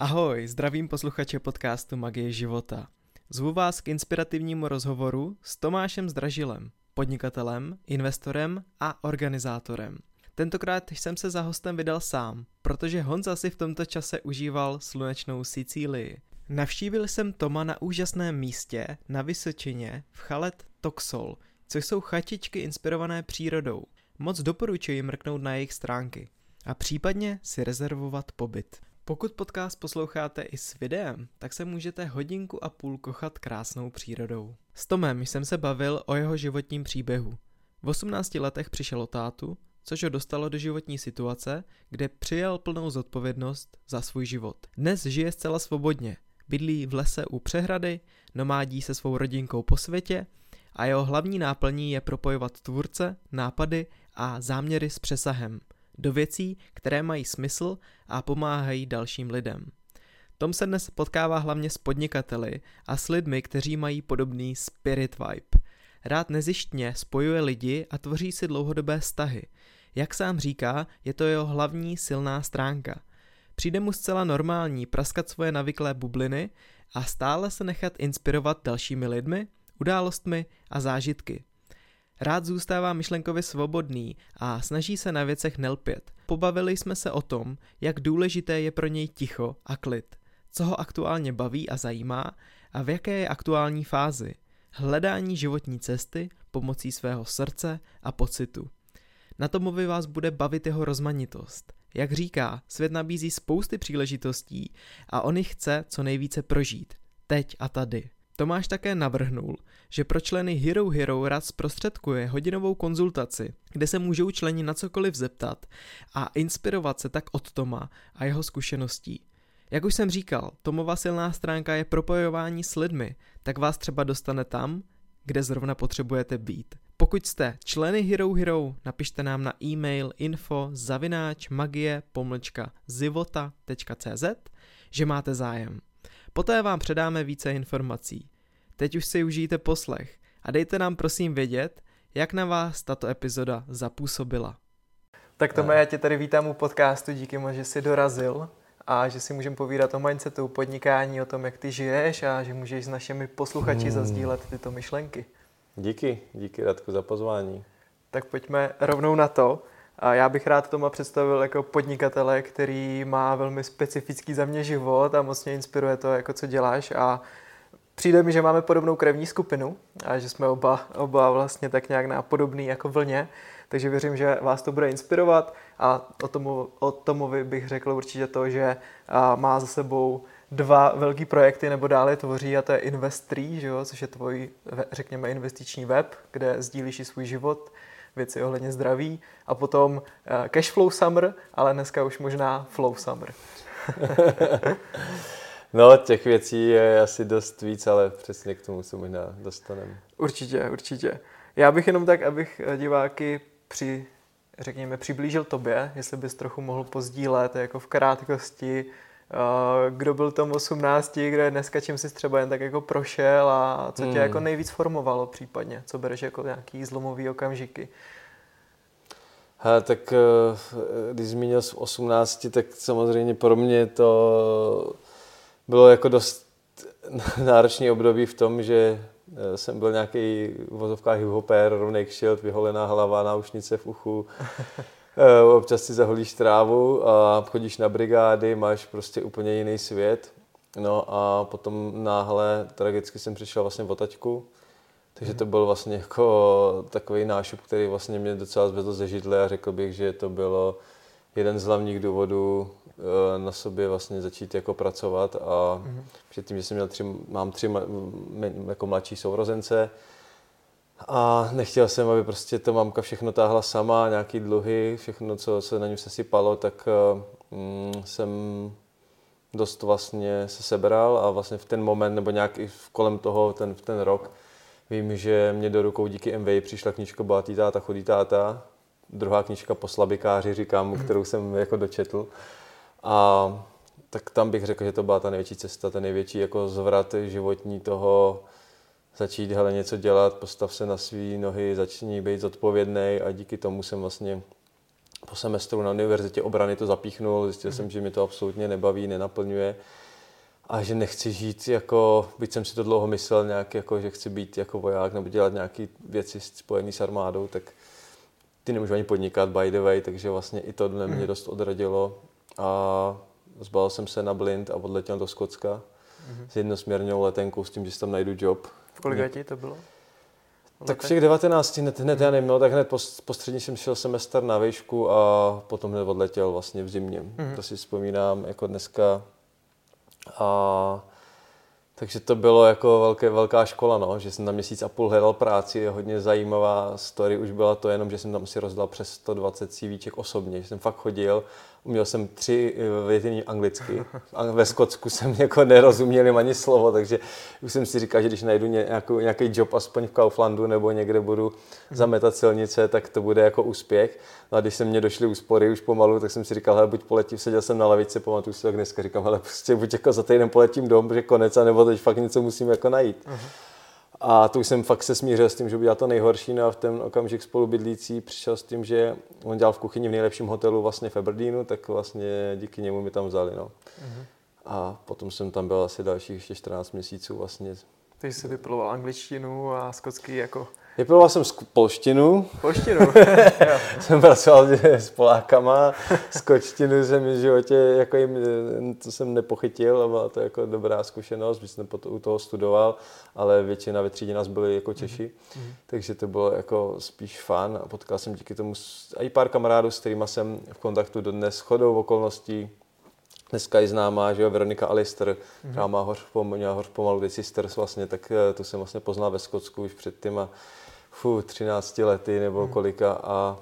Ahoj, zdravím posluchače podcastu Magie života. Zvu vás k inspirativnímu rozhovoru s Tomášem Zdražilem, podnikatelem, investorem a organizátorem. Tentokrát jsem se za hostem vydal sám, protože Honza si v tomto čase užíval slunečnou Sicílii. Navštívil jsem Toma na úžasném místě na Vysočině v Chalet Toxol, což jsou chatičky inspirované přírodou. Moc doporučuji mrknout na jejich stránky a případně si rezervovat pobyt. Pokud podcast posloucháte i s videem, tak se můžete hodinku a půl kochat krásnou přírodou. S Tomem jsem se bavil o jeho životním příběhu. V 18 letech přišel o tátu, což ho dostalo do životní situace, kde přijal plnou zodpovědnost za svůj život. Dnes žije zcela svobodně, bydlí v lese u přehrady, nomádí se svou rodinkou po světě a jeho hlavní náplní je propojovat tvůrce, nápady a záměry s přesahem do věcí, které mají smysl a pomáhají dalším lidem. Tom se dnes potkává hlavně s podnikateli a s lidmi, kteří mají podobný spirit vibe. Rád nezištně spojuje lidi a tvoří si dlouhodobé vztahy. Jak sám říká, je to jeho hlavní silná stránka. Přijde mu zcela normální praskat svoje navyklé bubliny a stále se nechat inspirovat dalšími lidmi, událostmi a zážitky. Rád zůstává myšlenkově svobodný a snaží se na věcech nelpět. Pobavili jsme se o tom, jak důležité je pro něj ticho a klid, co ho aktuálně baví a zajímá a v jaké je aktuální fázi. Hledání životní cesty pomocí svého srdce a pocitu. Na Tomovi vás bude bavit jeho rozmanitost. Jak říká, svět nabízí spousty příležitostí a on jich chce co nejvíce prožít. Teď a tady. Tomáš také navrhnul, že pro členy Hero Hero rád zprostředkuje hodinovou konzultaci, kde se můžou členi na cokoliv zeptat a inspirovat se tak od Toma a jeho zkušeností. Jak už jsem říkal, Tomova silná stránka je propojování s lidmi, tak vás třeba dostane tam, kde zrovna potřebujete být. Pokud jste členy Hero Hero, napište nám na e-mail info zavináč magie pomlčka zivota.cz, že máte zájem. Poté vám předáme více informací. Teď už si užijte poslech a dejte nám prosím vědět, jak na vás tato epizoda zapůsobila. Tak Tome, já tě tady vítám u podcastu, díky moc, že jsi dorazil a že si můžeme povídat o mindsetu, podnikání, o tom, jak ty žiješ a že můžeš s našimi posluchači hmm. zazdílet tyto myšlenky. Díky, díky Radku za pozvání. Tak pojďme rovnou na to. A já bych rád Toma představil jako podnikatele, který má velmi specifický za mě život a moc mě inspiruje to, jako co děláš. A přijde mi, že máme podobnou krevní skupinu a že jsme oba, oba vlastně tak nějak na podobný jako vlně, takže věřím, že vás to bude inspirovat. A o, tomu, o Tomovi bych řekl určitě to, že má za sebou dva velký projekty nebo dále tvoří a to je Investry, že jo, což je tvůj, řekněme, investiční web, kde sdílíš i svůj život, věci ohledně zdraví a potom uh, Cashflow Summer, ale dneska už možná Flow Summer. no, těch věcí je asi dost víc, ale přesně k tomu se možná dostaneme. Určitě, určitě. Já bych jenom tak, abych eh, diváky při, řekněme, přiblížil tobě, jestli bys trochu mohl pozdílet jako v krátkosti, eh, kdo byl tom 18, kde dneska čím jsi třeba jen tak jako prošel a co tě hmm. jako nejvíc formovalo případně, co bereš jako nějaký zlomový okamžiky. Ha, tak eh, když zmínil v 18, tak samozřejmě pro mě to bylo jako dost náročný období v tom, že eh, jsem byl nějaký v vozovkách hip-hopper, rovnej kšilt, vyholená hlava, náušnice v uchu. Eh, občas si zaholíš trávu a chodíš na brigády, máš prostě úplně jiný svět. No a potom náhle tragicky jsem přišel vlastně v otačku takže to byl vlastně jako takový nášup, který vlastně mě docela zvedl ze židle a řekl bych, že to bylo jeden z hlavních důvodů eh, na sobě vlastně začít jako pracovat a mm-hmm. předtím, že jsem měl tři, mám tři jako mladší sourozence a nechtěl jsem, aby prostě to mamka všechno táhla sama, nějaký dluhy, všechno, co se na něm sesypalo, tak mm, jsem dost vlastně se sebral a vlastně v ten moment, nebo nějak i kolem toho, ten, ten rok, Vím, že mě do rukou díky MV přišla knižka Bohatý táta, chudý táta, druhá knižka po slabikáři, říkám, mhm. kterou jsem jako dočetl. A tak tam bych řekl, že to byla ta největší cesta, ten největší jako zvrat životní toho, začít hele, něco dělat, postav se na své nohy, začni být zodpovědný a díky tomu jsem vlastně po semestru na univerzitě obrany to zapíchnul, zjistil mm. jsem, že mi to absolutně nebaví, nenaplňuje a že nechci žít jako, byť jsem si to dlouho myslel nějak jako, že chci být jako voják nebo dělat nějaké věci spojené s armádou, tak ty nemůžu ani podnikat by the way, takže vlastně i to mě mm. dost odradilo a zbal jsem se na blind a odletěl do Skotska mm. s jednosměrnou letenkou s tím, že si tam najdu job. V kolika ti to bylo? Tak v těch 19 hned, hned já nevím, no, tak hned po, po střední jsem šel semestr na výšku a potom hned odletěl vlastně v zimě. Mm-hmm. To si vzpomínám jako dneska. A takže to bylo jako velké, velká škola, no, že jsem tam měsíc a půl hledal práci, hodně zajímavá story už byla to jenom, že jsem tam si rozdal přes 120 CVček osobně, že jsem fakt chodil uměl jsem tři eh, věty anglicky. A ve Skotsku jsem jako nerozuměl ani slovo, takže už jsem si říkal, že když najdu nějakou, nějaký job aspoň v Kauflandu nebo někde budu zametat silnice, tak to bude jako úspěch. No a když se mě došly úspory už pomalu, tak jsem si říkal, hele, buď poletím, seděl jsem na lavici, pamatuju si tak dneska, říkám, hele, prostě buď jako za týden poletím dom, že konec, nebo teď fakt něco musím jako najít. Uh-huh. A to už jsem fakt se smířil s tím, že udělal to nejhorší, no a v ten okamžik spolubydlící přišel s tím, že on dělal v kuchyni v nejlepším hotelu vlastně v Aberdeenu, tak vlastně díky němu mi tam vzali, no. Uh-huh. A potom jsem tam byl asi dalších ještě 14 měsíců vlastně. Takže jsi vypiloval angličtinu a skotský jako Vypiloval jsem polštinu. Polštinu? jsem pracoval s Polákama. Skočtinu jsem v životě, jako jim, to jsem nepochytil a byla to jako dobrá zkušenost, když jsem u toho studoval, ale většina ve třídě nás byli jako Češi, mm-hmm. takže to bylo jako spíš fan a potkal jsem díky tomu i pár kamarádů, s kterými jsem v kontaktu dodnes chodou okolností, dneska je známá, že jo, Veronika Alister, mm-hmm. která má hoř, měla hoř pomalu The Sisters vlastně, tak eh, tu jsem vlastně poznal ve Skotsku už před těma fu, 13 lety nebo hmm. kolika a,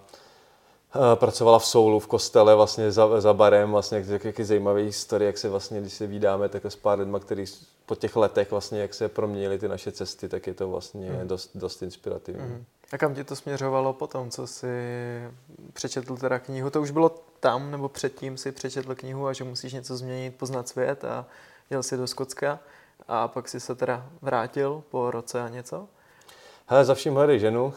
pracovala v soulu, v kostele vlastně za, za barem, vlastně jak, jaký zajímavý historie, jak se vlastně, když se vydáme tak s pár lidma, který po těch letech vlastně, jak se proměnily ty naše cesty, tak je to vlastně hmm. dost, dost inspirativní. Hmm. A kam tě to směřovalo potom, co jsi přečetl teda knihu? To už bylo tam, nebo předtím si přečetl knihu a že musíš něco změnit, poznat svět a jel si do Skotska a pak si se teda vrátil po roce a něco? Hele, za vším hledej ženu.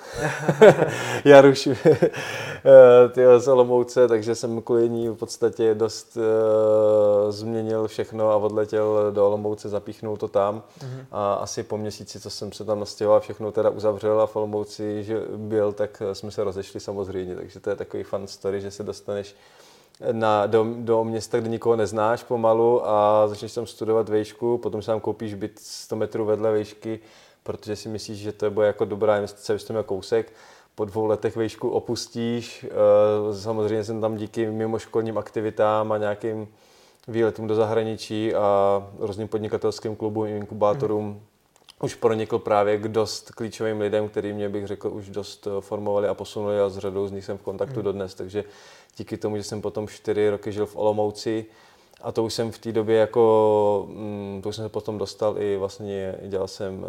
Jaruš eh, ty z Olomouce, takže jsem kvůli ní v podstatě dost uh, změnil všechno a odletěl do Olomouce, zapíchnul to tam. Mm-hmm. A asi po měsíci, co jsem se tam nastěhoval, všechno teda uzavřel a v Olomouci že byl, tak jsme se rozešli samozřejmě. Takže to je takový fun story, že se dostaneš na, do, do města, kde nikoho neznáš pomalu a začneš tam studovat vejšku, potom si tam koupíš byt 100 metrů vedle vejšky, protože si myslíš, že to bude jako dobrá investice, to měl kousek. Po dvou letech výšku opustíš, eh, samozřejmě jsem tam díky mimoškolním aktivitám a nějakým výletům do zahraničí a různým podnikatelským klubům, inkubátorům, mm. už pronikl právě k dost klíčovým lidem, který mě bych řekl už dost eh, formovali a posunuli a s řadou z nich jsem v kontaktu mm. dodnes, takže díky tomu, že jsem potom čtyři roky žil v Olomouci, a to už jsem v té době jako, mm, to už jsem se potom dostal i vlastně, dělal jsem uh,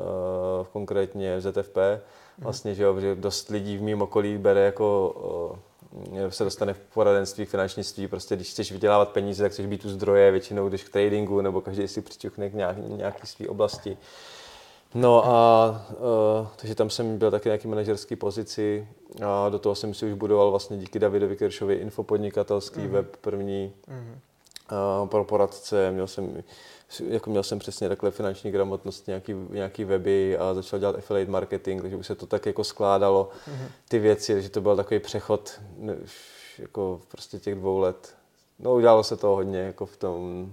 konkrétně v ZFP, mhm. vlastně, že, jo, že dost lidí v mém okolí bere jako uh, se dostane v poradenství, finančnictví, prostě když chceš vydělávat peníze, tak chceš být u zdroje, většinou když k tradingu, nebo každý si přičuchne k nějaký, nějaký své oblasti. No a uh, takže tam jsem byl taky nějaký manažerský pozici a do toho jsem si už budoval vlastně díky Davidovi Kiršovi infopodnikatelský mm-hmm. web první. Mm-hmm pro poradce, měl jsem, jako měl jsem přesně takhle finanční gramotnost, nějaký, nějaký weby a začal dělat affiliate marketing, takže už se to tak jako skládalo, mm-hmm. ty věci, že to byl takový přechod jako prostě těch dvou let. No udělalo se to hodně jako v tom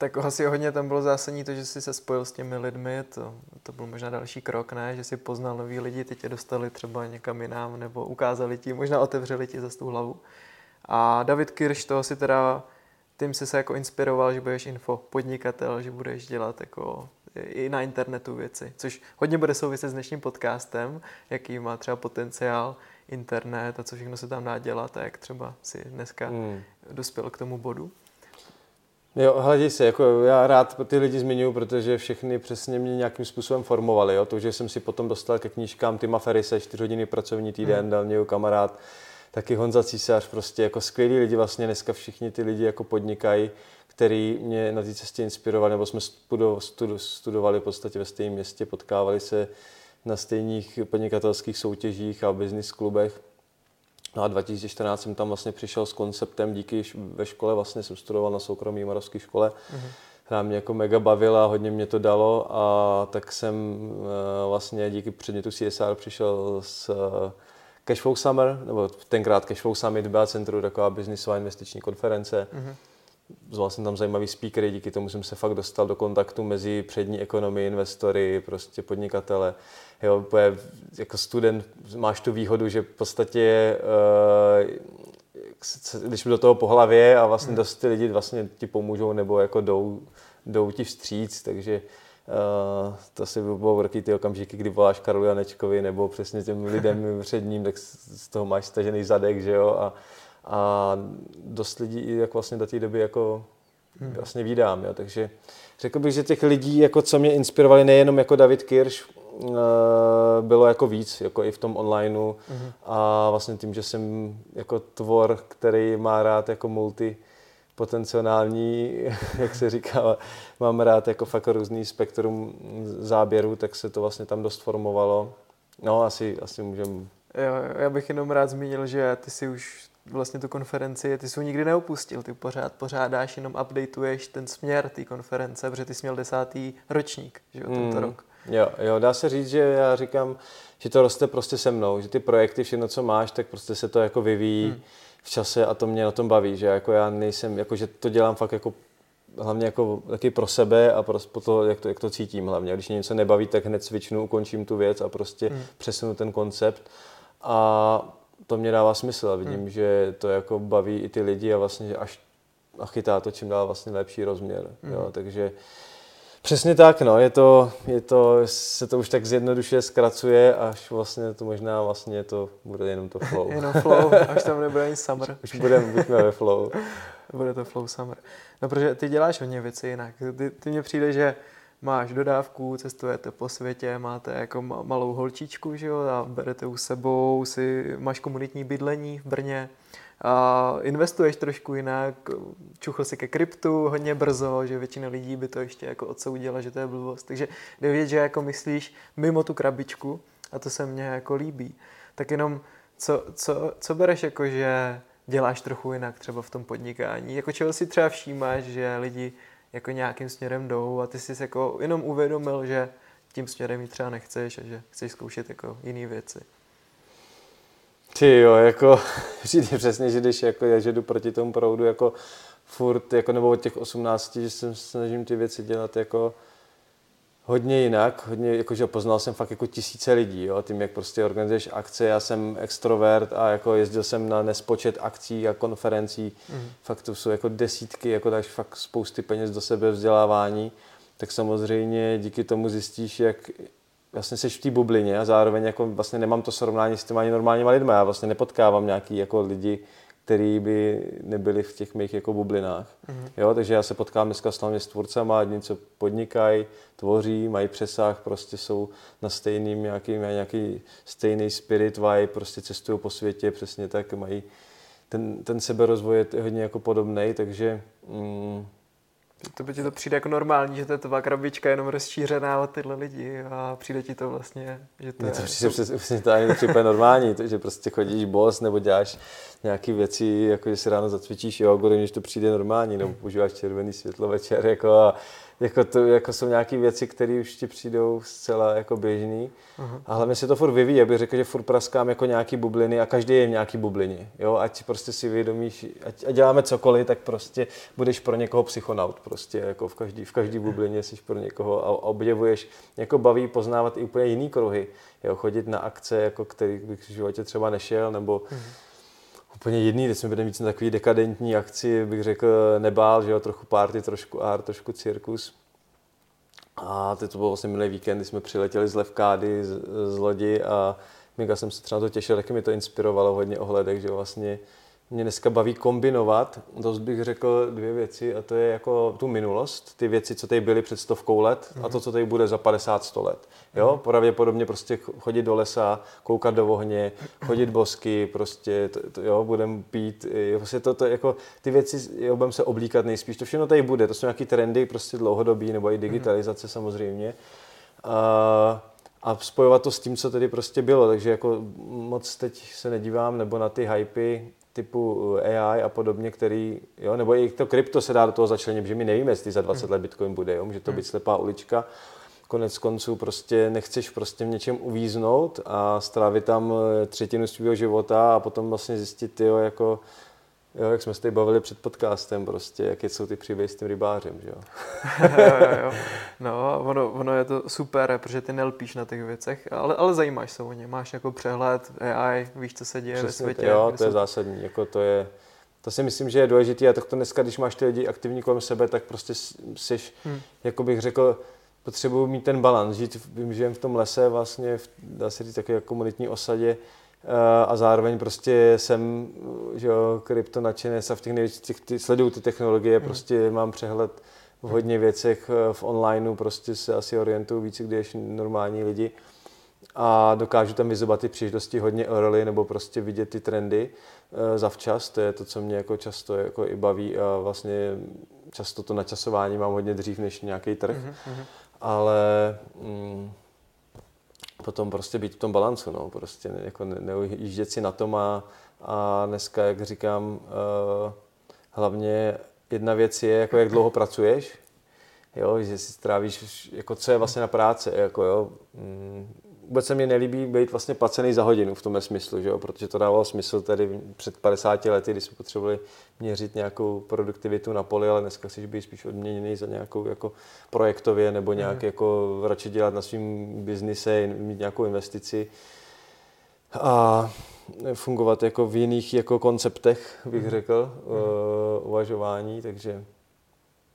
tak asi hodně tam bylo zásadní to, že jsi se spojil s těmi lidmi, to, to byl možná další krok, ne? Že si poznal nový lidi, ty tě dostali třeba někam jinam, nebo ukázali ti, možná otevřeli ti za tu hlavu. A David Kirš, toho si teda tím jsi se jako inspiroval, že budeš info podnikatel, že budeš dělat jako i na internetu věci, což hodně bude souviset s dnešním podcastem, jaký má třeba potenciál internet a co všechno se tam dá dělat a jak třeba si dneska hmm. dospěl k tomu bodu. Jo, hledí se, jako já rád ty lidi zmiňuji, protože všechny přesně mě nějakým způsobem formovali. Jo? To, že jsem si potom dostal ke knížkám Tima Ferise, 4 hodiny pracovní týden, hmm. dal mě kamarád, taky Honza Císař, prostě jako skvělí lidi, vlastně dneska všichni ty lidi jako podnikají, který mě na té cestě inspirovali, nebo jsme studo, studo, studovali v podstatě ve stejném městě, potkávali se na stejných podnikatelských soutěžích a business klubech. No a 2014 jsem tam vlastně přišel s konceptem, díky ve škole vlastně jsem studoval na soukromé moravské škole, mm-hmm. která mě jako mega bavila, hodně mě to dalo a tak jsem eh, vlastně díky předmětu CSR přišel s Cashflow Summer, nebo tenkrát Cashflow Summit byla centru taková biznisová investiční konference. Mm-hmm. Zval jsem tam zajímavý speakery, díky tomu jsem se fakt dostal do kontaktu mezi přední ekonomii, investory, prostě podnikatele. Jo, jako student máš tu výhodu, že v podstatě uh, když do toho po hlavě a vlastně mhm. dost ty lidi vlastně ti pomůžou nebo jako jdou, jdou ti vstříc, takže Uh, to si bylo velký ty okamžiky, kdy voláš Karlu Janečkovi nebo přesně těm lidem před ním, tak z toho máš stažený zadek, že jo, a, a dost lidí i jak vlastně do té doby jako hmm. vlastně vídám, jo, takže řekl bych, že těch lidí, jako co mě inspirovali, nejenom jako David Kirsch, uh, bylo jako víc, jako i v tom onlineu hmm. a vlastně tím, že jsem jako tvor, který má rád jako multi, potenciální, jak se říká, mám rád jako fakt různý spektrum záběrů, tak se to vlastně tam dost formovalo. No, asi, asi můžeme. Jo, já bych jenom rád zmínil, že ty si už vlastně tu konferenci, ty jsi ho nikdy neopustil, ty pořád pořádáš, jenom updateuješ ten směr té konference, protože ty jsi měl desátý ročník, že jo, tento mm, rok. Jo, jo, dá se říct, že já říkám, že to roste prostě se mnou, že ty projekty, všechno, co máš, tak prostě se to jako vyvíjí. Hmm v čase a to mě na tom baví, že jako já nejsem, jako že to dělám fakt jako hlavně jako taky pro sebe a pro, pro to, jak to, jak to cítím hlavně. Když mě něco nebaví, tak hned cvičnu, ukončím tu věc a prostě hmm. přesunu ten koncept a to mě dává smysl a vidím, hmm. že to jako baví i ty lidi a vlastně až a chytá to čím dál vlastně lepší rozměr. Hmm. Jo, takže Přesně tak, no, je to, je to, se to už tak zjednodušuje, zkracuje, až vlastně to možná vlastně to bude jenom to flow. jenom flow, až tam nebude ani summer. Už, už budeme, buďme ve flow. bude to flow summer. No, protože ty děláš hodně věci jinak. Ty, ty mně přijde, že máš dodávku, cestujete po světě, máte jako malou holčičku, že jo, a berete u sebou, si, máš komunitní bydlení v Brně, a investuješ trošku jinak, čuchl si ke kryptu hodně brzo, že většina lidí by to ještě jako odsoudila, že to je blbost. Takže jde že jako myslíš mimo tu krabičku a to se mně jako líbí. Tak jenom co, co, co bereš jako, že děláš trochu jinak třeba v tom podnikání? Jako čeho si třeba všímáš, že lidi jako nějakým směrem jdou a ty jsi jako jenom uvědomil, že tím směrem jít třeba nechceš a že chceš zkoušet jako jiné věci. Ty jo, jako přijde přesně, že když jako já, že jdu proti tomu proudu jako furt, jako nebo od těch 18, že se snažím ty věci dělat jako hodně jinak, hodně, jakože poznal jsem fakt jako tisíce lidí, jo, tím, jak prostě organizuješ akce, já jsem extrovert a jako jezdil jsem na nespočet akcí a konferencí, mm. fakt to jsou jako desítky, jako dáš fakt spousty peněz do sebe vzdělávání, tak samozřejmě díky tomu zjistíš, jak vlastně seš v té bublině a zároveň jako vlastně nemám to srovnání s těma normálníma lidmi. Já vlastně nepotkávám nějaký jako lidi, který by nebyli v těch mých jako bublinách. Mm-hmm. Jo, takže já se potkám dneska slavně s tvůrcama, jedni, co podnikají, tvoří, mají přesah, prostě jsou na stejným nějaký, mají nějaký stejný spirit vibe, prostě cestují po světě, přesně tak mají ten, ten seberozvoj je hodně jako podobný, takže mm, to by ti to přijde jako normální, že to je tvá krabička jenom rozšířená od tyhle lidi a přijde ti to vlastně, že to Mně to je... přijde přes, to ani nepřijde normální, to, že prostě chodíš boss nebo děláš nějaké věci, jako že si ráno zacvičíš jogu, když to přijde normální, nebo používáš červený světlo večer jako a jako, to, jako jsou nějaké věci, které už ti přijdou zcela jako běžný. Uh-huh. A hlavně se to furt vyvíjí, abych řekl, že furt praskám jako nějaký bubliny a každý je v nějaký bublině. Jo? Ať prostě si vědomíš, ať, ať, děláme cokoliv, tak prostě budeš pro někoho psychonaut. Prostě jako v každý, v každý bublině jsi pro někoho a objevuješ, jako baví poznávat i úplně jiný kruhy. Jo? Chodit na akce, jako který bych v životě třeba nešel, nebo uh-huh úplně jiný, teď jsme byli víc na takový dekadentní akci, bych řekl, nebál, že jo, trochu party, trošku art, trošku cirkus. A teď to bylo vlastně minulý víkend, kdy jsme přiletěli z Levkády, z, z lodi a mega jsem se třeba to těšil, taky mi to inspirovalo hodně ohledek, že vlastně mě dneska baví kombinovat, dost bych řekl dvě věci a to je jako tu minulost, ty věci, co tady byly před stovkou let mm-hmm. a to, co tady bude za 50-100 let. Jo, mm-hmm. pravděpodobně prostě chodit do lesa, koukat do ohně, chodit bosky, prostě, to, to, jo, budeme pít, jo, prostě to, to, jako, ty věci, jo, budeme se oblíkat nejspíš, to všechno tady bude, to jsou nějaký trendy prostě dlouhodobí, nebo i digitalizace mm-hmm. samozřejmě. A, a spojovat to s tím, co tedy prostě bylo. Takže jako moc teď se nedívám nebo na ty hypy typu AI a podobně, který, jo, nebo i to krypto se dá do toho začlenit, že my nevíme, jestli za 20 hmm. let Bitcoin bude, jo, může to být hmm. slepá ulička. Konec konců prostě nechceš prostě v něčem uvíznout a strávit tam eh, třetinu svého života a potom vlastně zjistit, jo, jako Jo, jak jsme se tady bavili před podcastem, prostě, jaké jsou ty příběhy s tím rybářem, že jo? jo, jo, jo. No, ono, ono, je to super, protože ty nelpíš na těch věcech, ale, ale zajímáš se o ně, máš jako přehled AI, víš, co se děje Přesně, ve světě. Jo, to je jsou... zásadní, jako to je, to si myslím, že je důležité a tak to dneska, když máš ty lidi aktivní kolem sebe, tak prostě jsi, hmm. jako bych řekl, potřebuji mít ten balans, žít, žijem v tom lese vlastně, v, dá se říct, také komunitní osadě, a zároveň prostě jsem, že jo, krypto nadšenec a v těch největších, ty, sleduju ty technologie, mm. prostě mám přehled v hodně věcech eh, v onlineu, prostě se asi orientuju více, když normální lidi a dokážu tam vyzobat ty příležitosti hodně early nebo prostě vidět ty trendy uh, zavčas, to je to, co mě jako často jako i baví a vlastně často to načasování mám hodně dřív než nějaký trh, mm-hmm. ale mm, potom prostě být v tom balancu, no, prostě jako ne, neujíždět si na tom a, a dneska, jak říkám, uh, hlavně jedna věc je, jako jak dlouho pracuješ, jo, že si strávíš, jako co je vlastně na práci, jako jo, mm, vůbec se mi nelíbí být vlastně placený za hodinu v tom smyslu, že jo? protože to dávalo smysl tady před 50 lety, kdy jsme potřebovali měřit nějakou produktivitu na poli, ale dneska si být spíš odměněný za nějakou jako projektově nebo nějak mm. jako radši dělat na svém biznise, mít nějakou investici a fungovat jako v jiných jako konceptech, bych mm. řekl, mm. Uh, uvažování, takže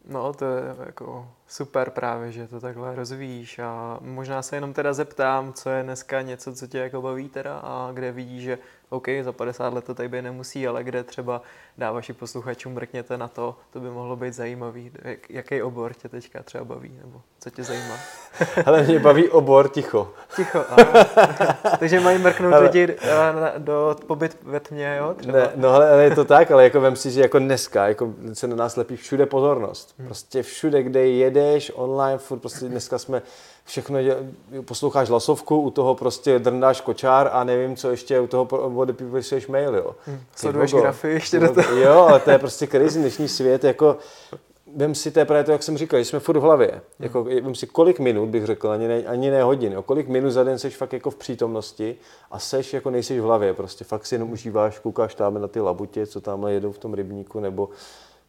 No, to je jako super právě, že to takhle rozvíjíš a možná se jenom teda zeptám, co je dneska něco, co tě jako baví teda a kde vidíš, že OK, za 50 let to tady být nemusí, ale kde třeba dá vaši posluchačům mrkněte na to, to by mohlo být zajímavý. Jak, jaký obor tě teďka třeba baví, nebo co tě zajímá? Ale mě baví obor ticho. Ticho, Takže mají mrknout ale... lidi eh, do pobyt ve tmě, jo? Třeba. Ne, no ale, ale, je to tak, ale jako vem si, že jako dneska jako se na nás lepí všude pozornost. Hmm. Prostě všude, kde jedeš, online, furt prostě dneska jsme všechno děl, posloucháš hlasovku, u toho prostě drndáš kočár a nevím, co ještě u toho odepisuješ mail, jo. Hmm, sleduješ grafy ještě do toho. Jo, ale to je prostě crazy dnešní svět, jako vem si, to je právě to, jak jsem říkal, že jsme furt v hlavě. Hmm. Jako, vem si, kolik minut, bych řekl, ani ne, ani ne hodin, jo. kolik minut za den seš fakt jako v přítomnosti a seš jako nejseš v hlavě, prostě fakt si jenom užíváš, koukáš tam na ty labutě, co tamhle jedou v tom rybníku, nebo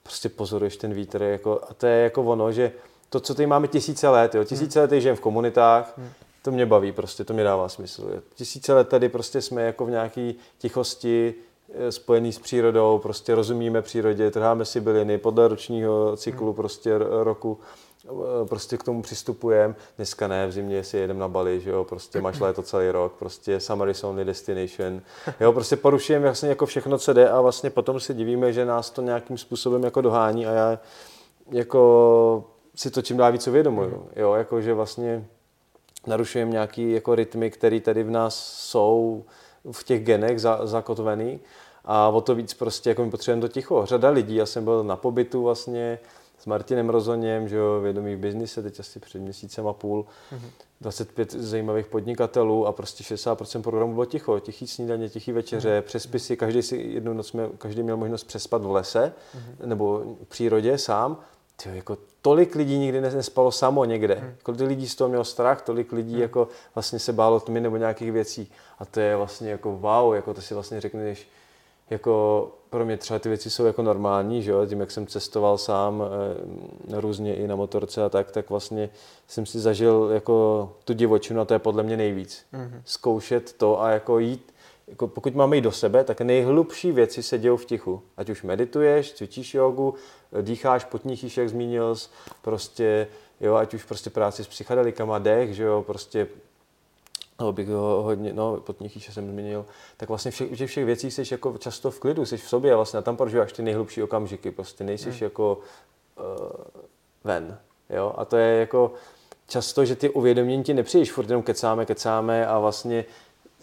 prostě pozoruješ ten vítr, jako, a to je jako ono, že to, co tady máme tisíce let, jo. tisíce let žijem v komunitách, hmm. to mě baví, prostě to mě dává smysl. Jo. Tisíce let tady prostě jsme jako v nějaké tichosti, eh, spojený s přírodou, prostě rozumíme přírodě, trháme si byliny podle ročního cyklu hmm. prostě roku, eh, prostě k tomu přistupujeme. Dneska ne, v zimě si jedeme na Bali, že jo, prostě máš léto celý rok, prostě summer is only destination. Jo, prostě porušujeme vlastně jako všechno, co jde a vlastně potom si divíme, že nás to nějakým způsobem jako dohání a já jako si to čím dál víc uvědomuju. Mm. Jo, jako že vlastně narušujeme nějaký jako rytmy, které tady v nás jsou v těch genech za, zakotvený a o to víc prostě jako my potřebujeme to ticho. Řada lidí, já jsem byl na pobytu vlastně s Martinem Rozoněm, že jo, vědomý v biznise, teď asi před měsícem a půl, mm-hmm. 25 zajímavých podnikatelů a prostě 60% programu bylo ticho, tichý snídaně, tichý večeře, mm-hmm. přespisy, každý si jednu noc měl, každý měl možnost přespat v lese mm-hmm. nebo v přírodě sám tyjo, jako tolik lidí nikdy nespalo samo někde. Hmm. Kolik lidí z toho mělo strach, tolik lidí hmm. jako vlastně se bálo tmy nebo nějakých věcí. A to je vlastně jako wow, jako to si vlastně řekneš, jako pro mě třeba ty věci jsou jako normální, že jo? tím jak jsem cestoval sám e, různě i na motorce a tak, tak vlastně jsem si zažil jako tu divočinu a to je podle mě nejvíc. Mm-hmm. Zkoušet to a jako jít jako pokud máme jít do sebe, tak nejhlubší věci se dějou v tichu. Ať už medituješ, cvičíš jogu, dýcháš, potníchyš, jak zmínil jsi, prostě, jo, ať už prostě práci s psychedelikama, dech, že jo, prostě nebo bych ho hodně, no, potníchyš jsem zmínil, tak vlastně všech, těch všech věcí jsi jako často v klidu, jsi v sobě a vlastně tam prožíváš ty nejhlubší okamžiky, prostě nejsi hmm. jako uh, ven, jo, a to je jako často, že ty uvědomění ti nepřijdeš, furt jenom kecáme, kecáme a vlastně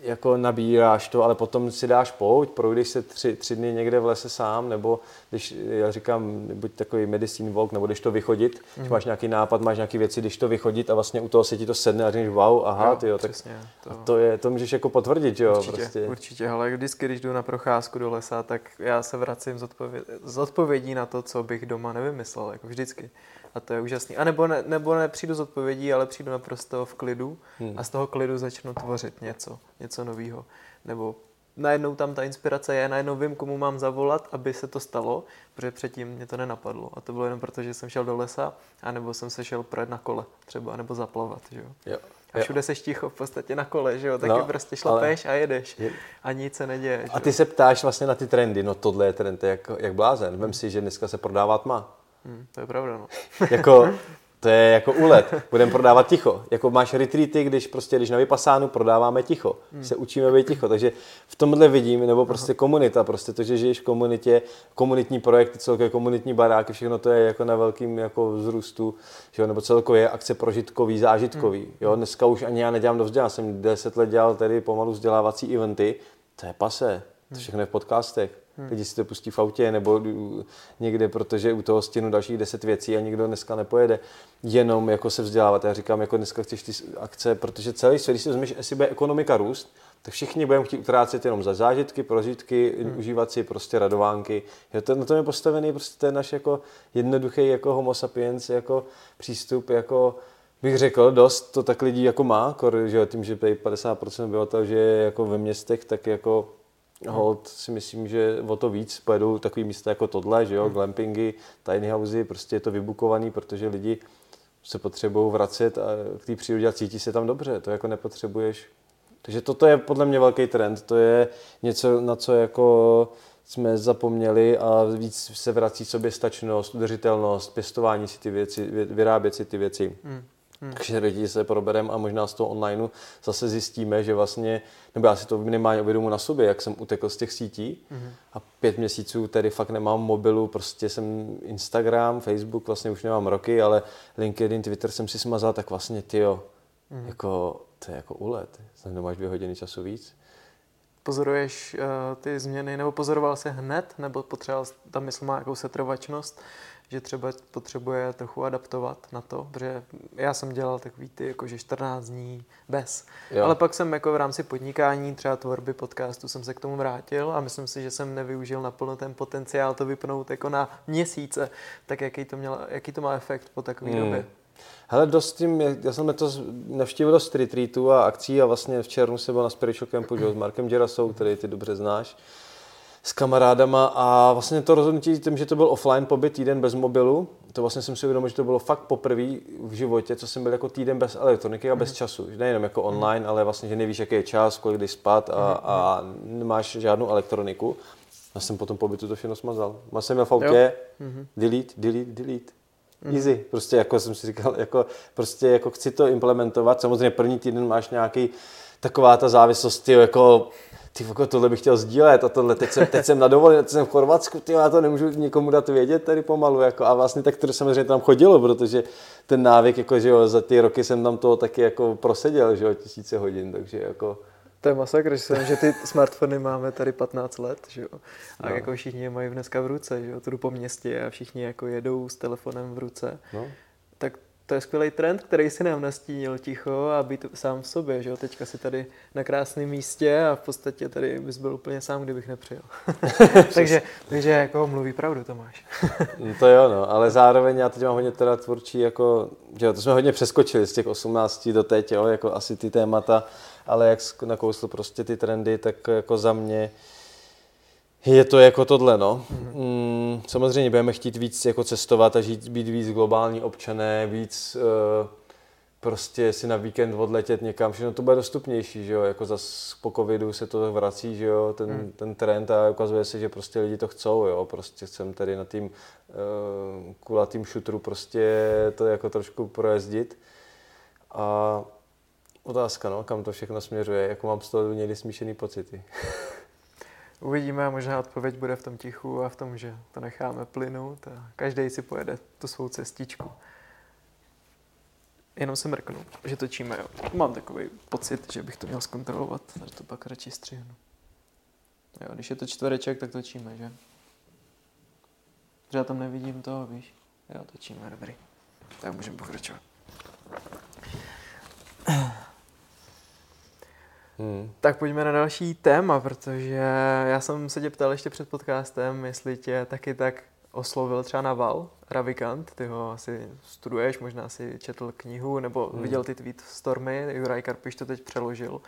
jako nabíráš to, ale potom si dáš pouť, projdeš se tři, tři dny někde v lese sám, nebo když, já říkám, buď takový medicine walk, nebo když to vychodit, mm. když máš nějaký nápad, máš nějaké věci, když to vychodit a vlastně u toho se ti to sedne a říkáš wow, aha, jo, tyjo, tak přesně, to... A to, je, to můžeš jako potvrdit, jo, určitě, prostě. Určitě, ale vždycky, když jdu na procházku do lesa, tak já se vracím z, odpověd, z odpovědí na to, co bych doma nevymyslel, jako vždycky. A to je úžasný. A nebo, ne, nebo nepřijdu z odpovědí, ale přijdu naprosto v klidu hmm. a z toho klidu začnu tvořit něco, něco nového. Nebo najednou tam ta inspirace je, najednou vím, komu mám zavolat, aby se to stalo, protože předtím mě to nenapadlo. A to bylo jenom proto, že jsem šel do lesa, anebo jsem se šel projet na kole třeba, nebo zaplavat, že jo. jo. A všude seš ticho v podstatě na kole, že jo, taky no, prostě šlapeš ale... a jedeš je... a nic se neděje. A ty se ptáš vlastně na ty trendy, no tohle je trend, jak, jak blázen. Vem si, že dneska se prodává tma. Hmm, to je pravda, no. jako, to je jako úlet. Budeme prodávat ticho. Jako máš retreaty, když prostě, když na Vypasánu prodáváme ticho. Hmm. Se učíme být ticho. Takže v tomhle vidím, nebo prostě Aha. komunita, prostě to, že žiješ v komunitě, komunitní projekty, celkově komunitní baráky, všechno to je jako na velkým jako vzrůstu, že jo? nebo celkově akce prožitkový, zážitkový. Hmm. Jo? Dneska už ani já nedělám dost dělám. Jsem deset let dělal tedy pomalu vzdělávací eventy. To je pase. To všechno je v podcastech. Hmm. Lidi si to pustí v autě nebo někde, protože u toho stěnu dalších deset věcí a nikdo dneska nepojede jenom jako se vzdělávat. Já říkám, jako dneska chceš ty akce, protože celý svět, když si vezmeš, jestli bude ekonomika růst, tak všichni budeme chtít utrácet jenom za zážitky, prožitky, hmm. užívat si prostě radovánky. Je to, na tom je postavený prostě ten náš jako jednoduchý jako homo sapiens jako přístup, jako bych řekl, dost to tak lidí jako má, kor, že tím, že 50% obyvatel že je jako ve městech, tak jako hold si myslím, že o to víc pojedou takový místa jako tohle, že jo, hmm. glampingy, tiny housey, prostě je to vybukovaný, protože lidi se potřebují vracet a k té přírodě a cítí se tam dobře, to jako nepotřebuješ. Takže toto je podle mě velký trend, to je něco, na co jako jsme zapomněli a víc se vrací sobě stačnost, udržitelnost, pěstování si ty věci, vyrábět si ty věci. Hmm. Hmm. Takže lidi se probereme a možná z toho onlineu zase zjistíme, že vlastně, nebo já si to minimálně uvědomu na sobě, jak jsem utekl z těch sítí hmm. a pět měsíců tedy fakt nemám mobilu, prostě jsem Instagram, Facebook vlastně už nemám roky, ale LinkedIn, Twitter jsem si smazal, tak vlastně ty jo, hmm. jako, to je jako ulet, znamená, máš dvě hodiny času víc. Pozoruješ uh, ty změny, nebo pozoroval se hned, nebo potřeboval, ta mysl má jakou setrvačnost, že třeba potřebuje trochu adaptovat na to, protože já jsem dělal takový ty jakože 14 dní bez. Jo. Ale pak jsem jako v rámci podnikání, třeba tvorby podcastu, jsem se k tomu vrátil a myslím si, že jsem nevyužil naplno ten potenciál to vypnout jako na měsíce. Tak jaký to, měl, jaký to má efekt po takové hmm. době? Hele, dost tím, já jsem to navštívil dost retreatů a akcí a vlastně v červnu jsem byl na Spiritual Campu s Markem Děrasou, který ty dobře znáš s kamarádama a vlastně to rozhodnutí tím, že to byl offline pobyt týden bez mobilu, to vlastně jsem si uvědomil, že to bylo fakt poprvé v životě, co jsem byl jako týden bez elektroniky a bez mm. času. Nejenom jako mhm. online, ale vlastně, že nevíš, jaký je čas, kolik kdy spát a, mm. a nemáš žádnou elektroniku. Já jsem po tom pobytu to všechno smazal. Já jsem měl v autě, mm-hmm. delete, delete, delete. Mm. Easy. Prostě jako jsem si říkal, jako, prostě jako chci to implementovat. Samozřejmě první týden máš nějaký taková ta závislost, jako ty voko, tohle bych chtěl sdílet a tohle, teď jsem, teď jsem na dovolené, teď jsem v Chorvatsku, ty já to nemůžu nikomu dát vědět tady pomalu, jako, a vlastně tak to samozřejmě tam chodilo, protože ten návyk, jako, že jo, za ty roky jsem tam toho taky jako proseděl, že jo, tisíce hodin, takže jako... To je masakr, že, jsem, že ty smartfony máme tady 15 let, že jo. A no. jako všichni je mají dneska v ruce, že jo. Tu po městě a všichni jako jedou s telefonem v ruce. No. Tak to je skvělý trend, který si nám nastínil ticho a být sám v sobě, že jo? Teďka si tady na krásném místě a v podstatě tady bys byl úplně sám, kdybych nepřijel. takže, takže jako mluví pravdu Tomáš. no to jo, no, ale zároveň já teď mám hodně teda tvůrčí, jako, že jo, to jsme hodně přeskočili z těch 18 do teď, jo, jako asi ty témata, ale jak nakousl prostě ty trendy, tak jako za mě, je to jako tohle, no. Mm, samozřejmě budeme chtít víc jako cestovat a žít, být víc globální občané, víc uh, prostě si na víkend odletět někam, všechno to bude dostupnější, že jo, jako zas po covidu se to vrací, že jo, ten, hmm. ten trend a ukazuje se, že prostě lidi to chcou, jo, prostě chcem tady na tým uh, kulatým šutru prostě to jako trošku projezdit a otázka, no, kam to všechno směřuje, jako mám z toho někdy smíšený pocity. Uvidíme a možná odpověď bude v tom tichu a v tom, že to necháme plynout a každý si pojede tu svou cestičku. Jenom se mrknu, že točíme, jo. Mám takový pocit, že bych to měl zkontrolovat, takže to pak radši střihnu. Jo, když je to čtvereček, tak točíme, že? Že já tam nevidím toho, víš? Jo, točíme, dobrý. Tak můžeme pokračovat. Hmm. Tak pojďme na další téma, protože já jsem se tě ptal ještě před podcastem, jestli tě taky tak oslovil třeba Naval, Ravikant, ty ho asi studuješ, možná si četl knihu, nebo hmm. viděl ty tweet Stormy, Juraj Karpiš to teď přeložil.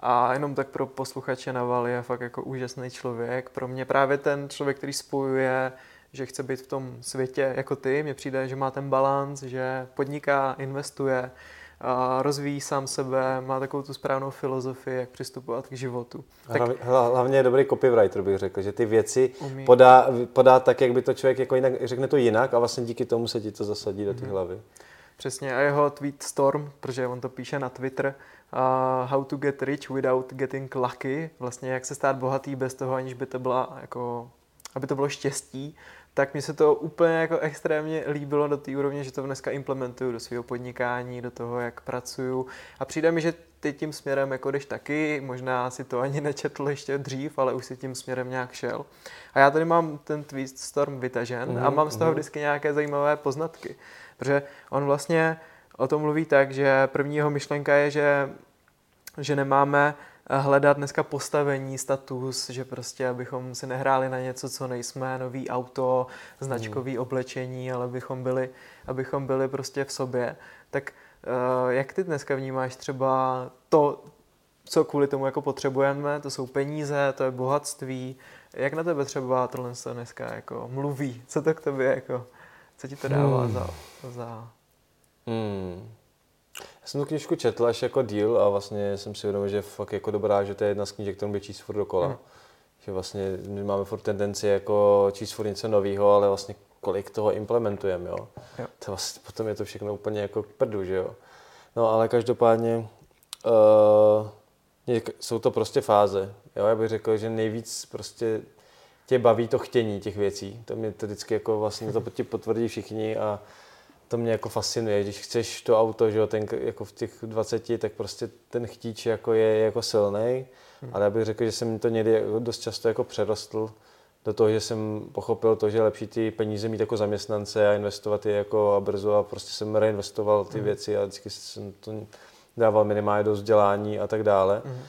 A jenom tak pro posluchače Naval je fakt jako úžasný člověk. Pro mě právě ten člověk, který spojuje, že chce být v tom světě jako ty, mně přijde, že má ten balans, že podniká, investuje, a rozvíjí sám sebe, má takovou tu správnou filozofii, jak přistupovat k životu. Tak... Hlavně je dobrý copywriter, bych řekl, že ty věci podá, podá tak, jak by to člověk jako jinak, řekne to jinak a vlastně díky tomu se ti to zasadí do té mm-hmm. hlavy. Přesně, a jeho tweet Storm, protože on to píše na Twitter, uh, how to get rich without getting lucky, vlastně jak se stát bohatý bez toho, aniž by to byla jako, aby to bylo štěstí, tak mi se to úplně jako extrémně líbilo do té úrovně, že to dneska implementuju do svého podnikání, do toho, jak pracuju. A přijde mi, že ty tím směrem jako jdeš taky, možná si to ani nečetl ještě dřív, ale už si tím směrem nějak šel. A já tady mám ten Twist Storm vytažen mm-hmm, a mhm, mám z toho mm-hmm. vždycky nějaké zajímavé poznatky. Protože on vlastně o tom mluví tak, že první jeho myšlenka je, že, že nemáme hledat dneska postavení, status, že prostě abychom si nehráli na něco, co nejsme, nový auto, značkový hmm. oblečení, ale abychom byli, abychom byli prostě v sobě. Tak uh, jak ty dneska vnímáš třeba to, co kvůli tomu jako potřebujeme, to jsou peníze, to je bohatství. Jak na tebe třeba tohle se dneska jako mluví? Co to k tobě jako, co ti to dává hmm. za, za... Hmm jsem tu knižku četl až jako díl a vlastně jsem si uvědomil, že je fakt jako dobrá, že to je jedna z knížek, kterou by číst furt dokola. Mm. Že vlastně my máme furt tendenci jako číst furt něco nového, ale vlastně kolik toho implementujeme, jo. jo. To vlastně potom je to všechno úplně jako prdu, že jo. No ale každopádně uh, jsou to prostě fáze. Jo? Já bych řekl, že nejvíc prostě tě baví to chtění těch věcí. To mě to vždycky jako vlastně to ti potvrdí všichni a to mě jako fascinuje, když chceš to auto, že jo, ten, jako v těch 20, tak prostě ten chtíč jako je, je jako silný, hmm. ale já bych řekl, že jsem to někdy jako dost často jako přerostl do toho, že jsem pochopil to, že je lepší ty peníze mít jako zaměstnance a investovat je jako a brzo a prostě jsem reinvestoval ty hmm. věci a vždycky jsem to dával minimálně do vzdělání a tak dále. Hmm.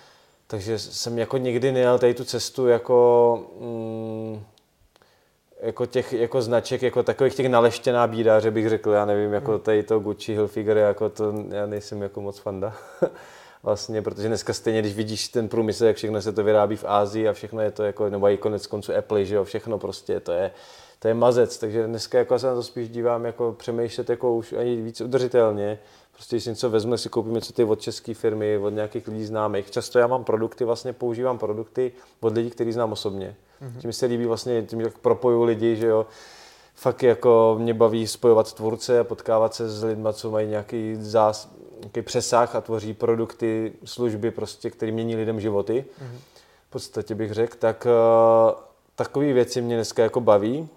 Takže jsem jako nikdy nejel tady tu cestu jako mm, jako těch jako značek, jako takových těch naleštěná bída, že bych řekl, já nevím, jako hmm. tady to Gucci, Hilfiger, jako to já nejsem jako moc fanda. vlastně, protože dneska stejně, když vidíš ten průmysl, jak všechno se to vyrábí v Ázii a všechno je to jako, nebo i konec konců Apple, že jo, všechno prostě, to je, to je mazec, takže dneska jako se na to spíš dívám jako přemýšlet jako už ani víc udržitelně, prostě když si něco vezmu, si koupím něco ty od české firmy, od nějakých lidí známých. Často já mám produkty, vlastně používám produkty od lidí, který znám osobně. Mm-hmm. Tím se líbí vlastně, tím jak propoju lidi, že jo. Fakt jako mě baví spojovat tvůrce a potkávat se s lidmi, co mají nějaký, zás, nějaký přesah a tvoří produkty, služby, prostě, které mění lidem životy. Mm-hmm. V podstatě bych řekl, tak uh, takové věci mě dneska jako baví.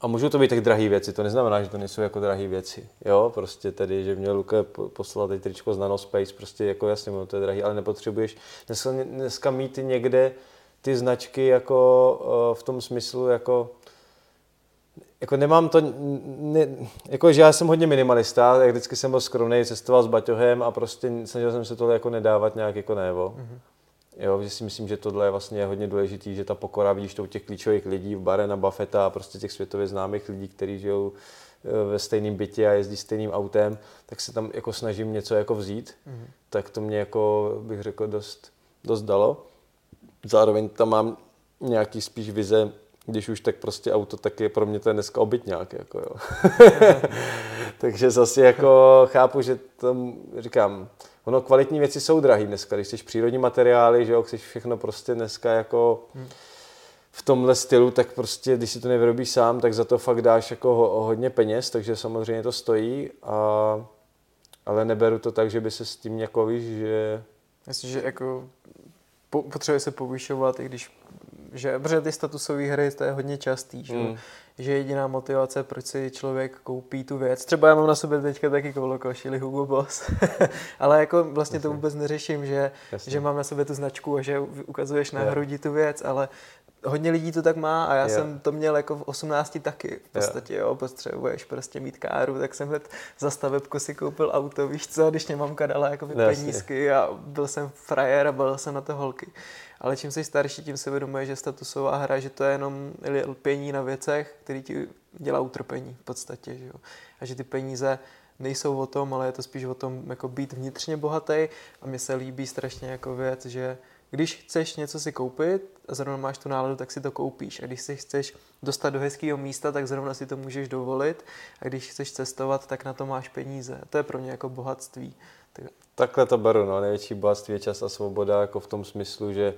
A můžou to být tak drahé věci, to neznamená, že to nejsou jako drahé věci. Jo, prostě tedy, že mě Luke poslal teď tričko z Nanospace, prostě jako jasně, to je drahý, ale nepotřebuješ dneska, dneska mít někde ty značky jako v tom smyslu jako jako nemám to, ne, jako že já jsem hodně minimalista, jak vždycky jsem byl skromný, cestoval s baťohem a prostě snažil jsem se tohle jako nedávat nějak jako nevo. Mm-hmm. Jo, že si myslím, že tohle je vlastně hodně důležitý, že ta pokora, vidíš to u těch klíčových lidí, v bare na Buffetta a prostě těch světově známých lidí, kteří žijou e, ve stejném bytě a jezdí stejným autem, tak se tam jako snažím něco jako vzít, mm-hmm. tak to mě jako bych řekl dost, dost dalo. Zároveň tam mám nějaký spíš vize, když už tak prostě auto, tak je pro mě to je dneska obytňák. Jako jo. Takže zase jako chápu, že tam říkám, ono kvalitní věci jsou drahé dneska, když chceš přírodní materiály, že jo, chceš všechno prostě dneska jako v tomhle stylu, tak prostě, když si to nevyrobíš sám, tak za to fakt dáš jako ho, hodně peněz, takže samozřejmě to stojí, a, ale neberu to tak, že by se s tím jako víš, že... Myslím, že jako potřebuje se povyšovat, i když že, protože ty statusové hry, to je hodně častý, že? Mm. že jediná motivace, proč si člověk koupí tu věc, třeba já mám na sobě teďka taky kolokošili Hugo Boss, ale jako vlastně Jasně. to vůbec neřeším, že, že mám na sobě tu značku a že ukazuješ na hrudi tu věc, ale hodně lidí to tak má a já jo. jsem to měl jako v 18 taky. V podstatě jo, potřebuješ prostě mít káru, tak jsem hned za stavebku si koupil auto, víš co, když mě mamka dala jako penízky a byl jsem frajer a byl jsem na to holky. Ale čím jsi starší, tím se uvědomuje, že statusová hra, že to je jenom lpění na věcech, který ti dělá utrpení v podstatě. Že jo? A že ty peníze nejsou o tom, ale je to spíš o tom jako být vnitřně bohatý a mně se líbí strašně jako věc, že když chceš něco si koupit a zrovna máš tu náladu, tak si to koupíš. A když si chceš dostat do hezkého místa, tak zrovna si to můžeš dovolit. A když chceš cestovat, tak na to máš peníze. To je pro mě jako bohatství. Tak... Takhle to beru, no. Největší bohatství je čas a svoboda, jako v tom smyslu, že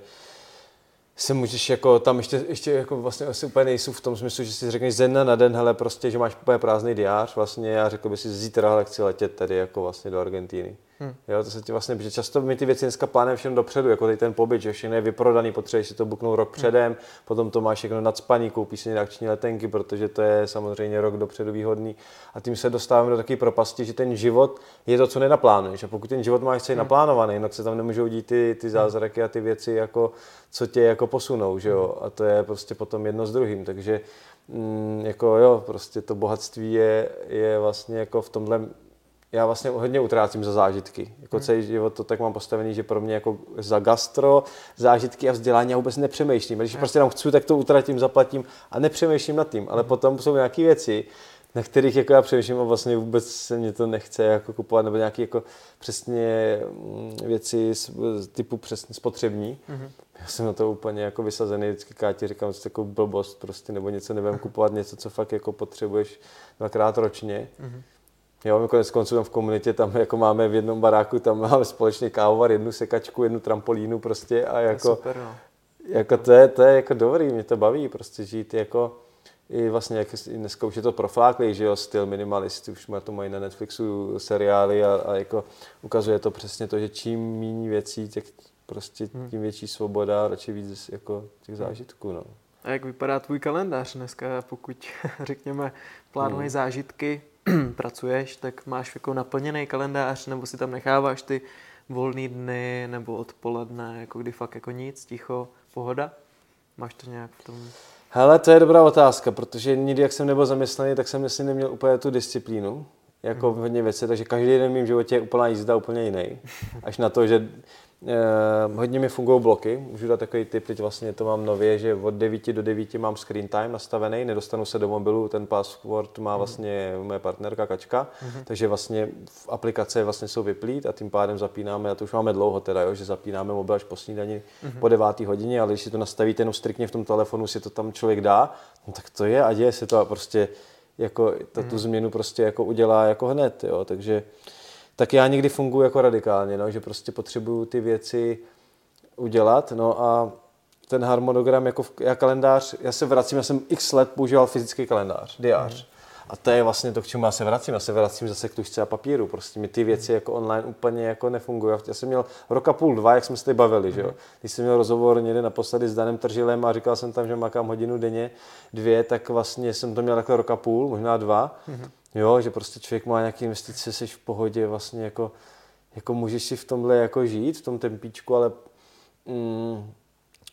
se můžeš jako tam ještě, ještě jako vlastně asi úplně nejsou v tom smyslu, že si řekneš ze dne na den, hele prostě, že máš úplně prázdný diář vlastně a řekl by si zítra, hele, chci letět tady jako vlastně do Argentíny. Hmm. Jo, to se ti vlastně, protože často my ty věci dneska plánujeme všem dopředu, jako tady ten pobyt, že všechno je vyprodaný, potřebuješ si to buknout rok hmm. předem, potom to máš všechno nadspaný, koupíš si akční letenky, protože to je samozřejmě rok dopředu výhodný a tím se dostáváme do takové propasti, že ten život je to, co nenaplánuješ a pokud ten život máš celý hmm. naplánovaný, tak se tam nemůžou dít ty, ty hmm. zázraky a ty věci, jako, co tě jako posunou, že jo, hmm. a to je prostě potom jedno s druhým, takže mm, jako jo, prostě to bohatství je, je vlastně jako v tomhle já vlastně hodně utrácím za zážitky. Jako hmm. celý život to tak mám postavený, že pro mě jako za gastro, zážitky a vzdělání já vůbec nepřemýšlím. Když hmm. prostě tam chci, tak to utratím, zaplatím a nepřemýšlím nad tím. Ale hmm. potom jsou nějaké věci, na kterých jako já přemýšlím a vlastně vůbec se mě to nechce jako kupovat, nebo nějaké jako přesně mm, věci typu přesně spotřební. Mm-hmm. Já jsem na to úplně jako vysazený, vždycky Káti říkám, že to jako blbost prostě, nebo něco nevím kupovat, něco, co fakt jako potřebuješ dvakrát ročně. Mm-hmm. Jo, my konec konců tam v komunitě, tam jako máme v jednom baráku, tam máme společně kávovar, jednu sekačku, jednu trampolínu prostě a jako, to super, no. jako to, je, to je jako dobrý, mě to baví prostě žít jako i vlastně, jak dneska už je to profláklý, že jo, styl minimalisty, už má to mají na Netflixu seriály a, a jako ukazuje to přesně to, že čím méně věcí, tak prostě hmm. tím větší svoboda a radši víc jako těch hmm. zážitků, no. A jak vypadá tvůj kalendář dneska, pokud, řekněme, plánuješ hmm. zážitky, pracuješ, tak máš jako naplněný kalendář, nebo si tam necháváš ty volné dny, nebo odpoledne, jako kdy fakt jako nic, ticho, pohoda? Máš to nějak v tom? Hele, to je dobrá otázka, protože nikdy, jak jsem nebyl zaměstnaný, tak jsem myslím neměl úplně tu disciplínu, jako hmm. hodně věcí, takže každý den v mém životě je úplná jízda úplně jiný. Až na to, že hodně mi fungují bloky, můžu dát takový tip, teď vlastně to mám nově, že od 9 do 9 mám screen time nastavený, nedostanu se do mobilu, ten password má mhm. vlastně moje partnerka Kačka, mm-hmm. takže vlastně v aplikace vlastně jsou vyplít a tím pádem zapínáme, a to už máme dlouho teda, jo, že zapínáme mobil až po snídani mm-hmm. po 9 hodině, ale když si to nastavíte jenom striktně v tom telefonu, si to tam člověk dá, no tak to je a děje se to a prostě jako ta, mm-hmm. tu mhm. změnu prostě jako udělá jako hned, jo, takže tak já někdy funguji jako radikálně, no, že prostě potřebuju ty věci udělat, no a ten harmonogram, jako v, já kalendář, já se vracím, já jsem x let používal fyzický kalendář, diář. Mm. A to je vlastně to, k čemu já se vracím. Já se vracím zase k tušce a papíru. Prostě mi ty věci jako online úplně jako nefungují. Já jsem měl roka půl, dva, jak jsme se tady bavili, mm. že jo. Mhm. Když jsem měl rozhovor někde naposledy s Danem Tržilem a říkal jsem tam, že makám hodinu denně, dvě, tak vlastně jsem to měl takhle roka půl, možná dva. Mm. Jo, že prostě člověk má nějaké investice, jsi v pohodě, vlastně jako, jako můžeš si v tomhle jako žít, v tom tempíčku, ale mm,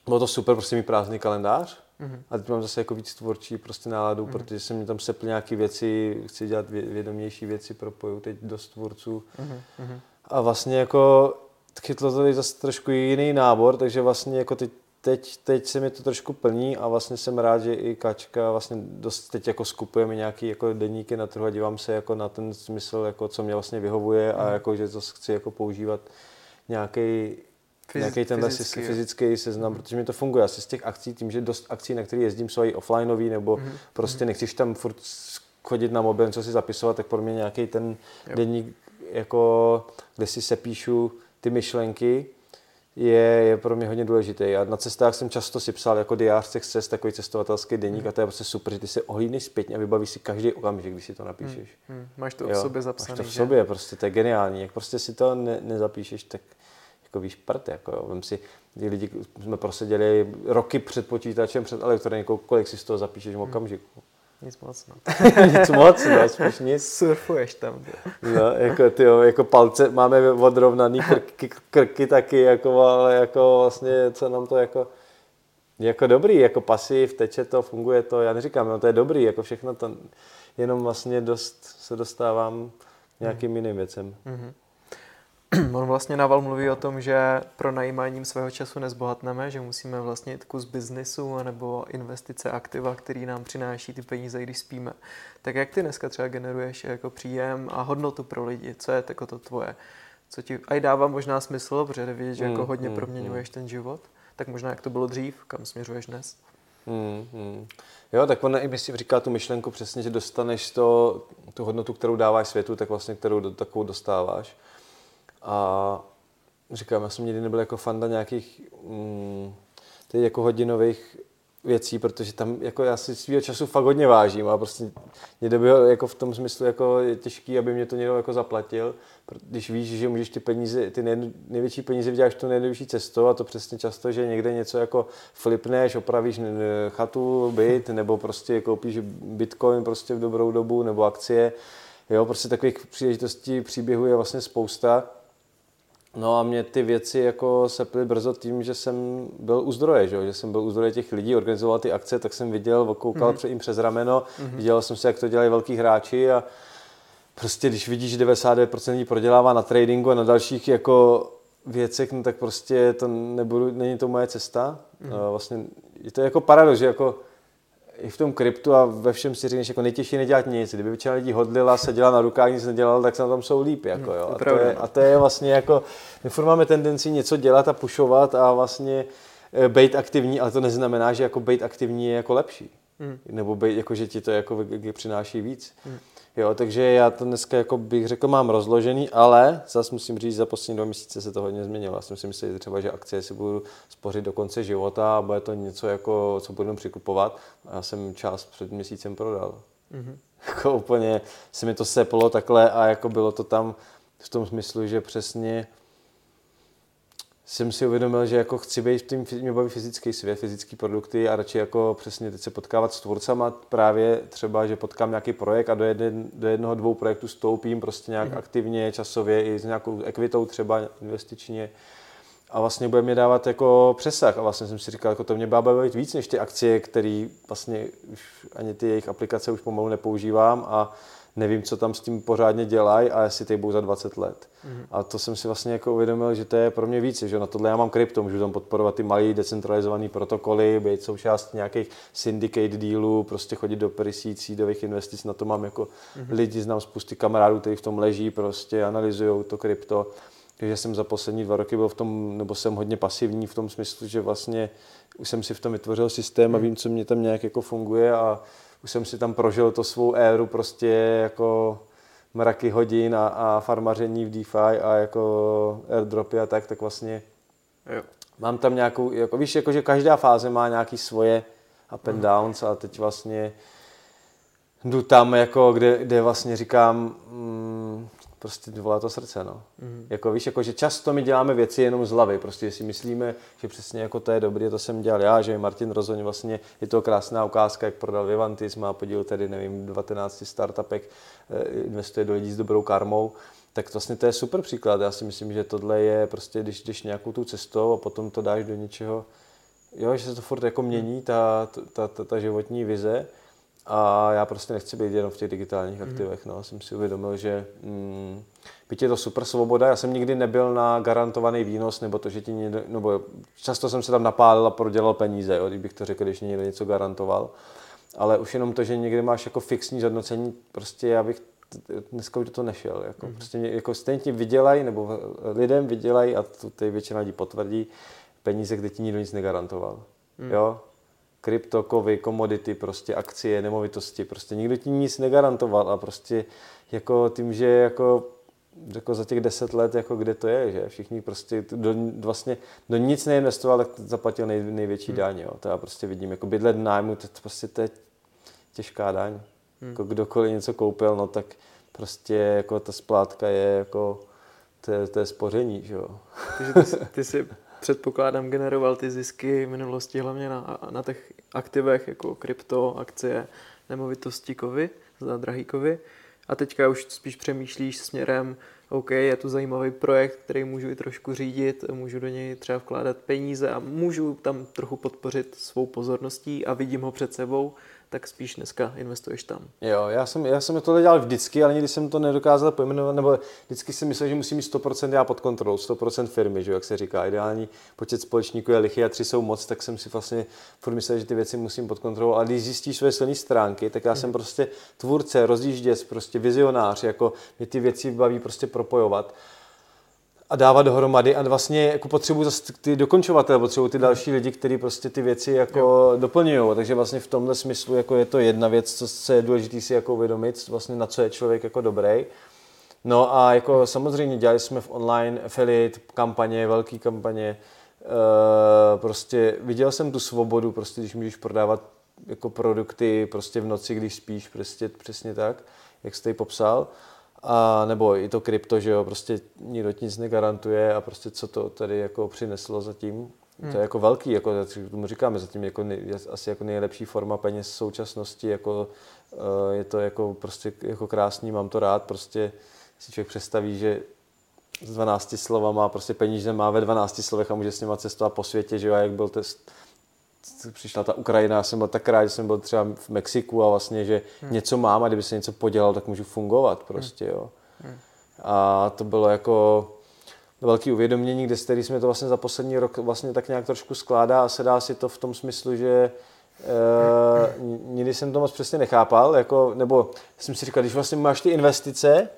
bylo to super, prostě mít prázdný kalendář. Mm-hmm. A teď mám zase jako víc tvorčí prostě náladu, mm-hmm. protože se mi tam sepl nějaké věci, chci dělat vědomější věci, propoju teď do tvůrců. Mm-hmm. A vlastně jako chytlo to zase trošku jiný nábor, takže vlastně jako teď teď, teď se mi to trošku plní a vlastně jsem rád, že i Kačka vlastně dost teď jako skupujeme nějaký jako deníky na trhu a dívám se jako na ten smysl, jako co mě vlastně vyhovuje a mm. jako, že to chci jako používat nějaký Fyz, nějaký tenhle fyzický, fyzický seznam, mm. protože mi to funguje asi z těch akcí, tím, že dost akcí, na které jezdím, jsou i offlineový, nebo mm. prostě mm. nechceš tam furt chodit na mobil, co si zapisovat, tak pro mě nějaký ten yep. deník, jako, kde si sepíšu ty myšlenky, je, je pro mě hodně důležitý. A na cestách jsem často si psal jako diář těch cest, takový cestovatelský deník mm. a to je prostě super, že ty se ohlídneš zpětně a vybavíš si každý okamžik, když si to napíšeš. Mm. Mm. Máš to v sobě zapsané. Máš to v sobě, že? prostě to je geniální. Jak prostě si to ne, nezapíšeš, tak jako víš prd, jako jo. Vem si, ty lidi jsme proseděli roky před počítačem, před elektronikou, kolik si z toho zapíšeš v mm. Nic moc, no. nic moc, no, spíš nic. Surfuješ tam. No, jako, tyjo, jako palce, máme odrovnaný krky, krky taky, jako, ale jako vlastně, co nám to jako, jako dobrý, jako pasiv, teče to, funguje to, já neříkám, no to je dobrý, jako všechno to, jenom vlastně dost se dostávám nějakým jiným věcem. Mm-hmm. On vlastně Naval mluví o tom, že pro najímáním svého času nezbohatneme, že musíme vlastně jít kus biznisu nebo investice aktiva, který nám přináší ty peníze, když spíme. Tak jak ty dneska třeba generuješ jako příjem a hodnotu pro lidi? Co je jako to tvoje? Co ti aj dává možná smysl, protože vidět, že jako mm, hodně mm, proměňuješ mm. ten život? Tak možná jak to bylo dřív, kam směřuješ dnes? Mm, mm. Jo, tak on i si říká tu myšlenku přesně, že dostaneš to, tu hodnotu, kterou dáváš světu, tak vlastně kterou do, takovou dostáváš. A říkám, já jsem nikdy nebyl jako fanda nějakých mm, jako hodinových věcí, protože tam jako já si svýho času fakt hodně vážím a prostě mě by jako v tom smyslu jako je těžký, aby mě to někdo jako zaplatil, když víš, že můžeš ty peníze, ty nej, největší peníze vyděláš tu největší cestou a to přesně často, že někde něco jako flipneš, opravíš chatu, byt, nebo prostě koupíš bitcoin prostě v dobrou dobu, nebo akcie, jo, prostě takových příležitostí, příběhů je vlastně spousta No a mě ty věci jako seply brzo tím, že jsem byl u zdroje, že, že jsem byl u zdroje těch lidí, organizoval ty akce, tak jsem viděl, koukal mm-hmm. jim přes rameno, mm-hmm. viděl jsem se, jak to dělají velký hráči a prostě když vidíš, že 99% lidí prodělává na tradingu a na dalších jako věcech, no tak prostě to nebudu, není to moje cesta. Mm-hmm. Vlastně je to jako paradox, že jako i v tom kryptu a ve všem si říkáš, jako nejtěžší nedělat nic. Kdyby většina lidí hodlila, seděla na rukách, nic nedělala, tak se na tom jsou líp. Jako, jo. A, to je, a to je vlastně jako, my furt máme tendenci něco dělat a pušovat a vlastně e, být aktivní, ale to neznamená, že jako být aktivní je jako lepší. Hmm. Nebo být, jako, že ti to jako přináší víc. Hmm. Jo, takže já to dneska, jako bych řekl, mám rozložený, ale zase musím říct, za poslední dva měsíce se to hodně změnilo. Já jsem si myslel, že třeba, že akcie si budu spořit do konce života a bude to něco, jako, co budu přikupovat. A já jsem část před měsícem prodal. Mm-hmm. Jako úplně se mi to seplo takhle a jako bylo to tam v tom smyslu, že přesně jsem si uvědomil, že jako chci být v tím, mě baví fyzický svět, fyzické produkty a radši jako přesně teď se potkávat s tvůrcama právě třeba, že potkám nějaký projekt a do, jedne, do jednoho, dvou projektů stoupím prostě nějak mm. aktivně, časově i s nějakou ekvitou třeba investičně a vlastně bude mě dávat jako přesah a vlastně jsem si říkal, jako to mě bude bavit víc než ty akcie, které vlastně už ani ty jejich aplikace už pomalu nepoužívám a nevím, co tam s tím pořádně dělají a jestli ty budou za 20 let. Mm-hmm. A to jsem si vlastně jako uvědomil, že to je pro mě víc, že na tohle já mám krypto, můžu tam podporovat ty malé decentralizované protokoly, být součást nějakých syndicate dealů, prostě chodit do perisí, cídových investic, na to mám jako mm-hmm. lidi, znám spusty kamarádů, kteří v tom leží, prostě analyzují to krypto. Takže jsem za poslední dva roky byl v tom, nebo jsem hodně pasivní v tom smyslu, že vlastně už jsem si v tom vytvořil systém a mhm. vím, co mě tam nějak jako funguje a už jsem si tam prožil to svou éru prostě jako mraky hodin a, a farmaření v DeFi a jako airdropy a tak, tak vlastně jo. mám tam nějakou, jako víš, jako že každá fáze má nějaký svoje up and mhm. downs a teď vlastně jdu tam, jako kde, kde vlastně říkám, mm, prostě volá to srdce, no. Mm. Jako víš, jako, že často my děláme věci jenom z hlavy, prostě si myslíme, že přesně jako to je dobré, to jsem dělal já, že Martin Rozoň vlastně je to krásná ukázka, jak prodal Vivantis, má podíl tedy, nevím, 19 startupek, eh, investuje do lidí s dobrou karmou, tak vlastně to je super příklad. Já si myslím, že tohle je prostě, když jdeš nějakou tu cestou a potom to dáš do něčeho, jo, že se to furt jako mění, ta, ta, ta, ta životní vize, a já prostě nechci být jenom v těch digitálních mm. aktivech. No. Jsem si uvědomil, že mm, byť je to super svoboda, já jsem nikdy nebyl na garantovaný výnos, nebo to, že ti někdo, nebo často jsem se tam napálil a prodělal peníze, jo, kdybych to řekl, když někdo něco garantoval. Ale už jenom to, že někdy máš jako fixní zhodnocení, prostě já bych dneska už do toho nešel. Jako, mm. prostě, jako stejně ti vydělají, nebo lidem vydělají, a to tady většina lidí potvrdí, peníze, kde ti nikdo nic negarantoval. Mm. Jo? Kryptokovy, komodity, prostě akcie, nemovitosti, prostě nikdo ti nic negarantoval a prostě jako tím, že jako jako za těch deset let, jako kde to je, že všichni prostě do, vlastně do nic neinvestoval, tak zaplatil nej, největší hmm. daň, jo. to já prostě vidím, jako bydlet nájmu, to, to prostě to je těžká daň, hmm. jako kdokoliv něco koupil, no tak prostě jako ta splátka je jako, to je, to je spoření, že jo. Takže ty, ty jsi předpokládám, generoval ty zisky v minulosti hlavně na, na těch aktivech jako krypto, akcie, nemovitosti kovy, za drahý kovy. A teďka už spíš přemýšlíš směrem, OK, je tu zajímavý projekt, který můžu i trošku řídit, můžu do něj třeba vkládat peníze a můžu tam trochu podpořit svou pozorností a vidím ho před sebou, tak spíš dneska investuješ tam. Jo, já jsem, já jsem tohle dělal vždycky, ale nikdy jsem to nedokázal pojmenovat, nebo vždycky si myslel, že musím mít 100% já pod kontrolou, 100% firmy, že jak se říká. Ideální počet společníků je lichý a tři jsou moc, tak jsem si vlastně furt myslel, že ty věci musím pod kontrolou. A když zjistíš své silné stránky, tak já jsem hmm. prostě tvůrce, rozjížděc, prostě vizionář, jako mě ty věci baví prostě propojovat a dávat dohromady. A vlastně jako potřebuji zase ty dokončovatele, potřebuji ty další lidi, kteří prostě ty věci jako doplňují. Takže vlastně v tomhle smyslu jako je to jedna věc, co je důležité si jako uvědomit, vlastně na co je člověk jako dobrý. No a jako samozřejmě dělali jsme v online affiliate kampaně, velké kampaně, e, prostě viděl jsem tu svobodu, prostě když můžeš prodávat jako produkty prostě v noci, když spíš, prostě přesně tak, jak jste ji popsal a nebo i to krypto, že jo, prostě nikdo nic negarantuje a prostě co to tady jako přineslo zatím, hmm. to je hmm. jako velký, jako tomu říkáme zatím, jako nej, asi jako nejlepší forma peněz v současnosti, jako uh, je to jako prostě jako krásný, mám to rád, prostě si člověk představí, že z 12 slova má prostě peníze má ve 12 slovech a může s nima cestovat po světě, že jo, a jak byl test, přišla ta Ukrajina, já jsem byl tak rád, že jsem byl třeba v Mexiku a vlastně, že hmm. něco mám a kdyby se něco podělal, tak můžu fungovat prostě, jo. Hmm. A to bylo jako velký uvědomění, kde který jsme to vlastně za poslední rok vlastně tak nějak trošku skládá a sedá si to v tom smyslu, že e, nikdy jsem to moc přesně nechápal, jako, nebo jsem si říkal, když vlastně máš ty investice,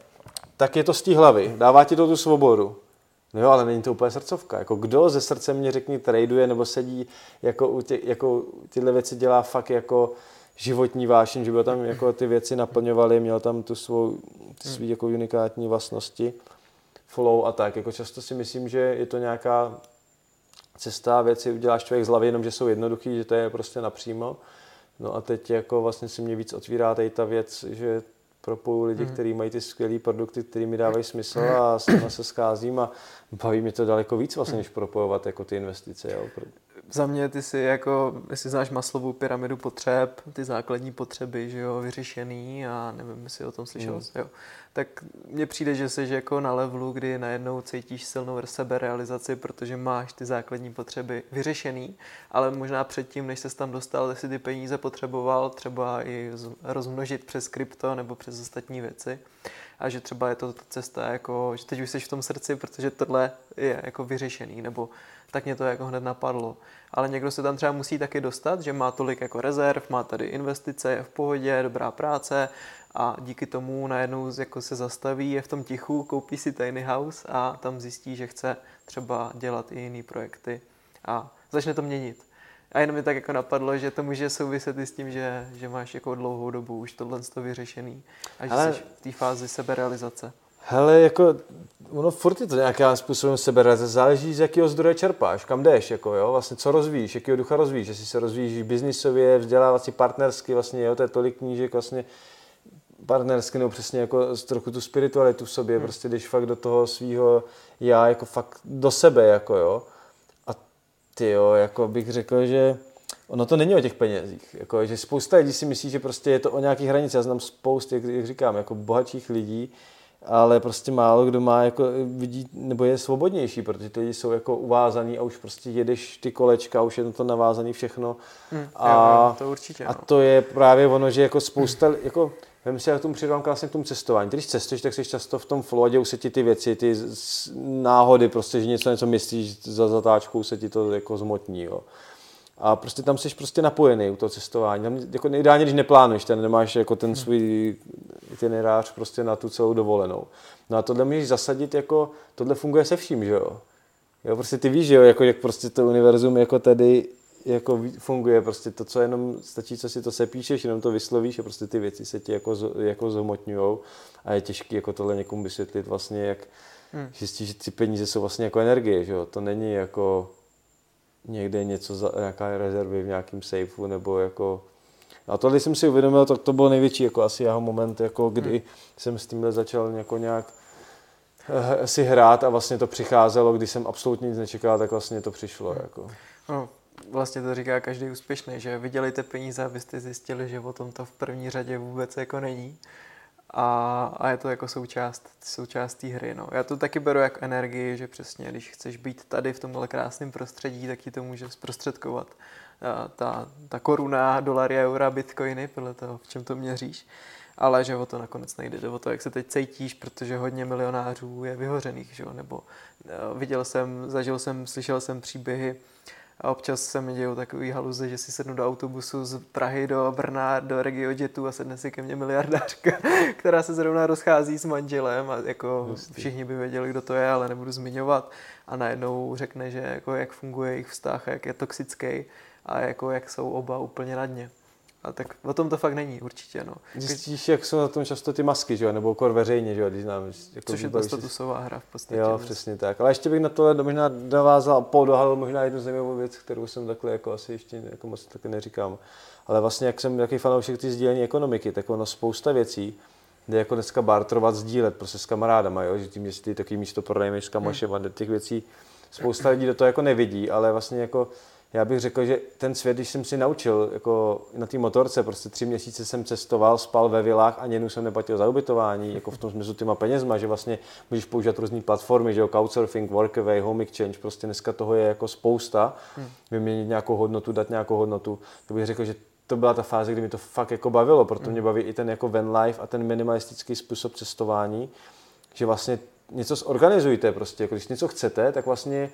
tak je to z té hlavy, dává ti to tu svobodu. No jo, ale není to úplně srdcovka. Jako kdo ze srdce mě řekni traduje nebo sedí jako, u tě, jako tyhle věci dělá fakt jako životní vášeň, že by tam jako ty věci naplňovaly, měl tam tu svou, ty svý jako unikátní vlastnosti, flow a tak. Jako často si myslím, že je to nějaká cesta, věci uděláš člověk z hlavy, jenom že jsou jednoduchý, že to je prostě napřímo. No a teď jako vlastně si mě víc otvírá tady ta věc, že propoju lidi, hmm. kteří mají ty skvělé produkty, které mi dávají smysl a s nimi se scházím a baví mi to daleko víc vlastně, než propojovat jako ty investice. Jo. Za mě ty si jako, jestli znáš maslovou pyramidu potřeb, ty základní potřeby, že jo, vyřešený a nevím, jestli o tom slyšel, hmm. jo tak mně přijde, že jsi jako na levelu, kdy najednou cítíš silnou seberealizaci, protože máš ty základní potřeby vyřešený, ale možná předtím, než se tam dostal, si ty peníze potřeboval třeba i rozmnožit přes krypto nebo přes ostatní věci a že třeba je to ta cesta, jako, že teď už jsi v tom srdci, protože tohle je jako vyřešený, nebo tak mě to jako hned napadlo. Ale někdo se tam třeba musí taky dostat, že má tolik jako rezerv, má tady investice, je v pohodě, dobrá práce, a díky tomu najednou jako se zastaví, je v tom tichu, koupí si tiny house a tam zjistí, že chce třeba dělat i jiné projekty a začne to měnit. A jenom mi tak jako napadlo, že to může souviset i s tím, že, že máš jako dlouhou dobu už tohle to vyřešený a že Ale... jsi v té fázi seberealizace. Hele, jako, ono furt je to nějakým způsobem seberealizace, záleží z jakého zdroje čerpáš, kam jdeš, jako jo, vlastně co rozvíjíš, jakého ducha rozvíjíš, jestli se rozvíjíš biznisově, vzdělávací, partnersky, vlastně jo, to je tolik knížek, vlastně partnersky, nebo přesně jako trochu tu spiritualitu v sobě, hmm. prostě jdeš fakt do toho svého já, jako fakt do sebe, jako jo. Ty jo, jako bych řekl, že ono to není o těch penězích, jako, že spousta lidí si myslí, že prostě je to o nějakých hranicích. Já znám spoustu, jak, jak říkám, jako bohatších lidí, ale prostě málo kdo má jako vidí, nebo je svobodnější, protože ty lidi jsou jako uvázaný a už prostě jedeš ty kolečka, už je to navázaný všechno. Hmm, a, jo, to určitě, a no. to je právě ono, že jako spousta, hmm. jako Vem si, já tomu přidám krásně k tomu cestování. Když cestuješ, tak jsi často v tom flow, dějou se ti ty věci, ty náhody, prostě, že něco, něco myslíš, za zatáčkou se ti to jako zmotní. Jo. A prostě tam jsi prostě napojený u toho cestování. Tam jako ideálně, když neplánuješ, ten nemáš jako ten svůj itinerář prostě na tu celou dovolenou. No a tohle můžeš zasadit jako, tohle funguje se vším, že jo. Jo, prostě ty víš, že jo, jako, jak prostě to univerzum jako tady jako funguje prostě to, co jenom stačí, co si to sepíšeš, jenom to vyslovíš a prostě ty věci se ti jako, jako zhmotňujou a je těžké jako tohle někomu vysvětlit vlastně, jak hmm. zjistíš, že ty peníze jsou vlastně jako energie, že jo? to není jako někde něco, za, nějaká rezervy v nějakém safeu nebo jako a tohle jsem si uvědomil, tak to byl největší jako asi jeho moment, jako kdy hmm. jsem s tímhle začal jako nějak eh, si hrát a vlastně to přicházelo, když jsem absolutně nic nečekal, tak vlastně to přišlo. Hmm. Jako. No, vlastně to říká každý úspěšný, že vydělejte peníze, abyste zjistili, že o tom to v první řadě vůbec jako není. A, a je to jako součást, součást té hry. No. Já to taky beru jako energii, že přesně, když chceš být tady v tomhle krásném prostředí, tak ti to může zprostředkovat ta, ta koruna, dolary, eura, bitcoiny, podle toho, v čem to měříš. Ale že o to nakonec nejde, jde o to, jak se teď cítíš, protože hodně milionářů je vyhořených, že? nebo uh, viděl jsem, zažil jsem, slyšel jsem příběhy, a občas se mi dějou takový haluze, že si sednu do autobusu z Prahy do Brna, do RegioJetu a sedne si ke mně miliardářka, která se zrovna rozchází s manželem a jako všichni by věděli, kdo to je, ale nebudu zmiňovat. A najednou řekne, že jako jak funguje jejich vztah a jak je toxický a jako jak jsou oba úplně na dně. A tak o tom to fakt není, určitě. No. Zjistíš, jak jsou na tom často ty masky, že jo? nebo kor veřejně, že jo? Když nám, jako Což je ta statusová hra v podstatě. Jo, přesně tak. Ale ještě bych na tohle možná navázal, podohalil možná jednu zajímavou věc, kterou jsem takhle jako asi ještě jako moc taky neříkám. Ale vlastně, jak jsem takový fanoušek ty sdílení ekonomiky, tak ono spousta věcí, jde jako dneska bartrovat, sdílet prostě s kamarádama, jo? že tím, že ty takový místo prodejmeš s kamašem hmm. a těch věcí spousta lidí do toho jako nevidí, ale vlastně jako já bych řekl, že ten svět, když jsem si naučil jako na té motorce, prostě tři měsíce jsem cestoval, spal ve vilách a něnu jsem neplatil za ubytování, jako v tom smyslu těma penězma, že vlastně můžeš používat různé platformy, že jo, Couchsurfing, Workaway, Home Exchange, prostě dneska toho je jako spousta, hmm. vyměnit nějakou hodnotu, dát nějakou hodnotu, to bych řekl, že to byla ta fáze, kdy mi to fakt jako bavilo, proto hmm. mě baví i ten jako van life a ten minimalistický způsob cestování, že vlastně něco zorganizujte prostě, jako když něco chcete, tak vlastně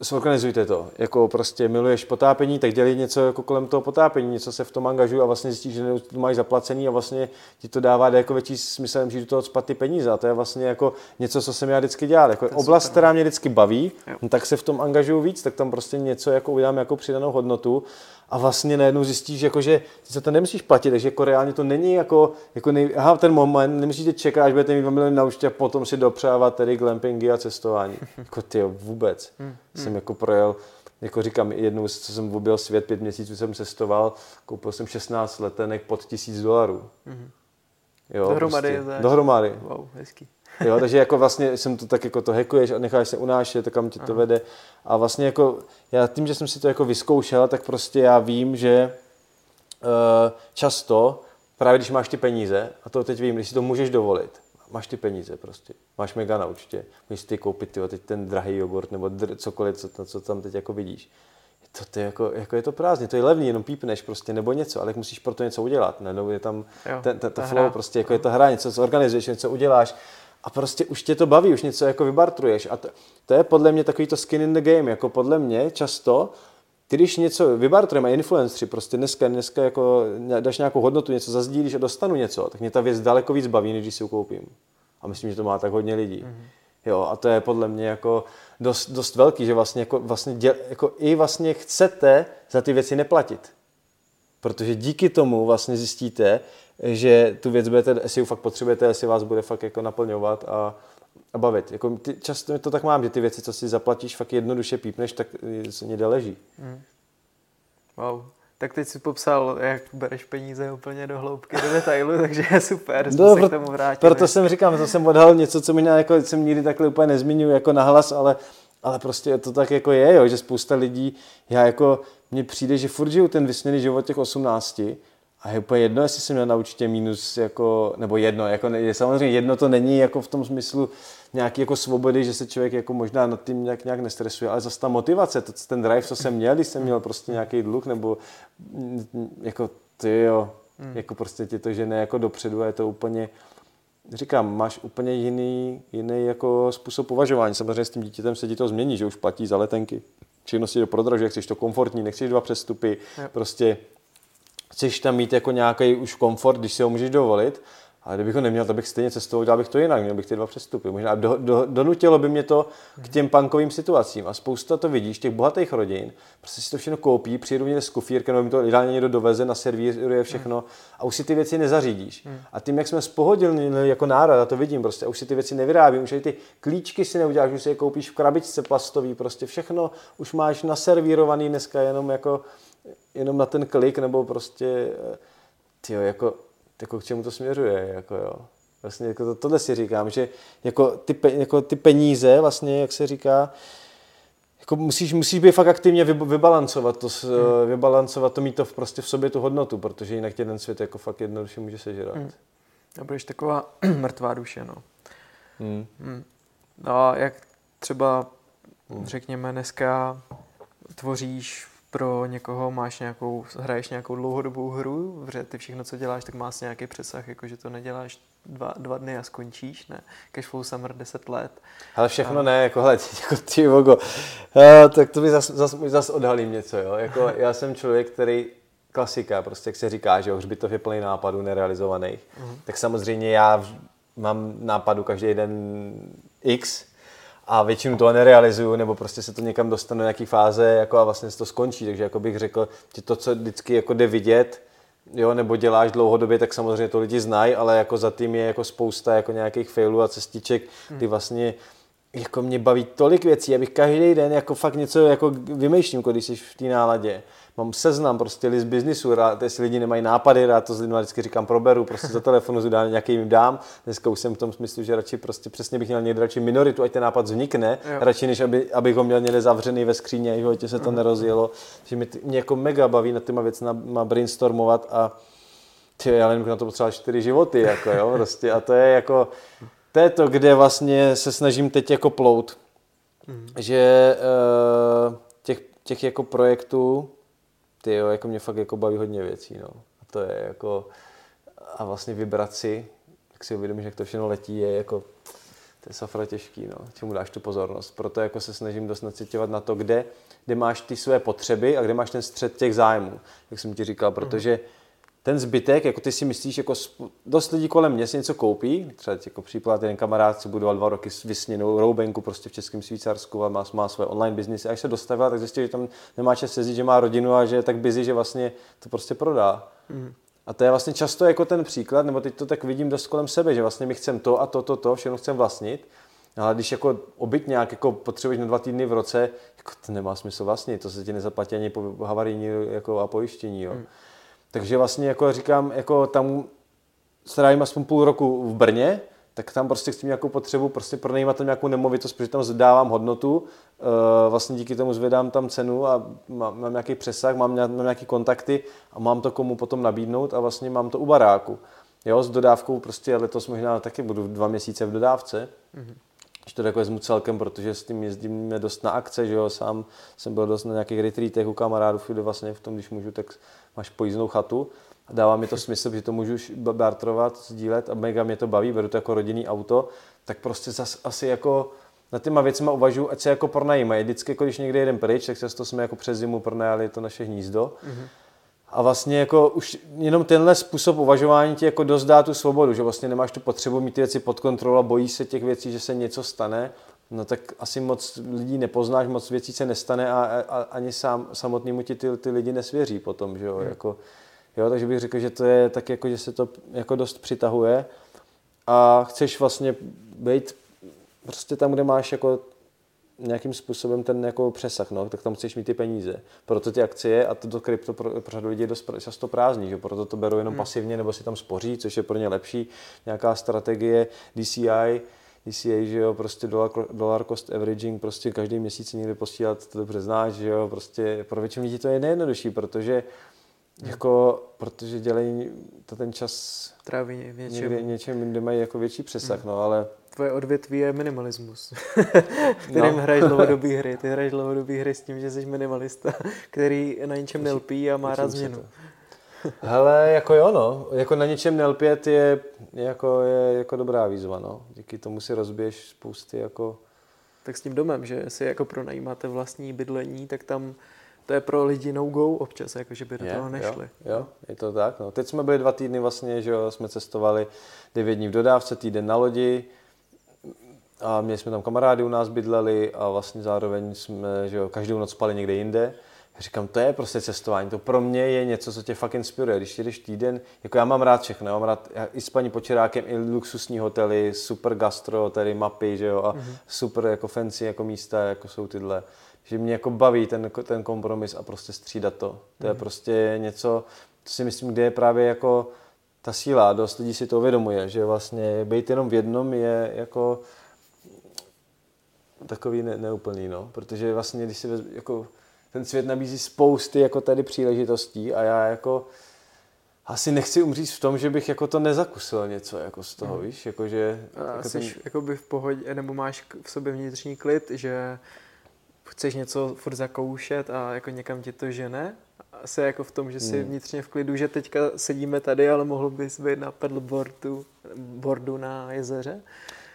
zorganizujte to. Jako prostě miluješ potápění, tak dělej něco jako kolem toho potápění, něco se v tom angažuj a vlastně zjistíš, že to máš zaplacený a vlastně ti to dává jako větší smysl, že do toho spat ty peníze. A to je vlastně jako něco, co jsem já vždycky dělal. Jako oblast, super. která mě vždycky baví, no, tak se v tom angažuju víc, tak tam prostě něco jako udělám jako přidanou hodnotu a vlastně najednou zjistíš, jako, že ty se to nemusíš platit, takže jako reálně to není jako, jako nej, aha, ten moment, nemusíte čekat, až budete mít 2 miliony na účtě a potom si dopřávat tedy glampingy a cestování. jako ty vůbec. Hmm, hmm. Jsem jako projel, jako říkám, jednou, co jsem objel svět, pět měsíců jsem cestoval, koupil jsem 16 letenek pod tisíc dolarů. Hmm. Jo, dohromady. Prostě, dohromady. Wow, hezký. Jo, takže jako vlastně jsem to tak jako to hackuješ a necháš se unášet, tak kam tě to vede. A vlastně jako já tím, že jsem si to jako vyzkoušel, tak prostě já vím, že uh, často, právě když máš ty peníze, a to teď vím, když si to můžeš dovolit, máš ty peníze prostě, máš mega na účtě, můžeš ty koupit tyjo, teď ten drahý jogurt nebo dr- cokoliv, co, co tam teď jako vidíš. To, to je jako, jako, je to prázdně, to je levný, jenom pípneš prostě nebo něco, ale musíš pro to něco udělat, ne? nebo je tam jo, ten, ten, to flow, hra. prostě jako je to hra, něco zorganizuješ, něco uděláš a prostě už tě to baví, už něco jako vybartruješ. A to, to je podle mě takový to skin in the game, jako podle mě často, když něco vybartrujeme, influenceri, prostě dneska, dneska jako dáš nějakou hodnotu, něco zazdílíš a dostanu něco, tak mě ta věc daleko víc baví, než když si ji koupím. A myslím, že to má tak hodně lidí. Mm-hmm. Jo, a to je podle mě jako dost, dost velký, že vlastně, jako, vlastně děl, jako i vlastně chcete za ty věci neplatit. Protože díky tomu vlastně zjistíte, že tu věc budete, jestli ji fakt potřebujete, jestli vás bude fakt jako naplňovat a bavit. Jako ty, často to tak mám, že ty věci, co si zaplatíš, fakt jednoduše pípneš, tak se někde leží. Mm. Wow. Tak teď si popsal, jak bereš peníze úplně do hloubky, do detailu, takže je super, no, se k tomu vrátili. Proto jsem říkám, to jsem odhalil něco, co mi jako, jsem nikdy takhle úplně nezmiňuji jako nahlas, ale, ale prostě to tak jako je, jo, že spousta lidí, já jako, mně přijde, že furt žiju ten vysněný život těch 18 a je úplně jedno, jestli jsem měl na určitě minus, jako, nebo jedno, jako, je, samozřejmě jedno to není jako v tom smyslu nějaký jako svobody, že se člověk jako možná nad tím nějak, nějak nestresuje, ale zase ta motivace, to, ten drive, co jsem měl, když jsem měl prostě nějaký dluh, nebo mm, jako ty jo, hmm. jako prostě ti to žene jako dopředu a je to úplně, říkám, máš úplně jiný, jiný jako způsob považování. Samozřejmě s tím dítětem se ti to změní, že už platí za letenky, všechno si to prodražuje, chceš to komfortní, nechceš dva přestupy, yep. prostě chceš tam mít jako nějaký už komfort, když si ho můžeš dovolit, ale kdybych ho neměl, tak bych stejně cestoval, dělal bych to jinak, měl bych ty dva přestupy. Možná do, do, donutilo by mě to k těm punkovým situacím. A spousta to vidíš, těch bohatých rodin, prostě si to všechno koupí, přijedou někde s kufírkem, nebo mi to ideálně někdo doveze, naservíruje všechno a už si ty věci nezařídíš. A tím, jak jsme spohodili jako národ, a to vidím prostě, už si ty věci nevyrábím, už ty klíčky si neuděláš, už si je koupíš v krabičce plastový, prostě všechno už máš naservírovaný dneska jenom jako jenom na ten klik, nebo prostě, eh, tyjo, jako, jako k čemu to směřuje, jako jo. Vlastně jako to, tohle si říkám, že jako ty, jako ty peníze, vlastně, jak se říká, jako musíš, musíš být fakt aktivně vybalancovat to, hmm. vybalancovat to, mít to v, prostě v sobě tu hodnotu, protože jinak tě ten svět jako fakt jednoduše může sežrat. Hmm. A budeš taková mrtvá duše, no. Hmm. Hmm. No a jak třeba, hmm. řekněme, dneska tvoříš pro někoho, máš nějakou, hraješ nějakou dlouhodobou hru, protože ty všechno, co děláš, tak máš nějaký přesah, jakože to neděláš dva, dva dny a skončíš, ne? Cashflow Summer 10 let. Ale všechno a... ne, jako hled, jako ty vogo. Uh, tak to by zas, zas, zas odhalím něco, jo. Jako, já jsem člověk, který klasika, prostě jak se říká, že hřbitov je plný nápadů nerealizovaných. Uh-huh. Tak samozřejmě já mám nápadu každý den X, a většinu toho nerealizuju, nebo prostě se to někam dostane do nějaký fáze jako a vlastně se to skončí. Takže jako bych řekl, že to, co vždycky jako jde vidět, jo, nebo děláš dlouhodobě, tak samozřejmě to lidi znají, ale jako za tím je jako spousta jako nějakých failů a cestiček, ty hmm. vlastně jako mě baví tolik věcí, abych každý den jako fakt něco jako vymýšlím, když jsi v té náladě mám seznam, prostě list biznisu, rád, jestli lidi nemají nápady, rád to s lidmi vždycky říkám, proberu, prostě za telefonu dám, nějaký jim dám. Dneska už jsem v tom smyslu, že radši prostě přesně bych měl někde radši minoritu, ať ten nápad vznikne, jo. radši než aby, abych ho měl někde zavřený ve skříně, a životě se to mm. nerozjelo. Že mě, mě, jako mega baví nad těma věcmi brainstormovat a ty, já nevím, na to potřeba čtyři životy, jako jo, prostě. A to je jako, to je to, kde vlastně se snažím teď jako plout. Mm. Že uh, těch, těch jako projektů, ty jo, jako mě fakt jako baví hodně věcí, no. A to je jako, a vlastně vybrat si, jak si uvědomíš, jak to všechno letí, je jako, to je safra těžký, no, čemu dáš tu pozornost. Proto jako se snažím dost nacitovat na to, kde, kde máš ty své potřeby a kde máš ten střed těch zájmů, jak jsem ti říkal, protože mm ten zbytek, jako ty si myslíš, jako dost lidí kolem mě si něco koupí, třeba jako příklad, jeden kamarád, co budoval dva roky s vysněnou roubenku prostě v Českém Švýcarsku a má, má své online biznis. A až se dostavil, tak zjistil, že tam nemá čas sezdit, že má rodinu a že je tak busy, že vlastně to prostě prodá. Mm. A to je vlastně často jako ten příklad, nebo teď to tak vidím dost kolem sebe, že vlastně my chceme to a to, to, to, všechno chceme vlastnit, ale když jako obyt nějak jako potřebuješ na dva týdny v roce, jako to nemá smysl vlastnit, to se ti nezaplatí ani po havarijní jako a pojištění. Jo. Mm. Takže vlastně jako říkám, jako tam strávím aspoň půl roku v Brně, tak tam prostě chci nějakou potřebu prostě pronajímat tam nějakou nemovitost, protože tam dávám hodnotu, eh, vlastně díky tomu zvedám tam cenu a mám, mám nějaký přesah, mám, mám nějaký kontakty a mám to komu potom nabídnout a vlastně mám to u baráku. Jo, s dodávkou prostě letos možná taky budu dva měsíce v dodávce. Mm-hmm. Když to jako vezmu celkem, protože s tím jezdíme dost na akce, že jo, sám jsem byl dost na nějakých retreatech u kamarádů, kde vlastně v tom, když můžu, tak máš pojízdnou chatu a dává mi to smysl, že to můžu bartrovat, sdílet a mega mě to baví, beru to jako rodinný auto, tak prostě zas asi jako na těma věcma uvažuji, ať se jako pronajímají. Vždycky, jako když někde jeden pryč, tak často jsme jako přes zimu pronajali to naše hnízdo. Mm-hmm. A vlastně jako už jenom tenhle způsob uvažování ti jako dost dá tu svobodu, že vlastně nemáš tu potřebu mít ty věci pod kontrolou a bojíš se těch věcí, že se něco stane no tak asi moc lidí nepoznáš, moc věcí se nestane a, a ani sám, samotnému ti ty, ty lidi nesvěří potom, že jo, hmm. jako, jo, takže bych řekl, že to je tak jako, že se to jako dost přitahuje a chceš vlastně být prostě tam, kde máš jako nějakým způsobem ten jako přesah, no, tak tam chceš mít ty peníze. Proto ty akcie a to krypto pro, pro řadu lidí je dost často prázdný, že proto to berou jenom hmm. pasivně nebo si tam spoří, což je pro ně lepší. Nějaká strategie DCI, DCA, že jo, prostě dollar, dollar cost averaging, prostě každý měsíc někde posílat, to dobře znáš, že jo, prostě pro většinu lidí to je nejjednodušší, protože jako, protože dělají to ten čas Tráví něčem. Někde, něčem, kde mají jako větší přesah, hmm. no, ale... Tvoje odvětví je minimalismus, kterým no. hraješ dlouhodobý hry. Ty hraješ dlouhodobý hry s tím, že jsi minimalista, který na ničem nelpí a má rád změnu. Hele, jako jo, no. Jako na něčem nelpět je, jako, je jako dobrá výzva, no. Díky tomu si rozbiješ spousty jako... Tak s tím domem, že si jako pronajímáte vlastní bydlení, tak tam to je pro lidi no-go občas, jako že by do je, toho nešli. Jo, jo, je to tak. No. Teď jsme byli dva týdny vlastně, že jo, jsme cestovali devět dní v dodávce, týden na lodi, a měli jsme tam kamarády u nás bydleli a vlastně zároveň jsme že jo, každou noc spali někde jinde. Říkám, to je prostě cestování, to pro mě je něco, co tě fakt inspiruje. Když jdeš týden, jako já mám rád všechno, já mám rád i s paní Počerákem, i luxusní hotely, super gastro, tady mapy, že jo, a mm-hmm. super jako fancy jako místa, jako jsou tyhle. Že mě jako baví ten, ten kompromis a prostě střídat to. To mm-hmm. je mhm. prostě něco, co si myslím, kde je právě jako ta síla, dost lidí si to uvědomuje, že vlastně být jenom v jednom je jako takový ne, neúplný, no, protože vlastně, když si vezm, jako ten svět nabízí spousty jako tady příležitostí a já jako asi nechci umřít v tom, že bych jako to nezakusil něco jako z toho, mm. víš, jakože... A jako jsi ten... jako by v pohodě, nebo máš v sobě vnitřní klid, že chceš něco furt zakoušet a jako někam ti to žene? Asi jako v tom, že jsi mm. vnitřně v klidu, že teďka sedíme tady, ale mohl bys být na paddleboardu boardu na jezeře?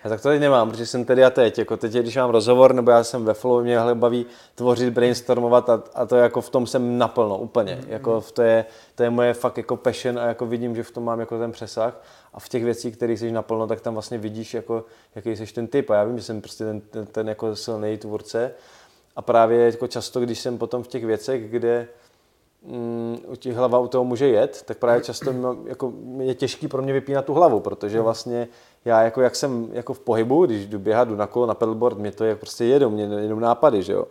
Já tak to teď nemám, protože jsem tady a teď. Jako teď, když mám rozhovor, nebo já jsem ve flow, mě baví tvořit, brainstormovat a, a to jako v tom jsem naplno úplně. Mm-hmm. Jako v to, je, to je moje fakt jako passion a jako vidím, že v tom mám jako ten přesah. A v těch věcích, které jsi naplno, tak tam vlastně vidíš, jako, jaký jsi ten typ. A já vím, že jsem prostě ten, ten, ten jako silný tvůrce. A právě jako často, když jsem potom v těch věcech, kde mm, těch hlava u toho může jet, tak právě často jako, je těžký pro mě vypínat tu hlavu, protože vlastně já jako jak jsem jako v pohybu, když jdu běhat, jdu na kolo, na pedalboard, mě to je prostě jedou, mě jenom nápady, že jo.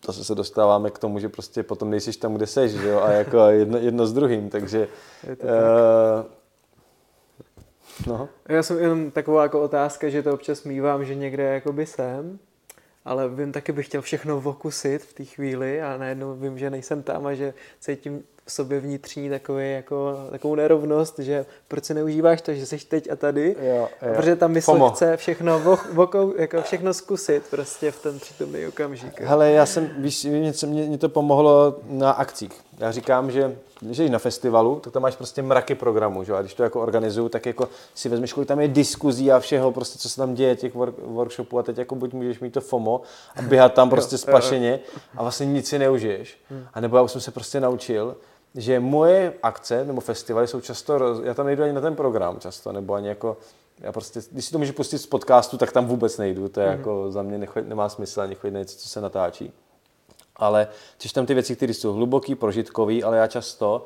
To se dostáváme k tomu, že prostě potom nejsiš tam, kde seš, že jo, a jako jedno, jedno s druhým, takže... Je to tak. Uh, no. Já jsem jenom taková jako otázka, že to občas mývám, že někde jakoby jsem, ale vím, taky bych chtěl všechno okusit v té chvíli a najednou vím, že nejsem tam a že cítím v sobě vnitřní takový, jako, takovou nerovnost, že proč si neužíváš to, že jsi teď a tady, jo, jo. protože ta mysl Fomo. chce všechno, vokou, jako všechno zkusit prostě v ten přítomný okamžik. Hele, já jsem, víš, mě, mě to pomohlo na akcích. Já říkám, že když jsi na festivalu, tak tam máš prostě mraky programů, že? a když to jako organizuju, tak jako si vezmeš, kolik tam je diskuzí a všeho, prostě co se tam děje, těch work, workshopů a teď jako buď můžeš mít to FOMO a běhat tam prostě spašeně a vlastně nic si neužiješ. A nebo já už jsem se prostě naučil, že moje akce nebo festivaly jsou často, já tam nejdu ani na ten program často, nebo ani jako, já prostě, když si to můžu pustit z podcastu, tak tam vůbec nejdu, to je mm-hmm. jako za mě nechod, nemá smysl ani chodit na něco, co se natáčí. Ale což tam ty věci, které jsou hluboký, prožitkový, ale já často,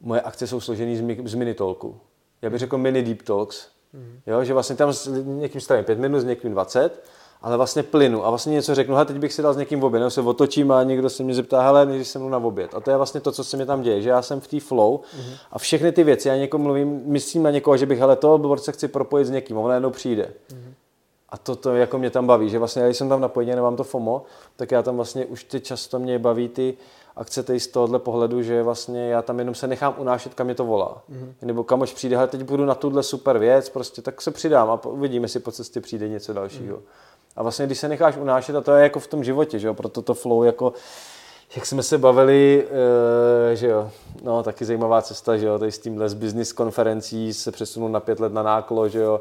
moje akce jsou složené z, z mini talku. Já bych řekl mini deep talks. Mm-hmm. Jo, že vlastně tam s někým strávím pět minut, s někým 20 ale vlastně plynu a vlastně něco řeknu, hele, teď bych si dal s někým v oběd, nebo se otočím a někdo se mě zeptá, hele, než jsem mnou na oběd. A to je vlastně to, co se mi tam děje, že já jsem v té flow mm-hmm. a všechny ty věci, já někomu mluvím, myslím na někoho, že bych, hele, to se chci propojit s někým, a on najednou přijde. Mm-hmm. A to, to jako mě tam baví, že vlastně, když jsem tam napojený, nemám to FOMO, tak já tam vlastně už ty často mě baví ty akce z tohohle pohledu, že vlastně já tam jenom se nechám unášet, kam mě to volá. Mm-hmm. Nebo kamož přijde, hele, teď budu na tuhle super věc, prostě tak se přidám a uvidíme, jestli po cestě přijde něco dalšího. Mm-hmm. A vlastně, když se necháš unášet, a to je jako v tom životě, že jo, proto to flow jako jak jsme se bavili, uh, že jo, no taky zajímavá cesta, že jo, tady s tímhle z business konferencí se přesunul na pět let na náklo, že jo,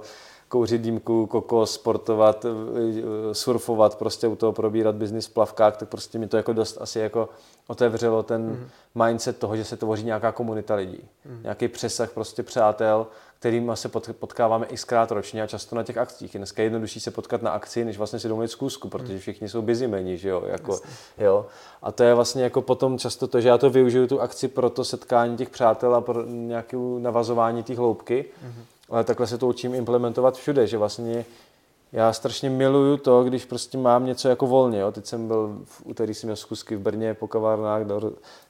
kouřit dýmku, kokos, sportovat, eh, surfovat, prostě u toho probírat biznis v plavkách, tak prostě mi to jako dost asi jako otevřelo ten mm. mindset toho, že se tvoří nějaká komunita lidí. Mm. Nějaký přesah prostě přátel, kterým se potkáváme xkrát ročně a často na těch akcích. Je dneska jednodušší se potkat na akci, než vlastně si domluvit zkusku, protože hmm. všichni jsou bizimeni, že jo, jako, jo. A to je vlastně jako potom často to, že já to využiju tu akci pro to setkání těch přátel a pro nějaké navazování té hloubky, mm-hmm. Ale takhle se to učím implementovat všude, že vlastně já strašně miluju to, když prostě mám něco jako volně. Jo. Teď jsem byl v úterý jsem měl zkusky v Brně po kavárnách,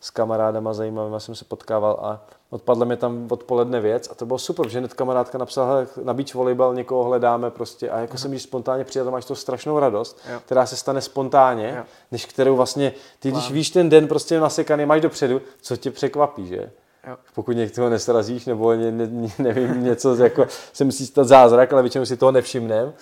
s kamarádama zajímavými jsem se potkával a odpadla mi tam odpoledne věc a to bylo super, že hned kamarádka napsala, na beach volejbal někoho hledáme prostě a jako jsem jí spontánně přijel, to máš to strašnou radost, jo. která se stane spontánně, jo. než kterou vlastně, ty když víš ten den prostě nasekaný, máš dopředu, co tě překvapí, že? Jo. Pokud někoho nesrazíš nebo ne, ne, nevím, něco, jako se musí stát zázrak, ale většinou si toho nevšimnem,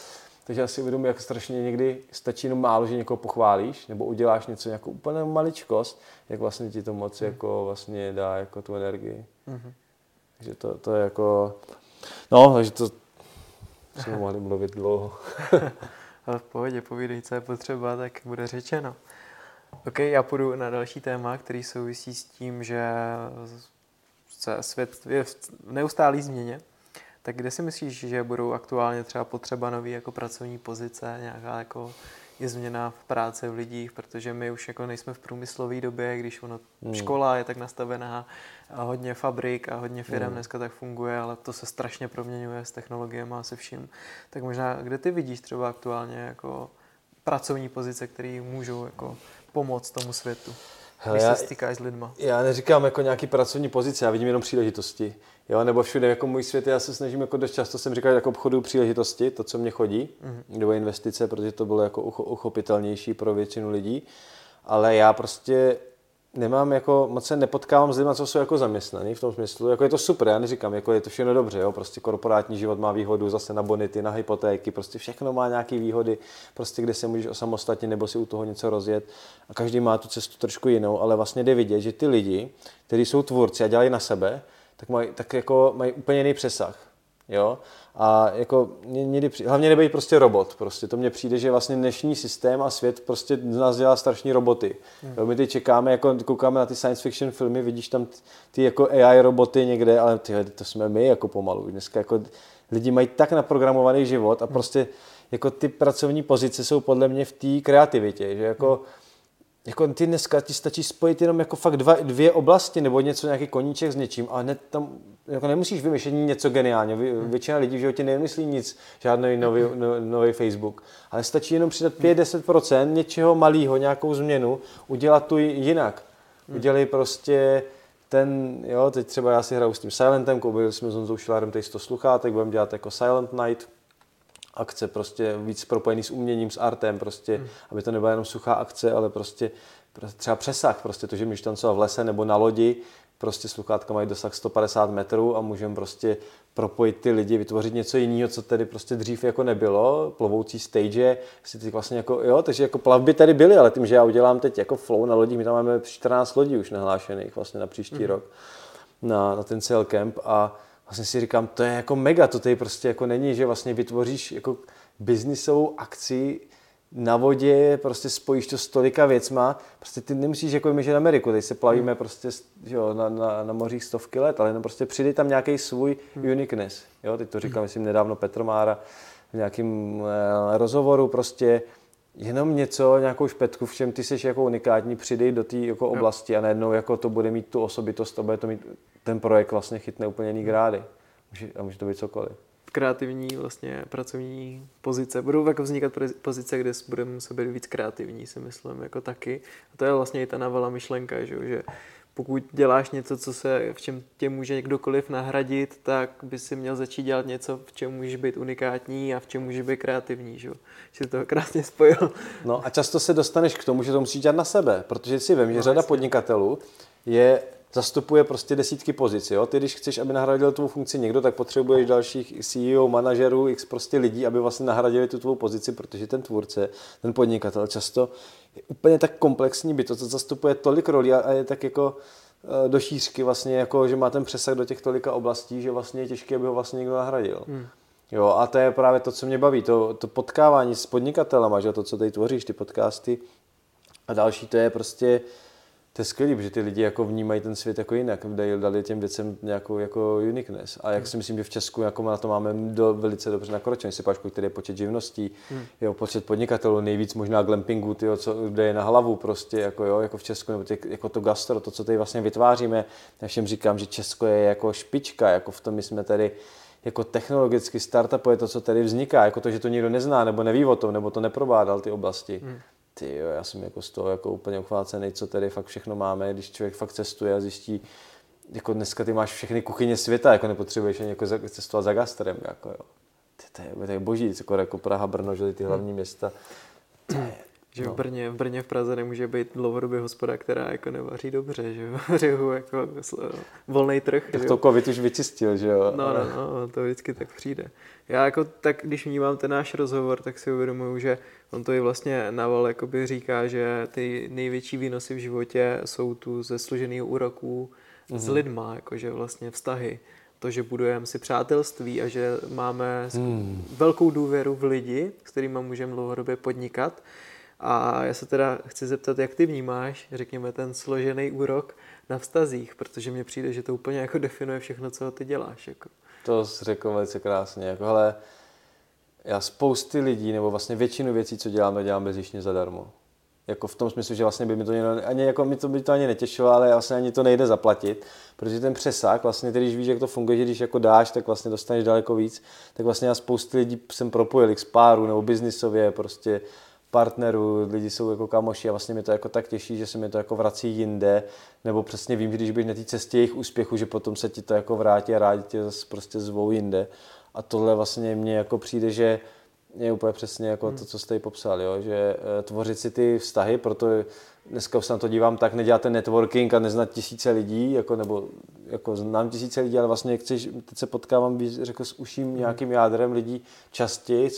takže asi uvědomuji, jak strašně někdy stačí jenom málo, že někoho pochválíš, nebo uděláš něco jako úplně maličkost, jak vlastně ti to moc mm. jako vlastně dá jako tu energii. Mm-hmm. Takže to, to je jako, no, takže to jsme mohli mluvit dlouho. Ale v pohodě, povídej, co je potřeba, tak bude řečeno. OK, já půjdu na další téma, který souvisí s tím, že svět je v neustálý změně. Tak kde si myslíš, že budou aktuálně třeba potřeba nový jako pracovní pozice, nějaká jako je změna v práci v lidích, protože my už jako nejsme v průmyslové době, když ono, hmm. škola je tak nastavená, a hodně fabrik a hodně firm hmm. dneska tak funguje, ale to se strašně proměňuje s technologiemi a se vším. Tak možná, kde ty vidíš třeba aktuálně jako pracovní pozice, které můžou jako pomoct tomu světu? Hele, když se stýkáš s lidma? Já neříkám jako nějaký pracovní pozice, já vidím jenom příležitosti. Jo, nebo všude jako můj svět, já se snažím jako dost často jsem říkal jako obchodu příležitosti, to, co mě chodí, mm-hmm. nebo investice, protože to bylo jako uchopitelnější pro většinu lidí. Ale já prostě nemám jako, moc se nepotkávám s lidmi, co jsou jako zaměstnaní v tom smyslu, jako je to super, já neříkám, jako je to všechno dobře, jo, prostě korporátní život má výhodu zase na bonity, na hypotéky, prostě všechno má nějaké výhody, prostě kde se můžeš osamostatnit nebo si u toho něco rozjet a každý má tu cestu trošku jinou, ale vlastně jde vidět, že ty lidi, kteří jsou tvůrci a dělají na sebe, tak mají, tak jako mají úplně jiný přesah. Jo? A jako někdy, hlavně nebejt prostě robot. Prostě to mně přijde, že vlastně dnešní systém a svět prostě z nás dělá strašní roboty. Hmm. My teď čekáme, jako koukáme na ty science fiction filmy, vidíš tam ty jako AI roboty někde, ale ty, to jsme my jako pomalu. Dneska jako lidi mají tak naprogramovaný život a hmm. prostě jako ty pracovní pozice jsou podle mě v té kreativitě, že jako hmm jako ty dneska ti stačí spojit jenom jako fakt dva, dvě oblasti nebo něco, nějaký koníček s něčím a hned tam jako nemusíš vymýšlet něco geniálně. Hmm. Většina lidí v životě nevymyslí nic, žádný nový, no, nový Facebook. Ale stačí jenom přidat 5-10% něčeho malého, nějakou změnu, udělat tu jinak. Udělej prostě ten, jo, teď třeba já si hraju s tím Silentem, koupili jsme s Honzou Šilarem teď 100 sluchátek, budeme dělat jako Silent Night, akce, prostě víc propojený s uměním, s artem, prostě, hmm. aby to nebyla jenom suchá akce, ale prostě, prostě třeba přesah, prostě to, že můžeš tancovat v lese nebo na lodi, prostě sluchátka mají dosah 150 metrů a můžeme prostě propojit ty lidi, vytvořit něco jiného, co tady prostě dřív jako nebylo, plovoucí stage, si ty vlastně jako, jo, takže jako plavby tady byly, ale tím, že já udělám teď jako flow na lodích, my tam máme 14 lodí už nahlášených vlastně na příští mm-hmm. rok na, na ten cel camp a vlastně si říkám, to je jako mega, to tady prostě jako není, že vlastně vytvoříš jako biznisovou akci na vodě, prostě spojíš to s tolika věcma, prostě ty nemusíš jako vymýšlet Ameriku, teď se plavíme hmm. prostě jo, na, na, na mořích stovky let, ale jenom prostě přijde tam nějaký svůj hmm. uniqueness, jo, teď to říkal, hmm. myslím, nedávno Petr Mára v nějakém eh, rozhovoru, prostě jenom něco, nějakou špetku, v čem ty jsi jako unikátní, přidej do té jako oblasti a najednou jako to bude mít tu osobitost a bude to mít ten projekt vlastně chytne úplně jiný grády. Může, a může to být cokoliv. Kreativní vlastně pracovní pozice. Budou jako vznikat pozice, kde budeme muset být víc kreativní, si myslím, jako taky. A to je vlastně i ta novela myšlenka, že, že pokud děláš něco, co se, v čem tě může kdokoliv nahradit, tak by si měl začít dělat něco, v čem můžeš být unikátní a v čem můžeš být kreativní, že, že to krásně spojil. No a často se dostaneš k tomu, že to musíš dělat na sebe, protože si vím, že no, řada jasně. podnikatelů je zastupuje prostě desítky pozic. Jo? Ty, když chceš, aby nahradil tvou funkci někdo, tak potřebuješ dalších CEO, manažerů, x prostě lidí, aby vlastně nahradili tu tvou pozici, protože ten tvůrce, ten podnikatel často je úplně tak komplexní by to zastupuje tolik rolí a je tak jako eh, do šířky vlastně, jako, že má ten přesah do těch tolika oblastí, že vlastně je těžké, aby ho vlastně někdo nahradil. Hmm. Jo, a to je právě to, co mě baví, to, to potkávání s podnikatelama, že to, co tady tvoříš, ty podcasty a další, to je prostě, to je skvělé, protože ty lidi jako vnímají ten svět jako jinak, dali, dali těm věcem nějakou jako uniqueness. A jak hmm. si myslím, že v Česku jako na to máme do, velice dobře nakročené. Si páčku, který je počet živností, hmm. jo, počet podnikatelů, nejvíc možná glampingu, tyjo, co, kde je na hlavu prostě, jako, jo, jako v Česku, nebo tě, jako to gastro, to, co tady vlastně vytváříme. Já všem říkám, že Česko je jako špička, jako v tom my jsme tady jako technologicky startup je to, co tady vzniká, jako to, že to nikdo nezná, nebo neví o tom, nebo to neprobádal ty oblasti. Hmm ty jo, já jsem jako z toho jako úplně uchvácený, co tady fakt všechno máme, když člověk fakt cestuje a zjistí, jako dneska ty máš všechny kuchyně světa, jako nepotřebuješ ani jako cestovat za gastrem, jako jo. Ty, to, je, to je boží, jako, jako Praha, Brno, že ty hlavní města. To je, že no. v Brně, v Brně v Praze nemůže být dlouhodobě hospoda, která jako nevaří dobře, že jo, Řehu jako volný trh. Tak to covid už vyčistil, že jo. No, no, no, to vždycky tak přijde. Já jako tak, když vnímám ten náš rozhovor, tak si uvědomuji, že on to i vlastně Naval jakoby říká, že ty největší výnosy v životě jsou tu ze složených úroků mm-hmm. s mhm. lidma, jakože vlastně vztahy. To, že budujeme si přátelství a že máme mm. velkou důvěru v lidi, s kterými můžeme dlouhodobě podnikat. A já se teda chci zeptat, jak ty vnímáš, řekněme, ten složený úrok na vztazích, protože mně přijde, že to úplně jako definuje všechno, co ty děláš. Jako. To jsi řekl velice krásně. Jako, hele, já spousty lidí, nebo vlastně většinu věcí, co dělám, dělám bezjištně zadarmo. Jako v tom smyslu, že vlastně by mi to ani, jako mi to by to ani netěšilo, ale vlastně ani to nejde zaplatit, protože ten přesah, vlastně, když víš, jak to funguje, že když jako dáš, tak vlastně dostaneš daleko víc, tak vlastně já spousty lidí jsem propojil, z páru nebo biznisově, prostě partnerů, lidi jsou jako kamoši a vlastně mě to jako tak těší, že se mi to jako vrací jinde, nebo přesně vím, že když bych na té cestě jejich úspěchu, že potom se ti to jako vrátí a rádi tě zase prostě zvou jinde. A tohle vlastně mně jako přijde, že je úplně přesně jako hmm. to, co jste ji popsal, jo? že e, tvořit si ty vztahy, proto dneska se na to dívám tak, neděláte networking a neznat tisíce lidí, jako, nebo jako znám tisíce lidí, ale vlastně chceš, teď se potkávám víc, řekl, s uším hmm. nějakým jádrem lidí častěji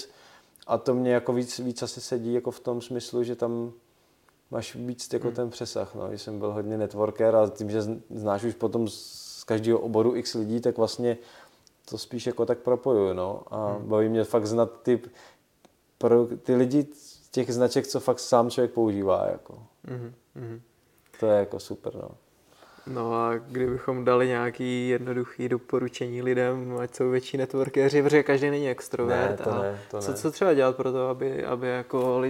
a to mě jako víc, víc asi sedí jako v tom smyslu, že tam máš víc jako hmm. ten přesah, no, jsem byl hodně networker a tím, že znáš už potom z každého oboru x lidí, tak vlastně to spíš jako tak propojuju, no. A hmm. baví mě fakt znat ty, pro, ty lidi těch značek, co fakt sám člověk používá, jako. Hmm. To je jako super, no. No a kdybychom dali nějaký jednoduchý doporučení lidem, ať jsou větší networkéři, protože každý není extrovert. Ne, to a ne, to co, ne. co třeba dělat pro to, aby, aby jako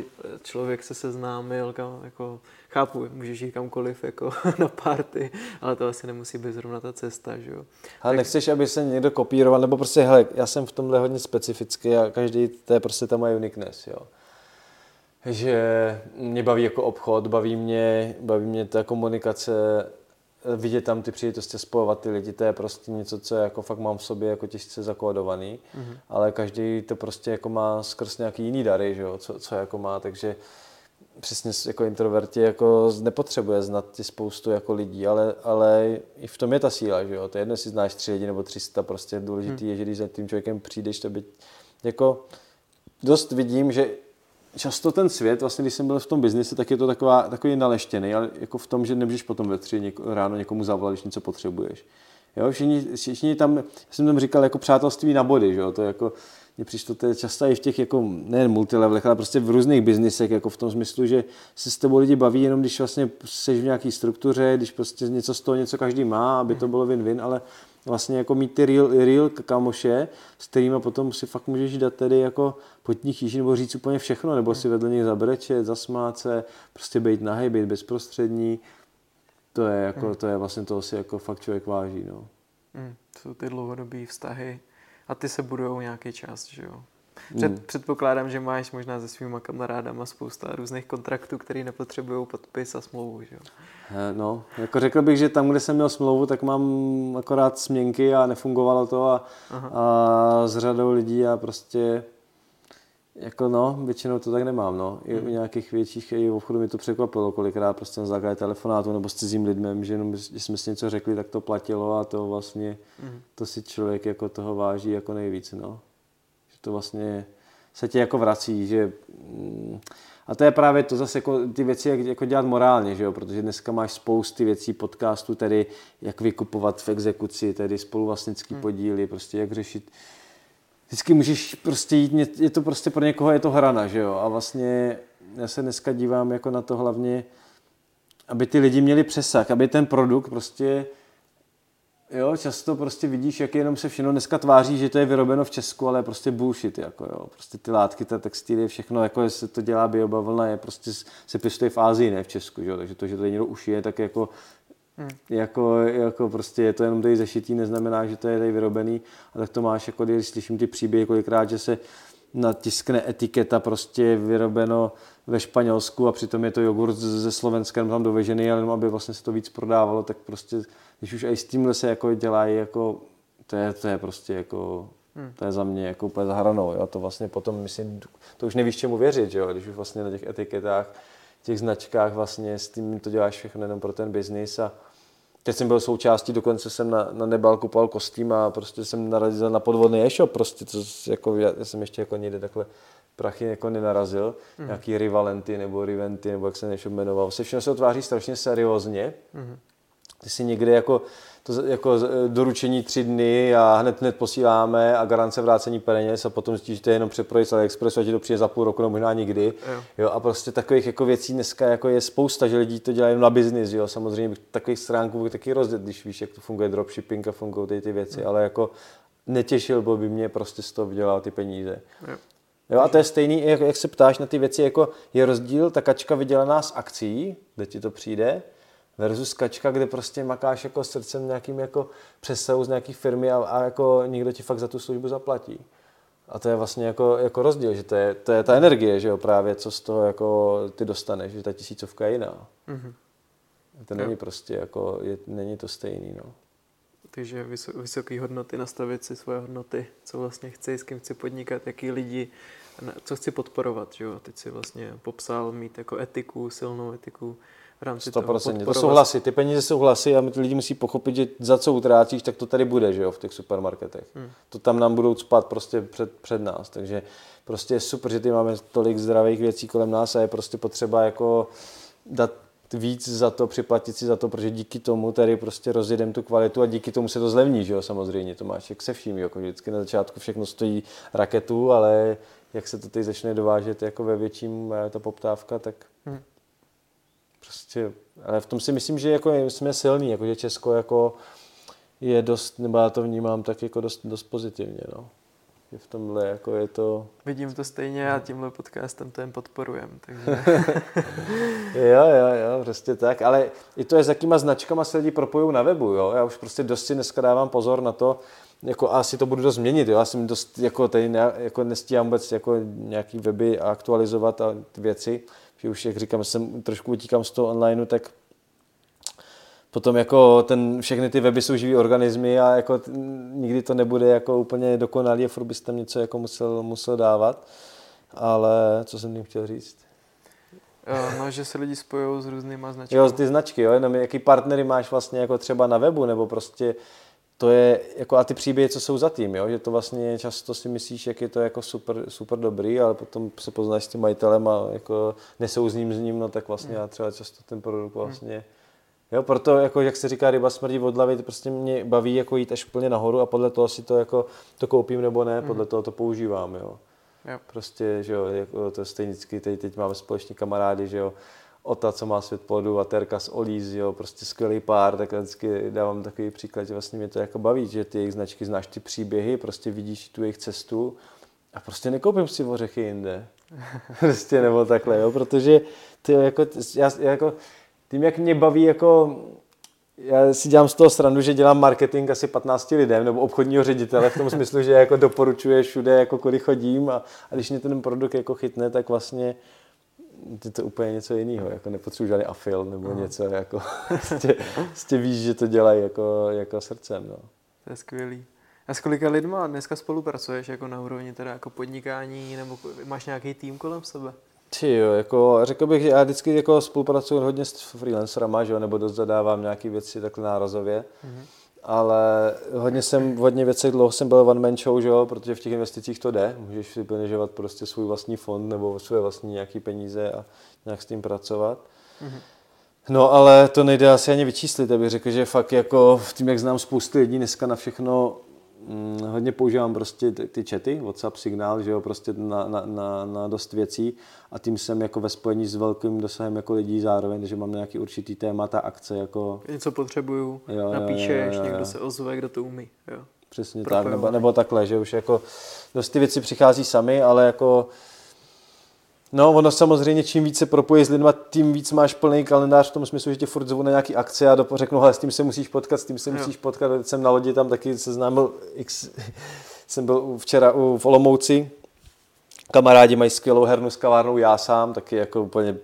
člověk se seznámil, kam, jako, chápu, můžeš jít kamkoliv jako na party, ale to asi nemusí být zrovna ta cesta, že jo. Ale tak... nechceš, aby se někdo kopíroval, nebo prostě, hele, já jsem v tomhle hodně specifický a každý, to je prostě ta moje uniqueness, jo že mě baví jako obchod, baví mě, baví mě ta komunikace, vidět tam ty příležitosti, spojovat ty lidi, to je prostě něco, co jako fakt mám v sobě jako těžce zakódovaný, mm-hmm. ale každý to prostě jako má skrz nějaký jiný dary, že jo, co, co jako má, takže přesně jako introverti jako nepotřebuje znat ty spoustu jako lidí, ale, ale i v tom je ta síla, že jo, to je jedno, jestli znáš tři lidi nebo 300, prostě důležitý mm. je, že když za tím člověkem přijdeš, to by jako dost vidím, že často ten svět, vlastně když jsem byl v tom biznise, tak je to taková, takový naleštěný, ale jako v tom, že nemůžeš potom ve tři něko, ráno někomu zavolat, když něco potřebuješ. Jo, všichni, všichni tam, já jsem tam říkal jako přátelství na body, že jo, to jako, mně přišlo to je často i v těch jako, nejen multilevelech, ale prostě v různých biznisech, jako v tom smyslu, že se s tebou lidi baví jenom, když vlastně seš v nějaké struktuře, když prostě něco z toho něco každý má, aby to bylo win-win, ale vlastně jako mít ty real, real kamoše, s kterými potom si fakt můžeš dát tedy jako potních jíží nebo říct úplně všechno, nebo si vedle nich zabrečet, zasmát se, prostě být nahej, být bezprostřední. To je, jako, hmm. to je vlastně toho si jako fakt člověk váží. No. Hmm, jsou ty dlouhodobé vztahy a ty se budou nějaký čas, že jo? Před, hmm. Předpokládám, že máš možná se svýma kamarádama spousta různých kontraktů, které nepotřebují podpis a smlouvu, že jo? No, jako řekl bych, že tam, kde jsem měl smlouvu, tak mám akorát směnky a nefungovalo to a, a s řadou lidí a prostě jako no, většinou to tak nemám, no. I hmm. u nějakých větších i obchodů mi to překvapilo, kolikrát prostě na základě telefonátu nebo s cizím lidem, že jenom, když jsme si něco řekli, tak to platilo a to vlastně, hmm. to si člověk jako toho váží jako nejvíc, no to vlastně se ti jako vrací, že mm, a to je právě to zase jako ty věci, jak jako dělat morálně, že jo? protože dneska máš spousty věcí, podcastů, tedy jak vykupovat v exekuci, tedy spoluvlastnický hmm. podíly, prostě jak řešit. Vždycky můžeš prostě jít, je to prostě pro někoho je to hrana, že jo? A vlastně já se dneska dívám jako na to hlavně, aby ty lidi měli přesah, aby ten produkt prostě Jo, často prostě vidíš, jak jenom se všechno dneska tváří, že to je vyrobeno v Česku, ale prostě bullshit, jako jo. Prostě ty látky, ta textilie, všechno, jako se to dělá biobavlna, je prostě se pěstuje v Ázii, ne v Česku, jo. Takže to, že to někdo ušije, tak jako Hmm. Jako, jako prostě je to jenom tady zešitý, neznamená, že to je tady vyrobený. A tak to máš, jako když slyším ty příběhy kolikrát, že se natiskne etiketa prostě vyrobeno ve Španělsku a přitom je to jogurt ze Slovenska tam dovežený, ale jenom aby vlastně se to víc prodávalo, tak prostě, když už i s tímhle se jako dělají, jako, to je, to je prostě jako, hmm. to je za mě jako úplně zahranou, jo, to vlastně potom myslím, to už nevíš čemu věřit, jo, když už vlastně na těch etiketách, těch značkách vlastně s tím to děláš všechno jenom pro ten biznis a Teď jsem byl součástí, dokonce jsem na, na Nebal kupoval kostým a prostě jsem narazil na podvodný e-shop, prostě to jako, já, jsem ještě jako někde takhle prachy jako nenarazil, mm. nějaký rivalenty nebo riventy, nebo jak se e-shop jmenoval. Se všechno se tváří strašně seriózně. Mm. Ty si někde jako to jako doručení tři dny a hned hned posíláme a garance vrácení peněz a potom zjistíš, že to je jenom přeprojet z AliExpressu a ti to přijde za půl roku nebo možná nikdy. Jo. jo. a prostě takových jako věcí dneska jako je spousta, že lidi to dělají na biznis, jo. Samozřejmě takových stránků bych taky rozdělit, když víš, jak to funguje dropshipping a fungují ty, ty věci, jo. ale jako netěšil by mě prostě z toho vydělat ty peníze. Jo. Jo, a to je stejný, jak, jak se ptáš na ty věci, jako je rozdíl, ta kačka vydělaná z akcí, kde ti to přijde, versus kačka, kde prostě makáš jako srdcem nějakým jako přesahu z nějaký firmy a, a jako někdo ti fakt za tu službu zaplatí. A to je vlastně jako, jako rozdíl, že to je, to je ta energie, že jo, právě co z toho jako ty dostaneš, že ta tisícovka je jiná. Mm-hmm. To není jo. prostě jako, je, není to stejný, no. Takže vysoké hodnoty, nastavit si svoje hodnoty, co vlastně chci, s kým chci podnikat, jaký lidi, co chci podporovat, že jo. Teď si vlastně popsal mít jako etiku, silnou etiku, v rámci 100%. To souhlasí, ty peníze souhlasí a ty lidi musí pochopit, že za co utrácíš, tak to tady bude, že jo, v těch supermarketech. Hmm. To tam nám budou spát prostě před, před nás, takže prostě je super, že ty máme tolik zdravých věcí kolem nás a je prostě potřeba jako dát víc za to, připlatit si za to, protože díky tomu tady prostě rozjedem tu kvalitu a díky tomu se to zlevní, že jo, samozřejmě, to máš jak se vším, jako vždycky na začátku všechno stojí raketu, ale jak se to teď začne dovážet jako ve větším ta poptávka, tak hmm prostě, ale v tom si myslím, že jako jsme silní, jako že Česko jako je dost, nebo já to vnímám tak jako dost, dost pozitivně, no. Že v tomhle jako je to... Vidím to stejně a tímhle podcastem to jen podporujem, takže... jo, jo, jo, prostě tak, ale i to je s jakýma značkama se lidi propojují na webu, jo. Já už prostě dost si dneska dávám pozor na to, jako asi to budu dost změnit, jo. Já jsem dost, jako tady ne, jako nestíhám vůbec jako nějaký weby aktualizovat a ty věci, že už, jak říkám, jsem trošku utíkám z toho onlineu, tak potom jako ten, všechny ty weby jsou živý organismy a jako t, nikdy to nebude jako úplně dokonalý a furt bys tam něco jako musel, musel dávat. Ale co jsem tím chtěl říct? No, že se lidi spojují s různýma značkami. Jo, ty značky, jo, jenom jaký partnery máš vlastně jako třeba na webu, nebo prostě to je, jako a ty příběhy, co jsou za tím, jo? že to vlastně často si myslíš, jak je to jako super, super dobrý, ale potom se poznáš s tím majitelem a jako nesouzním s ním, no tak vlastně já třeba často ten produkt vlastně, jo, proto jako, jak se říká, ryba smrdí od hlavy, to prostě mě baví jako jít až úplně nahoru a podle toho si to jako, to koupím nebo ne, podle toho to používám, jo. Jo. Prostě, že jo, jako to je stejně vždycky, teď, teď máme společně kamarády, že jo, Ota, co má svět plodu a Terka s Olíz, jo, prostě skvělý pár, tak vždycky dávám takový příklad, že vlastně mě to jako baví, že ty jejich značky znáš ty příběhy, prostě vidíš tu jejich cestu a prostě nekoupím si ořechy jinde. prostě nebo takhle, jo, protože ty jako, já, jako, tím, jak mě baví jako já si dělám z toho srandu, že dělám marketing asi 15 lidem nebo obchodního ředitele v tom smyslu, že jako doporučuje všude, jako kudy chodím a, a když mě ten produkt jako chytne, tak vlastně je to úplně něco jiného, jako nepotřebuji žádný afil nebo Aha. něco, jako prostě, prostě víš, že to dělají jako, jako srdcem, no. To je skvělý. A s kolika lidma dneska spolupracuješ jako na úrovni teda jako podnikání nebo máš nějaký tým kolem sebe? Ty jo, jako řekl bych, že já vždycky jako spolupracuji hodně s freelancerama, že jo, nebo dost zadávám nějaké věci takhle nárazově. Mm-hmm ale hodně jsem, v hodně věcech dlouho jsem byl one man show, že jo, protože v těch investicích to jde, můžeš si peněžovat prostě svůj vlastní fond nebo své vlastní nějaký peníze a nějak s tím pracovat. Mm-hmm. No ale to nejde asi ani vyčíslit, abych řekl, že fakt jako v tím, jak znám spoustu lidí dneska na všechno hm, hodně používám prostě ty, ty chaty, WhatsApp, signál, že jo, prostě na, na, na, na dost věcí a tím jsem jako ve spojení s velkým dosahem jako lidí zároveň, že mám nějaký určitý témata, akce jako... Něco potřebuju, jo, napíšeš, jo, jo, jo. někdo se ozve, kdo to umí, jo. Přesně tak, nebo, nebo takhle, že už jako dost ty věci přichází sami, ale jako No, ono samozřejmě, čím více propojí s lidma, tím víc máš plný kalendář v tom smyslu, že tě furt zvu na nějaký akce a dopo řeknu, hele, s tím se musíš potkat, s tím se jo. musíš potkat. Teď jsem na lodi tam taky seznámil, x, jsem byl včera u v Olomouci, kamarádi mají skvělou hernu s kavárnou Já sám, taky jako úplně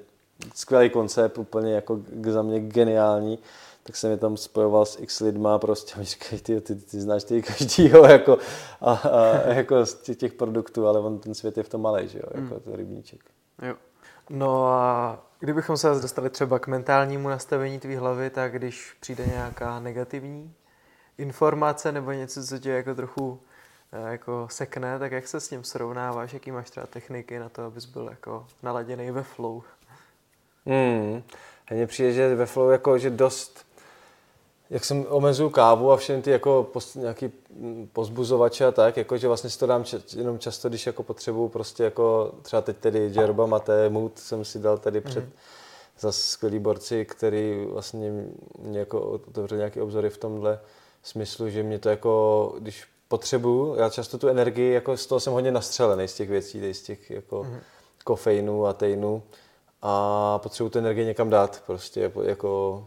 skvělý koncept, úplně jako za mě geniální tak jsem je tam spojoval s x lidma, prostě mi říkají, ty, ty, ty znáš ty každýho, jako, a, a, jako z těch, produktů, ale on ten svět je v tom malý, že jo, jako hmm. to rybníček. Jo. No a kdybychom se dostali třeba k mentálnímu nastavení tvý hlavy, tak když přijde nějaká negativní informace nebo něco, co tě jako trochu eh, jako sekne, tak jak se s tím srovnáváš, jaký máš třeba techniky na to, abys byl jako naladěný ve flow? Hmm. Mně přijde, že ve flow jako, že dost jak jsem omezuju kávu a všechny ty jako post, nějaký pozbuzovače a tak, jako že vlastně si to dám č- jenom často, když jako potřebuju prostě jako třeba teď tedy Jerba Mate, Mood jsem si dal tady před mm-hmm. za skvělý borci, který vlastně mě jako otevřel nějaký obzory v tomhle smyslu, že mě to jako, když potřebuju, já často tu energii, jako z toho jsem hodně nastřelený z těch věcí, z těch jako mm-hmm. kofeinů a tejnů a potřebuju tu energii někam dát prostě, jako, jako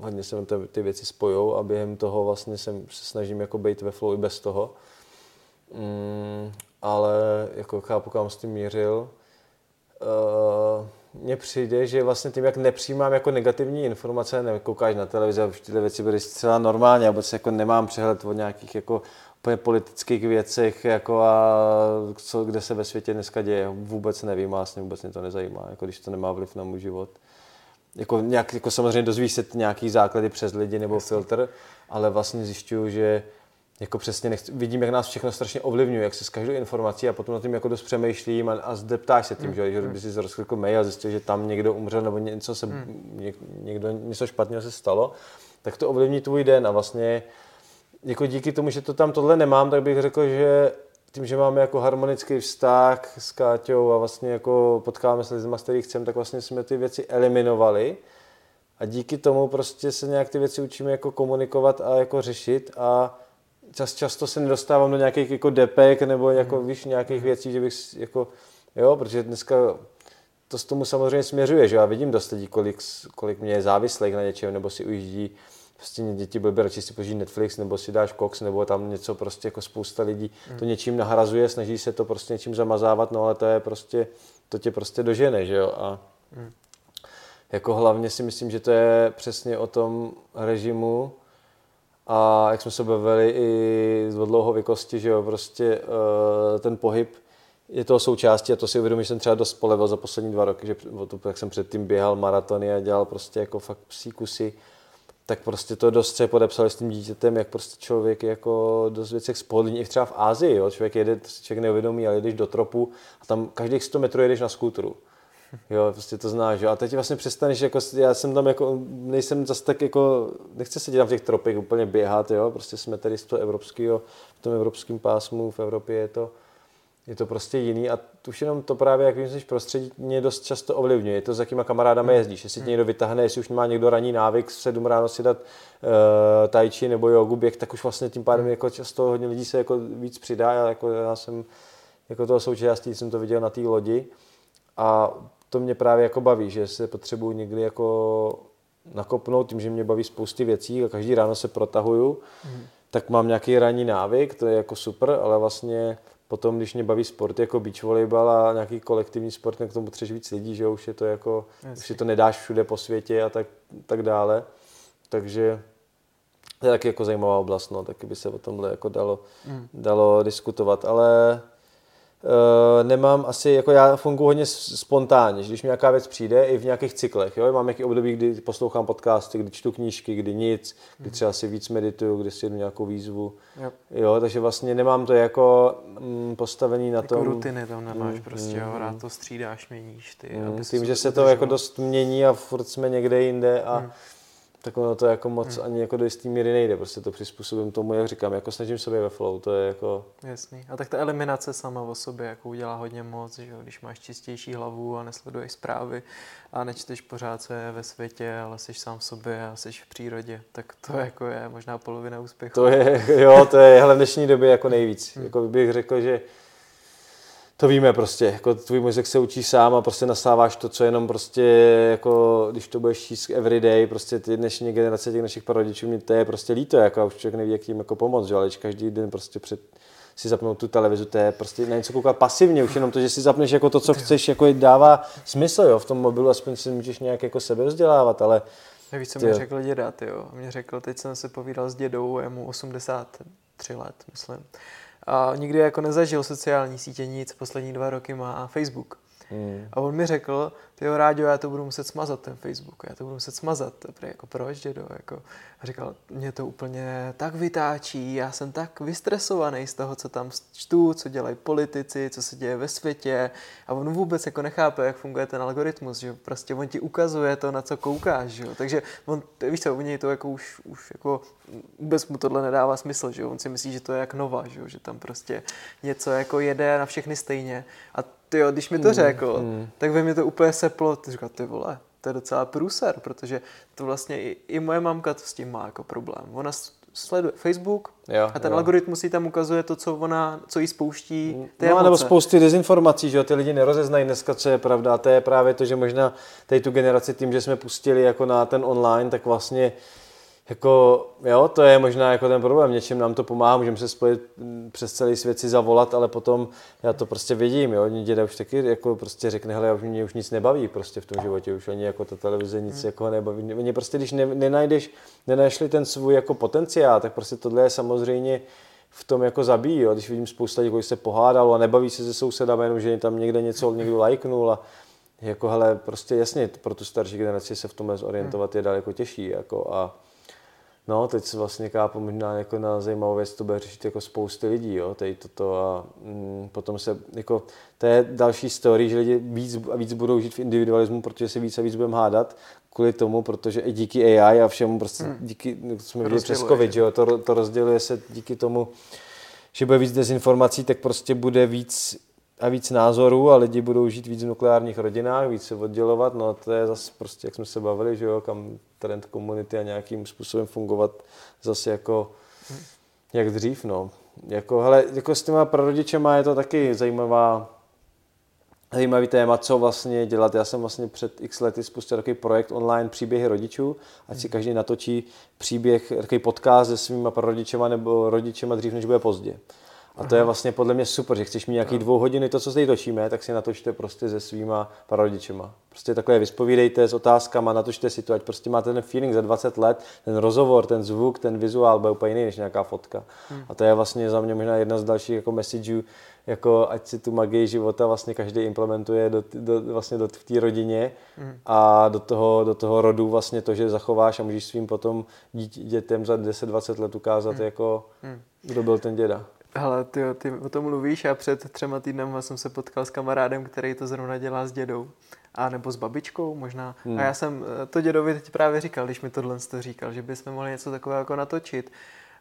hodně se ty, ty věci spojou a během toho vlastně se snažím jako být ve flow i bez toho. Mm, ale jako chápu, kam s tím mířil. Uh, mně přijde, že vlastně tím, jak nepřijímám jako negativní informace, nekoukáš na televizi a tyhle věci byly zcela normálně, vůbec jako nemám přehled o nějakých jako úplně politických věcech, jako a co, kde se ve světě dneska děje, vůbec nevím, vlastně vůbec mě to nezajímá, jako když to nemá vliv na můj život. Jako, nějak, jako samozřejmě dozvíš se nějaký základy přes lidi nebo filtr, ale vlastně zjišťuju, že jako přesně nechci, vidím, jak nás všechno strašně ovlivňuje, jak se s každou informací a potom na tím jako dost přemýšlím a, a zdeptáš se tím, mm. že, že kdyby si rozklikl mail a zjistil, že tam někdo umřel nebo něco se, mm. něk, někdo, něco špatného se stalo, tak to ovlivní tvůj den a vlastně jako díky tomu, že to tam tohle nemám, tak bych řekl, že tím, že máme jako harmonický vztah s Káťou a vlastně jako potkáváme se s lidmi, který chceme, tak vlastně jsme ty věci eliminovali a díky tomu prostě se nějak ty věci učíme jako komunikovat a jako řešit a čas, často se nedostávám do nějakých jako depek nebo jako, mm. víš, nějakých věcí, že bych jako, jo, protože dneska to s tomu samozřejmě směřuje, že já vidím dost lidí, kolik, kolik mě je závislých na něčem, nebo si ujíždí prostě děti by radši si požijí Netflix, nebo si dáš Cox, nebo tam něco prostě jako spousta lidí mm. to něčím nahrazuje, snaží se to prostě něčím zamazávat, no ale to je prostě, to tě prostě dožene, že jo, a mm. jako hlavně si myslím, že to je přesně o tom režimu, a jak jsme se bavili i z dlouhověkosti, že jo, prostě uh, ten pohyb je toho součástí a to si uvědomím, že jsem třeba dost polevil za poslední dva roky, že jak jsem předtím běhal maratony a dělal prostě jako fakt psí kusy, tak prostě to dost se podepsali s tím dítětem, jak prostě člověk jako dost věcech spodní, i třeba v Ázii, jo, člověk jede, člověk neuvědomí, ale jdeš do tropu a tam každých 100 metrů jedeš na skútru. Jo, prostě to znáš, jo. A teď vlastně přestaneš, jako, já jsem tam jako, nejsem zase tak jako, nechci se tam v těch tropech úplně běhat, jo. Prostě jsme tady z toho evropského, v tom evropském pásmu, v Evropě je to, je to prostě jiný a už jenom to právě, jak jsi prostředí, mě dost často ovlivňuje. Je to, s jakýma kamarádama hmm. jezdíš. Jestli tě někdo vytáhne, jestli už má někdo ranní návyk v 7 ráno si dát uh, tai chi nebo jogu běh, tak už vlastně tím pádem hmm. jako často hodně lidí se jako víc přidá. Já, jako, já jsem jako toho součástí, jsem to viděl na té lodi a to mě právě jako baví, že se potřebuji někdy jako nakopnout tím, že mě baví spousty věcí a každý ráno se protahuju, mm. tak mám nějaký ranní návyk, to je jako super, ale vlastně potom, když mě baví sport jako beach volleyball a nějaký kolektivní sport, tak k tomu potřebuješ víc lidí, že už je to jako, Jasně. už si to nedáš všude po světě a tak, tak dále. Takže to je taky jako zajímavá oblast, no, taky by se o tomhle jako dalo, mm. dalo diskutovat, ale Uh, nemám asi, jako já funguji hodně spontánně, že když mi nějaká věc přijde, i v nějakých cyklech, jo, mám nějaký období, kdy poslouchám podcasty, kdy čtu knížky, kdy nic, kdy mhm. třeba si víc medituju, kdy si jedu nějakou výzvu, jo. jo takže vlastně nemám to jako mm, postavený na jako tom. rutiny tam nemáš mm, prostě, mm, jo, rád to střídáš, měníš ty. Mm, tím, že se to jako dost mění a furt jsme někde jinde a mm tak ono to jako moc hmm. ani jako do jistý míry nejde, prostě to přizpůsobím tomu, jak říkám, jako snažím se ve flow, to je jako... Jasný. A tak ta eliminace sama o sobě jako udělá hodně moc, že když máš čistější hlavu a nesleduješ zprávy a nečteš pořád, co je ve světě, ale jsi sám v sobě a jsi v přírodě, tak to jako je možná polovina úspěchu. To je, jo, to je hele, v dnešní době jako nejvíc. Hmm. Jako bych řekl, že to víme prostě, jako tvůj mozek se učí sám a prostě nasáváš to, co jenom prostě, jako když to budeš číst everyday, prostě ty dnešní generace těch našich prarodičů, mě to je prostě líto, jako už člověk neví, jak jim jako pomoct, že? ale každý den prostě před, si zapnout tu televizi, to je prostě na něco koukat pasivně, už jenom to, že si zapneš jako to, co chceš, jako dává smysl, jo, v tom mobilu aspoň si můžeš nějak jako sebe vzdělávat, ale Nevíš, co mi řekl děda, jo. Mě řekl, teď jsem se povídal s dědou, je mu 83 let, myslím a nikdy jako nezažil sociální sítě nic, poslední dva roky má Facebook. Hmm. A on mi řekl, ty jo, Ráďo, já to budu muset smazat, ten Facebook, já to budu muset smazat. Prý, jako proč, dědo? Jako, a říkal, mě to úplně tak vytáčí, já jsem tak vystresovaný z toho, co tam čtu, co dělají politici, co se děje ve světě a on vůbec jako nechápe, jak funguje ten algoritmus, že prostě on ti ukazuje to, na co koukáš, že? takže on, víš co, u něj to jako už, už jako vůbec mu tohle nedává smysl, že on si myslí, že to je jak nova, že, že tam prostě něco jako jede na všechny stejně a ty jo, když mi to mm, řekl, mm. tak ve mě to úplně seplo, ty říkal, ty vole, to je docela průser, protože to vlastně i, i moje mamka to s tím má jako problém. Ona sleduje Facebook jo, a ten jo. algoritmus jí tam ukazuje to, co ona, co jí spouští. Mm, ty no, nebo spousty dezinformací, že jo, ty lidi nerozeznají dneska, co je pravda. A to je právě to, že možná tady tu generaci tím, že jsme pustili jako na ten online, tak vlastně jako, jo, to je možná jako ten problém, něčem nám to pomáhá, můžeme se spojit mm, přes celý svět si zavolat, ale potom já to prostě vidím, jo, děda už taky jako prostě řekne, hele, už mě už nic nebaví prostě v tom životě, už ani jako ta televize nic hmm. jako nebaví, oni prostě, když ne, nenajdeš, nenašli ten svůj jako potenciál, tak prostě tohle je samozřejmě v tom jako zabíjí, jo. když vidím spousta lidí, kteří se pohádalo a nebaví se se sousedama, jenom že tam někde něco někdo lajknul a jako hele, prostě jasně, pro tu starší generaci se v tomhle zorientovat je daleko těžší, jako a No, teď se vlastně kápu možná jako na zajímavou věc, to bude řešit jako spousty lidí, jo, tady toto a mm, potom se, jako, to je další story, že lidi víc a víc budou žít v individualismu, protože se víc a víc budeme hádat kvůli tomu, protože i díky AI a všemu prostě hmm. díky, jsme viděli přes COVID, že jo, to, to rozděluje se díky tomu, že bude víc dezinformací, tak prostě bude víc a víc názorů a lidi budou žít víc v nukleárních rodinách, víc se oddělovat, no a to je zase prostě, jak jsme se bavili, že jo, kam trend komunity a nějakým způsobem fungovat zase jako jak dřív, no. Jako, hele, jako s těma prarodičema je to taky zajímavá, zajímavý téma, co vlastně dělat. Já jsem vlastně před x lety spustil takový projekt online příběhy rodičů, ať si každý natočí příběh, takový podcast se svýma prarodičema nebo rodičema dřív, než bude pozdě. A to je vlastně podle mě super, že chceš mít nějaký dvou hodiny, to, co se točíme, tak si natočte prostě se svýma prarodičema. Prostě takhle vyspovídejte s otázkama, natočte si to, ať prostě máte ten feeling za 20 let, ten rozhovor, ten zvuk, ten vizuál bude úplně jiný než nějaká fotka. Hmm. A to je vlastně za mě možná jedna z dalších jako messageů, jako ať si tu magii života vlastně každý implementuje do, do, vlastně do, v té rodině hmm. a do toho, do toho rodu vlastně to, že zachováš a můžeš svým potom dít, dětem za 10-20 let ukázat, hmm. jako hmm. kdo byl ten děda. Hele, ty, ty o tom mluvíš a před třema týdnama jsem se potkal s kamarádem, který to zrovna dělá s dědou. A nebo s babičkou možná. Hmm. A já jsem eh, to dědovi teď právě říkal, když mi tohle to říkal, že bychom mohli něco takového jako natočit.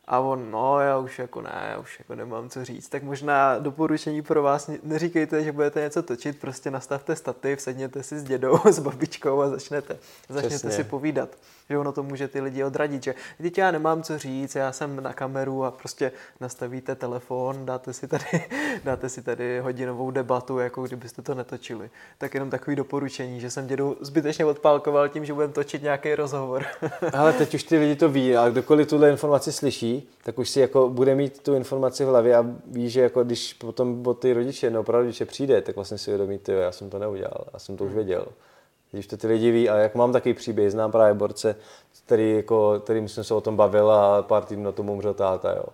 A on, no já už jako ne, já už jako nemám co říct. Tak možná doporučení pro vás, neříkejte, že budete něco točit, prostě nastavte stativ, sedněte si s dědou, s babičkou a začnete, začnete Přesně. si povídat že ono to může ty lidi odradit, že teď já nemám co říct, já jsem na kameru a prostě nastavíte telefon, dáte si tady, dáte si tady hodinovou debatu, jako kdybyste to netočili. Tak jenom takový doporučení, že jsem dědu zbytečně odpálkoval tím, že budeme točit nějaký rozhovor. Ale teď už ty lidi to ví a kdokoliv tuhle informaci slyší, tak už si jako bude mít tu informaci v hlavě a ví, že jako když potom od ty rodiče nebo prarodiče přijde, tak vlastně si uvědomí, já jsem to neudělal, já jsem to už hmm. věděl když to ty lidi ví, a jak mám takový příběh, znám právě borce, který, jako, kterým jsem se o tom bavil a pár týdnů na tom umřel táta, jo.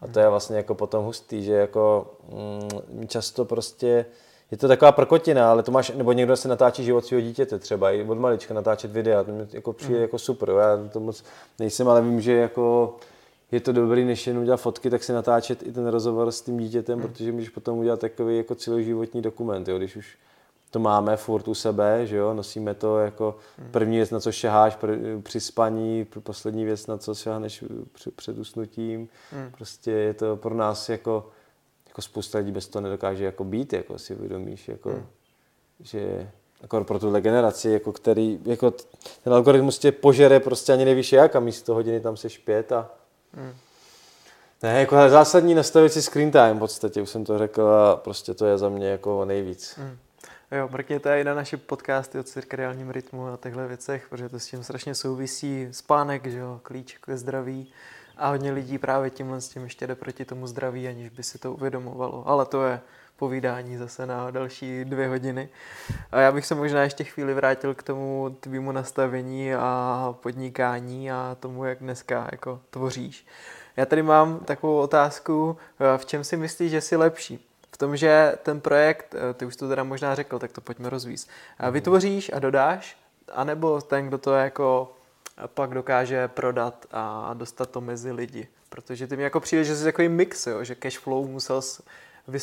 A to je vlastně jako potom hustý, že jako mm, často prostě je to taková prkotina, ale to máš, nebo někdo se natáčí život svého dítěte třeba, i od malička natáčet videa, to mi jako přijde mm. jako super, jo. já to moc nejsem, ale vím, že jako je to dobrý, než jen udělat fotky, tak si natáčet i ten rozhovor s tím dítětem, mm. protože můžeš potom udělat takový jako celoživotní dokument, jo, když už to máme furt u sebe, že jo, nosíme to jako první věc, na co šaháš při spaní, poslední věc, na co šahneš před usnutím. Hmm. Prostě je to pro nás jako, jako spousta lidí bez toho nedokáže jako být, jako si uvědomíš, jako, hmm. že jako pro tuhle generaci, jako který, jako ten algoritmus tě požere prostě ani nevíš jak a místo hodiny tam se špět a hmm. Ne, jako zásadní nastavit si screen time v podstatě, už jsem to řekl a prostě to je za mě jako nejvíc. Hmm. Jo, mrkněte i na naše podcasty o cirkadiálním rytmu a těchto věcech, protože to s tím strašně souvisí. Spánek, že jo, klíč ke zdraví. A hodně lidí právě tímhle s tím ještě jde proti tomu zdraví, aniž by si to uvědomovalo. Ale to je povídání zase na další dvě hodiny. A já bych se možná ještě chvíli vrátil k tomu tvýmu nastavení a podnikání a tomu, jak dneska jako tvoříš. Já tady mám takovou otázku, v čem si myslíš, že jsi lepší? Tom, že ten projekt, eh, ty už to teda možná řekl, tak to pojďme rozvíst, mhm. vytvoříš a dodáš, anebo ten, kdo to jako pak dokáže prodat a dostat to mezi lidi. Protože ty mi jako přijde, že jsi takový mix, jo? že cash flow musel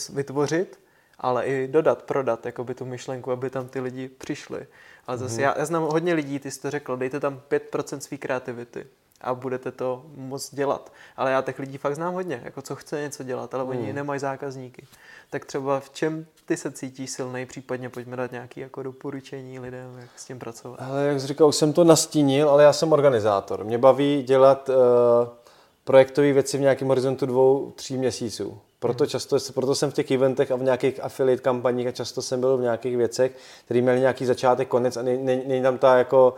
vytvořit, ale i dodat, prodat jako by tu myšlenku, aby tam ty lidi přišli. Ale zase mm-hmm. já, já znám hodně lidí, ty jsi to řekl, dejte tam 5% své kreativity a budete to moc dělat. Ale já těch lidí fakt znám hodně, jako co chce něco dělat, ale mm. oni nemají zákazníky tak třeba v čem ty se cítíš silnej, případně pojďme dát nějaké jako doporučení lidem, jak s tím pracovat. Ale jak jsi říkal, už jsem to nastínil, ale já jsem organizátor. Mě baví dělat uh, projektové věci v nějakém horizontu dvou, tří měsíců. Proto, hmm. často, proto jsem v těch eventech a v nějakých affiliate kampaních a často jsem byl v nějakých věcech, které měly nějaký začátek, konec a není tam ta jako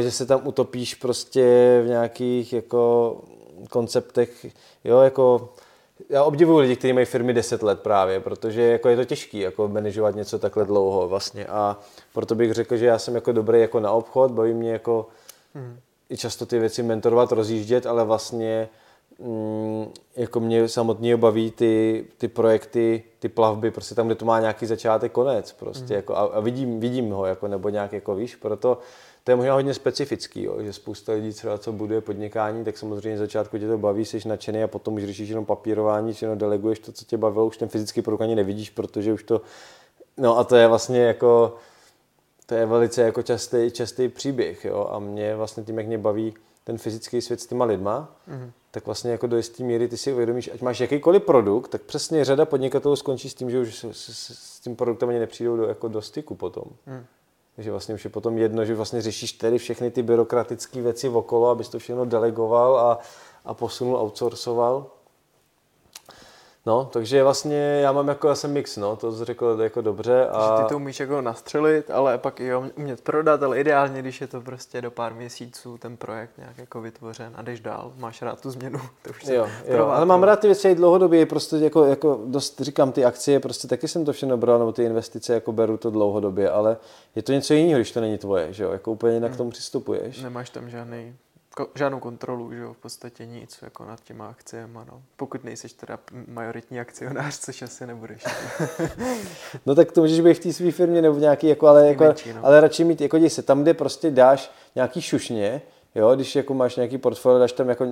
že se tam utopíš prostě v nějakých jako konceptech, jo, jako já obdivuju lidi, kteří mají firmy 10 let právě, protože jako je to těžké jako manažovat něco takhle dlouho vlastně a proto bych řekl, že já jsem jako dobrý jako na obchod, baví mě jako hmm. i často ty věci mentorovat, rozjíždět, ale vlastně mm, jako mě samotně baví ty, ty projekty, ty plavby, prostě tam, kde to má nějaký začátek, konec prostě, hmm. jako, a, a, vidím, vidím ho, jako, nebo nějak, jako víš, proto to je možná hodně specifický, jo, že spousta lidí třeba, co buduje podnikání, tak samozřejmě začátku tě to baví, jsi nadšený a potom už řešíš jenom papírování, jenom deleguješ to, co tě bavilo, už ten fyzický produkt ani nevidíš, protože už to, no a to je vlastně jako, to je velice jako častý, častý příběh, jo, a mě vlastně tím, jak mě baví ten fyzický svět s těma lidma, mm-hmm. tak vlastně jako do jisté míry ty si uvědomíš, ať máš jakýkoliv produkt, tak přesně řada podnikatelů skončí s tím, že už s, s, s tím produktem ani nepřijdou do, jako do styku potom. Mm. Takže vlastně už je potom jedno, že vlastně řešíš tedy všechny ty byrokratické věci okolo, abys to všechno delegoval a, a posunul, outsourcoval. No, takže vlastně já mám jako, já jsem mix, no, to jsi řekl jako dobře. A... Že ty to umíš jako nastřelit, ale pak i umět prodat, ale ideálně, když je to prostě do pár měsíců ten projekt nějak jako vytvořen a jdeš dál, máš rád tu změnu, to už jo, jo, ale mám rád ty věci i dlouhodobě, prostě jako, jako dost říkám ty akcie, prostě taky jsem to všechno bral, nebo ty investice jako beru to dlouhodobě, ale je to něco jiného, když to není tvoje, že jo, jako úplně jinak hmm. k tomu přistupuješ. Nemáš tam žádný žádnou kontrolu, že jo, v podstatě nic jako nad těma akciemi, no. Pokud nejseš teda majoritní akcionář, což asi nebudeš. no tak to můžeš být v té své firmě nebo v nějaký, jako, ale, jako, menší, no. ale radši mít, jako se tam, kde prostě dáš nějaký šušně, Jo, když jako máš nějaký portfolio, dáš tam jako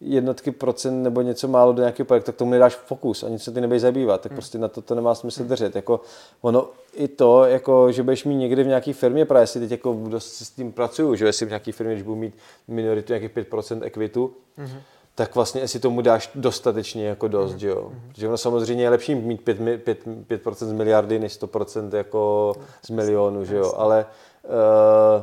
jednotky procent nebo něco málo do nějakého projektu, tak tomu nedáš fokus a nic se ty nebej zabývat, tak hmm. prostě na to to nemá smysl hmm. držet. Jako ono i to, jako, že budeš mít někde v nějaké firmě, právě si teď jako dost s tím pracuju, že jestli v nějaké firmě, když budu mít minoritu nějakých 5% ekvitu, hmm tak vlastně jestli tomu dáš dostatečně jako dost, mm. že jo. Protože ono samozřejmě je lepší mít 5%, 5, 5 z miliardy, než 100% jako z milionu, že jo. Ale uh,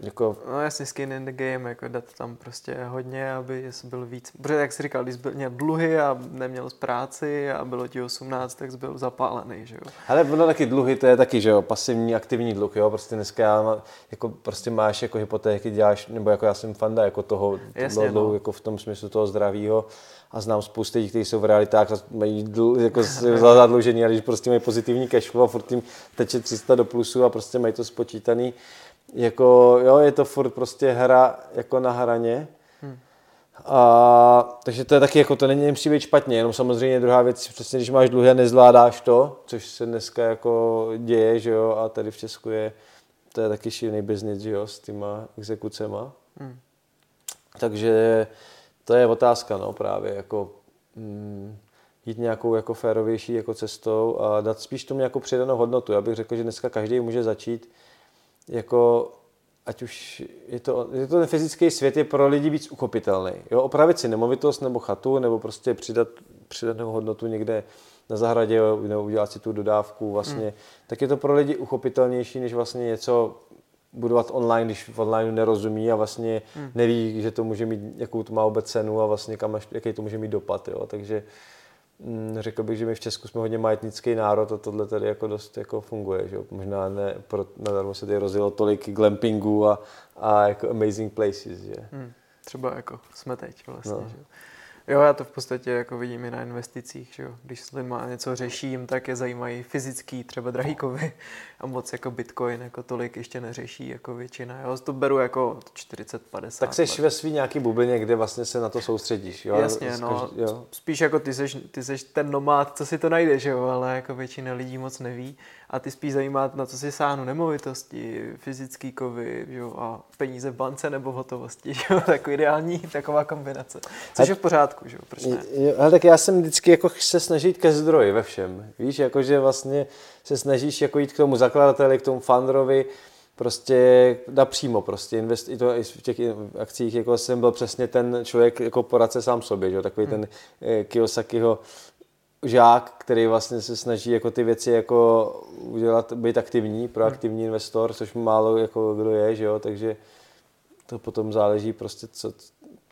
jako... No jasně, skin in the game, jako dát tam prostě hodně, aby byl víc, protože jak jsi říkal, když byl, měl dluhy a neměl z práci a bylo ti 18, tak jsi byl zapálený, že jo. Ale ono taky dluhy, to je taky, že jo, pasivní, aktivní dluh, jo, prostě dneska já, jako prostě máš jako hypotéky, děláš, nebo jako já jsem fanda jako toho, jasně, dluhu, no. jako v tom smyslu toho zdravího a znám spoustu lidí, kteří jsou v realitách, mají dl, jako zadlužení, ale když prostě mají pozitivní cash flow a furt tím teče 300 do plusu a prostě mají to spočítaný, jako, jo, je to furt prostě hra jako na hraně. Hmm. A, takže to je taky, jako to není nemusí být špatně, jenom samozřejmě druhá věc, přesně když máš dluhy a nezvládáš to, což se dneska jako děje, že jo, a tady v Česku je, to je taky šílený biznis, že jo, s těma exekucema. Hmm. Takže to je otázka, no, právě, jako mm, jít nějakou jako férovější jako cestou a dát spíš tomu nějakou přidanou hodnotu. Já bych řekl, že dneska každý může začít jako ať už je to, je to ten fyzický svět je pro lidi víc uchopitelný. Jo, opravit si nemovitost nebo chatu, nebo prostě přidat přidanou hodnotu někde na zahradě, nebo udělat si tu dodávku vlastně, hmm. tak je to pro lidi uchopitelnější, než vlastně něco budovat online, když v online nerozumí a vlastně hmm. neví, že to může mít, jakou to má vůbec cenu a vlastně kam, jaký to může mít dopad. Jo. Takže Mm, řekl bych, že my v Česku jsme hodně majetnický národ a tohle tady jako dost jako funguje, že možná ne, pro, nadarmo se tady rozjelo tolik glampingů a, a jako amazing places, že. Hmm, třeba jako jsme teď vlastně, no. že. Jo, já to v podstatě jako vidím i na investicích, že jo. Když s lidma něco řeším, tak je zajímají fyzický, třeba drahýkovy a moc jako Bitcoin jako tolik ještě neřeší jako většina. Jo, to beru jako 40-50. Tak jsi ve svý nějaký bublině, kde vlastně se na to soustředíš, jo? Jasně, no, jo. spíš jako ty seš, ty seš ten nomád, co si to najde, že jo, ale jako většina lidí moc neví a ty spíš zajímá, na co si sáhnu nemovitosti, fyzický kovy že jo, a peníze v bance nebo v hotovosti. Že jo, takový ideální taková kombinace. Což a, je v pořádku, že jo, proč ne? Jo, ale tak já jsem vždycky jako se snažit ke zdroji ve všem. Víš, jakože vlastně se snažíš jako jít k tomu zakladateli, k tomu fundrovi, prostě napřímo prostě invest, i to i v těch akcích, jako jsem byl přesně ten člověk jako poradce sám sobě, že? takový hmm. ten eh, Kiyosakiho žák, který vlastně se snaží jako ty věci jako udělat, být aktivní, proaktivní hmm. investor, což málo jako kdo je, že jo, takže to potom záleží prostě, co,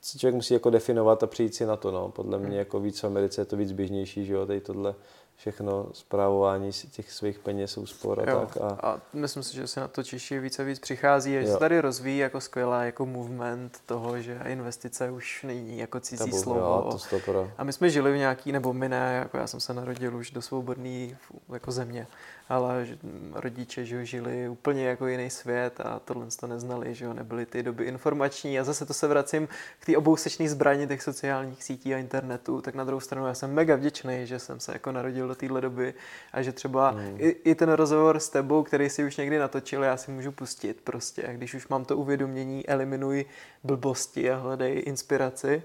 co člověk musí jako definovat a přijít si na to, no. Podle mě hmm. jako víc v Americe je to víc běžnější, že jo, tady tohle všechno zprávování těch svých peněz, úspor a jo. tak. A... a myslím si, že se na to Češi více a víc přichází a že se tady rozvíjí jako skvělá jako movement toho, že investice už není jako cizí Tabu, slovo. Jo, to a my jsme žili v nějaký, nebo my ne, jako já jsem se narodil už do svobodný jako země ale rodiče že žili úplně jako jiný svět a tohle to neznali, že jo, nebyly ty doby informační a zase to se vracím k té obousečné zbraně těch sociálních sítí a internetu, tak na druhou stranu já jsem mega vděčný, že jsem se jako narodil do téhle doby a že třeba hmm. i, i, ten rozhovor s tebou, který si už někdy natočil, já si můžu pustit prostě, když už mám to uvědomění, eliminuj blbosti a hledej inspiraci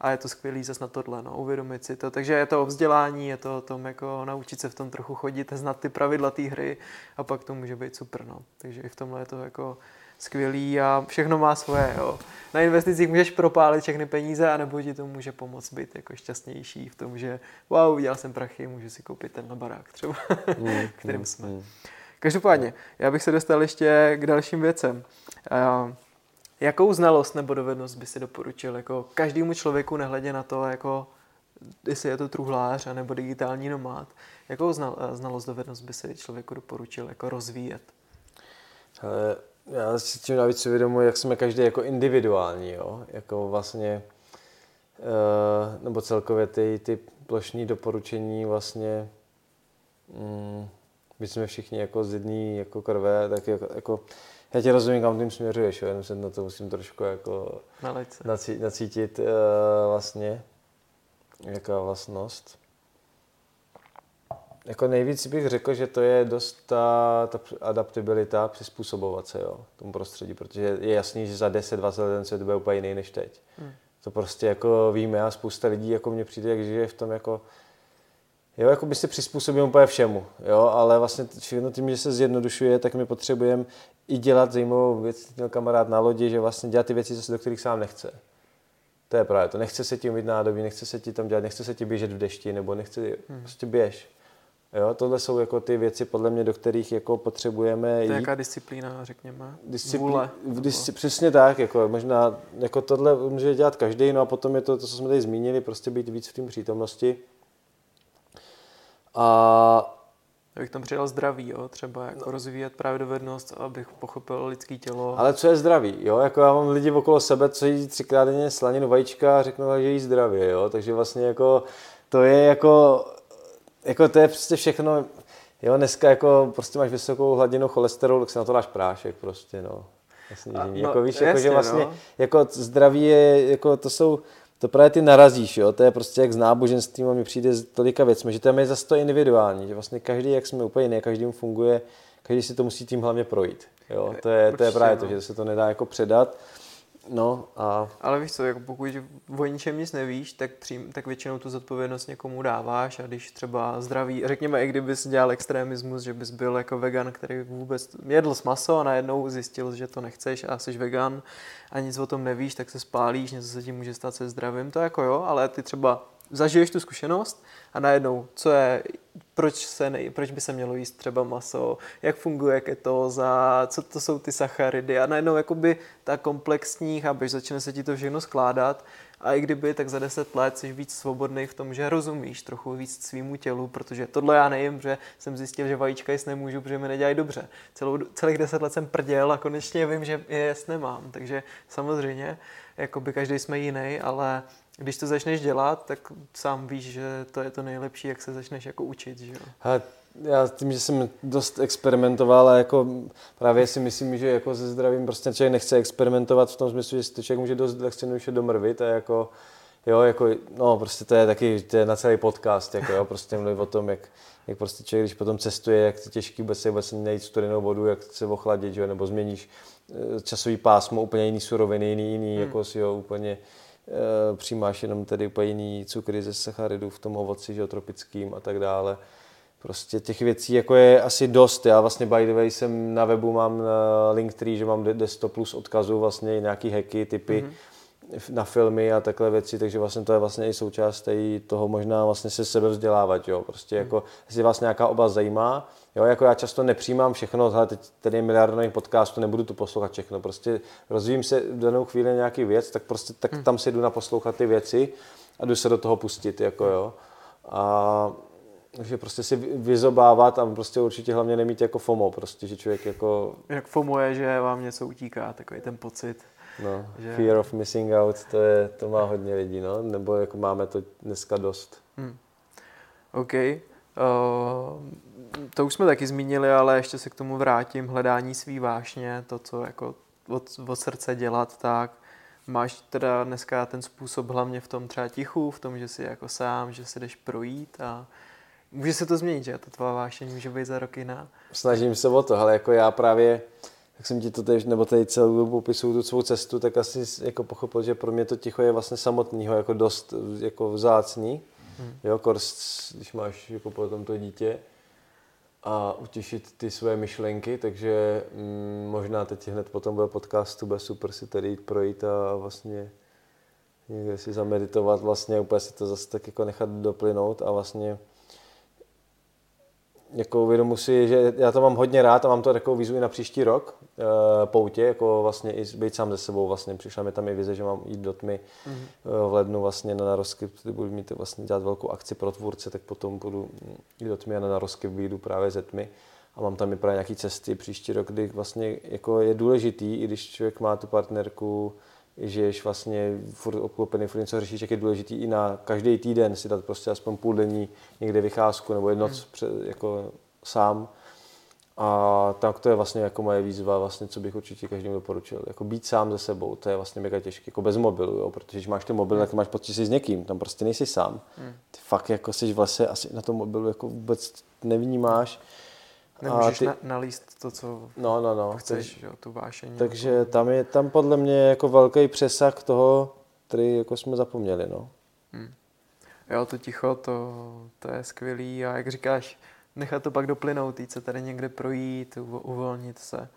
a je to skvělý zase na tohle, no, uvědomit si to. Takže je to o vzdělání, je to o tom jako naučit se v tom trochu chodit, znát ty pravidla té hry a pak to může být super, no. Takže i v tomhle je to jako skvělý a všechno má svoje, jo. Na investicích můžeš propálit všechny peníze, anebo ti to může pomoct být jako šťastnější v tom, že wow, udělal jsem prachy, můžu si koupit ten barák třeba, mm, kterým mm, jsme. Mm. Každopádně, já bych se dostal ještě k dalším věcem. Uh, Jakou znalost nebo dovednost by si doporučil jako každému člověku, nehledě na to, jako jestli je to truhlář nebo digitální nomád, jakou znalost, dovednost by si člověku doporučil jako rozvíjet? Ale já si tím navíc uvědomuji, jak jsme každý jako individuální, jo? jako vlastně, uh, nebo celkově ty, ty plošní doporučení vlastně, mm, my jsme všichni jako z jedné jako krve, tak jako, jako já ti rozumím, kam tím směřuješ, jo, jenom se na to musím trošku jako nací, nacítit uh, vlastně, jaká vlastnost. Jako nejvíc bych řekl, že to je dost ta, ta adaptabilita, přizpůsobovat se jo, tomu prostředí, protože je jasný, že za 10-20 let ten svět bude úplně jiný než teď. Hmm. To prostě jako víme a spousta lidí jako mně přijde, jak žije v tom jako Jo, jako by se přizpůsobím úplně všemu, jo, ale vlastně všechno tím, že se zjednodušuje, tak my potřebujeme i dělat zajímavou věc, měl kamarád na lodi, že vlastně dělat ty věci zase, do kterých sám nechce. To je právě to. Nechce se ti umít nádobí, nechce se ti tam dělat, nechce se ti běžet v dešti, nebo nechce, hmm. prostě běž. Jo, tohle jsou jako ty věci, podle mě, do kterých jako potřebujeme To je jaká disciplína, řekněme? Discipli- Vůle. Disci- přesně tak, jako možná jako tohle může dělat každý, no a potom je to, to, co jsme tady zmínili, prostě být víc v té přítomnosti. A Abych tam přidal zdraví, jo? třeba jako no. rozvíjet právě dovednost, abych pochopil lidský tělo. Ale co je zdraví? Jo? Jako já mám lidi okolo sebe, co jí třikrát denně slaninu vajíčka a řeknou, že jí zdravě. Jo? Takže vlastně jako to je jako, jako to je prostě všechno, jo, dneska jako prostě máš vysokou hladinu cholesterolu, tak si na to dáš prášek prostě, no. Jasně, a, no, jako víš, jasně, jako, že vlastně, no. jako zdraví je, jako to jsou, to právě ty narazíš, jo? to je prostě jak s náboženstvím a mi přijde tolika věcmi, že tam je zase to individuální, že vlastně každý, jak jsme úplně jiný, každý mu funguje, každý si to musí tím hlavně projít. Jo? To, je, to je právě no. to, že se to nedá jako předat. No a... Ale víš co, jako pokud o ničem nic nevíš, tak, přím, tak většinou tu zodpovědnost někomu dáváš a když třeba zdraví, řekněme i kdybys dělal extremismus, že bys byl jako vegan, který vůbec jedl s maso a najednou zjistil, že to nechceš a jsi vegan a nic o tom nevíš, tak se spálíš, něco se ti může stát se zdravím, to jako jo, ale ty třeba zažiješ tu zkušenost a najednou, co je, proč, se ne, proč by se mělo jíst třeba maso, jak funguje ketóza, co to jsou ty sacharidy a najednou jakoby ta komplexní, chápeš, začne se ti to všechno skládat a i kdyby, tak za deset let jsi víc svobodný v tom, že rozumíš trochu víc svýmu tělu, protože tohle já nejím, že jsem zjistil, že vajíčka jíst nemůžu, protože mi nedělají dobře. Celou, celých deset let jsem prděl a konečně vím, že je jíst nemám, takže samozřejmě, jakoby každý jsme jiný, ale když to začneš dělat, tak sám víš, že to je to nejlepší, jak se začneš jako učit, že jo? Hele, já tím, že jsem dost experimentoval a jako právě si myslím, že jako se zdravím prostě člověk nechce experimentovat v tom smyslu, že si to člověk může dost lehce jednoduše domrvit a jako jo, jako, no prostě to je taky, to je na celý podcast, jako jo, prostě mluvit o tom, jak, jak prostě člověk, když potom cestuje, jak to těžký vůbec se vůbec najít studenou vodu, jak se ochladit, jo, nebo změníš eh, časový pásmo, úplně jiný suroviny, jiný, jiný, hmm. jako si ho úplně přijímáš jenom tedy úplně jiný cukry ze sacharidů v tom ovoci, že tropickým a tak dále. Prostě těch věcí jako je asi dost. Já vlastně by the way jsem na webu mám na Linktree, že mám 100 plus odkazů, vlastně nějaký hacky, typy mm-hmm. na filmy a takhle věci, takže vlastně to je vlastně i součást toho možná vlastně se sebe vzdělávat, jo. Prostě mm-hmm. jako, jestli vás nějaká oblast zajímá, Jo, jako já často nepřijímám všechno, ale teď tady je miliardový podcast, nebudu tu poslouchat všechno. Prostě rozvíjím se v danou chvíli nějaký věc, tak prostě tak hmm. tam si jdu naposlouchat ty věci a jdu se do toho pustit, jako jo. A že prostě si vyzobávat a prostě určitě hlavně nemít jako FOMO, prostě, že člověk jako... Jak FOMO je, že vám něco utíká, takový ten pocit. No, že... fear of missing out, to, je, to má hodně lidí, no, nebo jako máme to dneska dost. Hmm. OK. Uh, to už jsme taky zmínili, ale ještě se k tomu vrátím. Hledání svý vášně, to, co jako od, od srdce dělat, tak máš teda dneska ten způsob hlavně v tom třeba tichu, v tom, že jsi jako sám, že se jdeš projít a může se to změnit, že ta tvá vášeň může být za roky na... Snažím se o to, ale jako já právě, jak jsem ti to teď, nebo tady celou dobu popisuju tu svou cestu, tak asi jako pochopil, že pro mě to ticho je vlastně samotného jako dost jako vzácný, hmm. jo, korst, když máš jako potom to dítě, a utěšit ty své myšlenky, takže mm, možná teď hned potom bude podcastu, bude super si tady jít projít a vlastně někde si zameditovat, vlastně úplně si to zase tak jako nechat doplynout a vlastně jako uvědomu si, že já to mám hodně rád a mám to takovou výzvu i na příští rok, e, poutě, jako vlastně i být sám ze sebou, vlastně přišla mi tam i vize, že mám jít do tmy mm-hmm. v lednu vlastně na narosky, budu mít vlastně dělat velkou akci pro tvůrce, tak potom budu jít do tmy a na narosky vyjdu právě ze tmy a mám tam i právě nějaké cesty příští rok, kdy vlastně jako je důležitý, i když člověk má tu partnerku, žiješ vlastně furt obklopený, furt něco řešíš, jak je důležitý i na každý týden si dát prostě aspoň půl denní někde vycházku nebo jedno hmm. před, jako sám. A tak to je vlastně jako moje výzva, vlastně, co bych určitě každému doporučil. Jako být sám ze sebou, to je vlastně mega těžké, jako bez mobilu, jo? protože když máš ten mobil, tak máš pocit, že jsi s někým, tam prostě nejsi sám. Hmm. Ty fakt jako jsi v lese, asi na tom mobilu jako vůbec nevnímáš. Nemůžeš ty... na, nalíst to, co no, no, no. chceš, tak, jo, tu vášení. Takže jako... tam je tam podle mě jako velký přesah toho, který jako jsme zapomněli. No. Hmm. Jo, to ticho, to, to je skvělý a jak říkáš, nechat to pak doplynout, jít se tady někde projít, uvolnit se.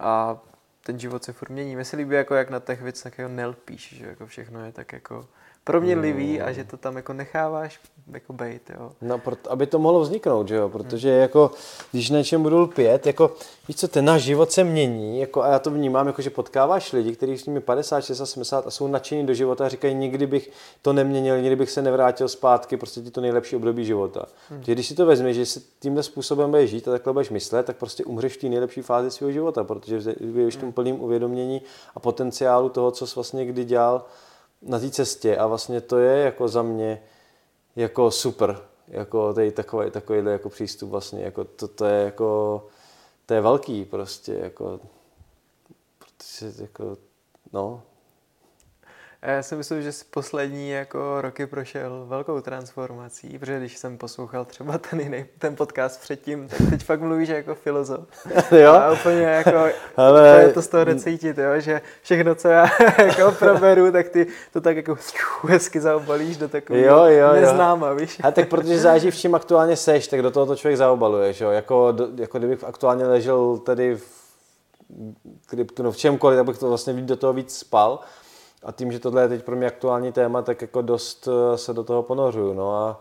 A ten život se furt mění. Mně se líbí, jako jak na těch věcech jako nelpíš, že jako všechno je tak jako proměnlivý a že to tam jako necháváš jako bejt, jo. No, proto, aby to mohlo vzniknout, že jo, protože hmm. jako, když na něčem budu lpět, jako, víš co, ten náš život se mění, jako, a já to vnímám, jako, že potkáváš lidi, kteří s nimi 50, 60, 70 a jsou nadšení do života a říkají, nikdy bych to neměnil, nikdy bych se nevrátil zpátky, prostě ti to nejlepší období života. Hmm. Když si to vezmeš, že si tímhle způsobem budeš žít a takhle budeš myslet, tak prostě umřeš v té nejlepší fázi svého života, protože jsi v tom hmm. plným uvědomění a potenciálu toho, co jsi vlastně kdy dělal, na té cestě a vlastně to je jako za mě jako super, jako tady takový, takovýhle jako přístup vlastně, jako to, to je jako, to je velký prostě, jako, protože jako, no, já si myslím, že poslední jako roky prošel velkou transformací, protože když jsem poslouchal třeba ten jiný, ten podcast předtím, tak teď fakt mluvíš jako filozof. jo? A úplně jako, Ale... to, to z toho cítit, jo? že všechno, co já jako proberu, tak ty to tak jako hezky zaobalíš do takového jo, jo, neznáma, jo. víš. A tak protože záží v čím aktuálně seš, tak do toho to člověk zaobaluje, že jo? Jako, jako kdybych aktuálně ležel tady v kryptu, no v čemkoliv, tak bych to vlastně do toho víc spal. A tím, že tohle je teď pro mě aktuální téma, tak jako dost eh, se do toho ponořuju. No a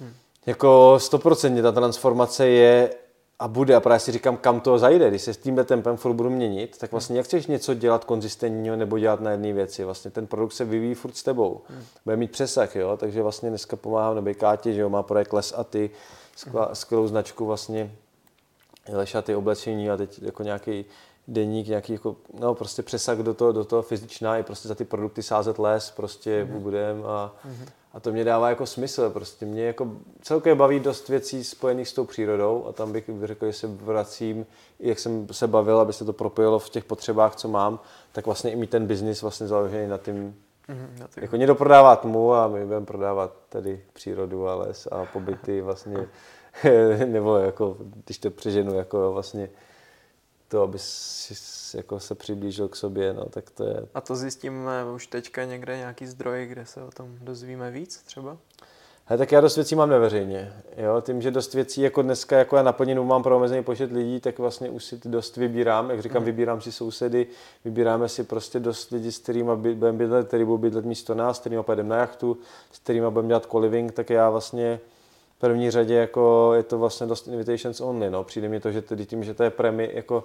hmm. jako stoprocentně ta transformace je a bude, a právě si říkám, kam to zajde, když se s tímhle tempem furt budu měnit, tak vlastně jak chceš něco dělat konzistentního nebo dělat na jedné věci, vlastně ten produkt se vyvíjí furt s tebou, hmm. bude mít přesah, jo, takže vlastně dneska pomáhám nebo Kátě, že jo, má projekt Les a ty, skvělou značku vlastně, lešaty, oblečení a teď jako nějaký deník, nějaký jako, no prostě přesah do toho, do toho fyzičná i prostě za ty produkty sázet les prostě mm-hmm. budem a, mm-hmm. a to mě dává jako smysl, prostě mě jako celkově baví dost věcí spojených s tou přírodou a tam bych řekl, že se vracím, jak jsem se bavil, aby se to propojilo v těch potřebách, co mám, tak vlastně i mít ten biznis vlastně založený na tím, Mm-hmm, jako někdo prodává tmu a my budeme prodávat tady přírodu a les a pobyty vlastně, nebo jako, když to přeženu, jako vlastně to, aby si jako se přiblížil k sobě, no, tak to je... A to zjistíme už teďka někde nějaký zdroj, kde se o tom dozvíme víc třeba? He, tak já dost věcí mám neveřejně. Jo? Tím, že dost věcí jako dneska jako já naplněnou mám pro omezený počet lidí, tak vlastně už si dost vybírám. Jak říkám, mm. vybírám si sousedy, vybíráme si prostě dost lidí, s kterými budeme bydlet, který budou bydlet místo nás, s kterými pojedeme na jachtu, s kterými budeme dělat co tak já vlastně první řadě jako je to vlastně dost invitations only, no. Přijde mi to, že tedy tím, že to je premi, jako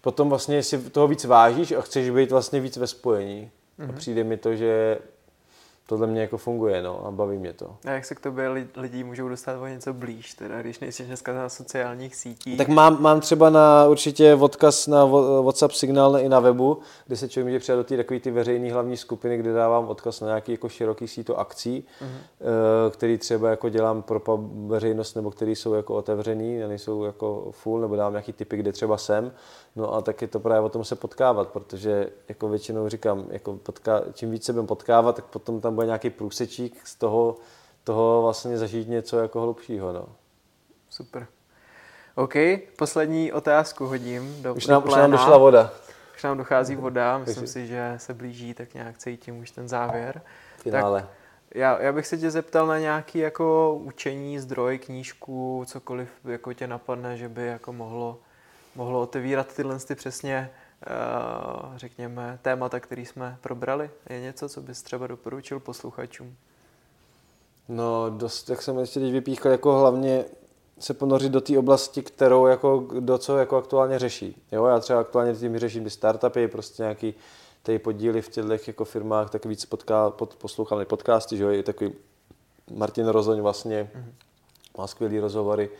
potom vlastně si toho víc vážíš a chceš být vlastně víc ve spojení. Mm-hmm. A přijde mi to, že tohle mě jako funguje, no, a baví mě to. A jak se k tobě lidi můžou dostat o něco blíž, teda, když nejsi dneska na sociálních sítích? Tak mám, mám třeba na určitě odkaz na WhatsApp signál i na webu, kde se člověk může přidat do té takové ty veřejné hlavní skupiny, kde dávám odkaz na nějaký jako široký síto akcí, mm-hmm. který třeba jako dělám pro veřejnost, nebo který jsou jako otevřený, a nejsou jako full, nebo dávám nějaký typy, kde třeba jsem. No a tak je to právě o tom se potkávat, protože jako většinou říkám, jako potká, čím víc se budeme potkávat, tak potom tam bude nějaký průsečík z toho, toho vlastně zažít něco jako hlubšího. No. Super. OK, poslední otázku hodím do Už nám, už nám došla voda. Už nám dochází voda, myslím si, že se blíží, tak nějak cítím už ten závěr. Finále. Tak já, já bych se tě zeptal na nějaký jako učení, zdroj, knížku, cokoliv jako tě napadne, že by jako mohlo, mohlo otevírat tyhle ty přesně řekněme, témata, který jsme probrali. Je něco, co bys třeba doporučil posluchačům? No, dost, jak jsem ještě teď vypíchl, jako hlavně se ponořit do té oblasti, kterou jako, do co jako aktuálně řeší. Jo, já třeba aktuálně tím řeším ty startupy, prostě nějaký tady podíly v těchto jako firmách, tak víc potká, pod, poslouchám podcasty, že jo, i takový Martin Rozoň vlastně mm-hmm. má skvělý rozhovory,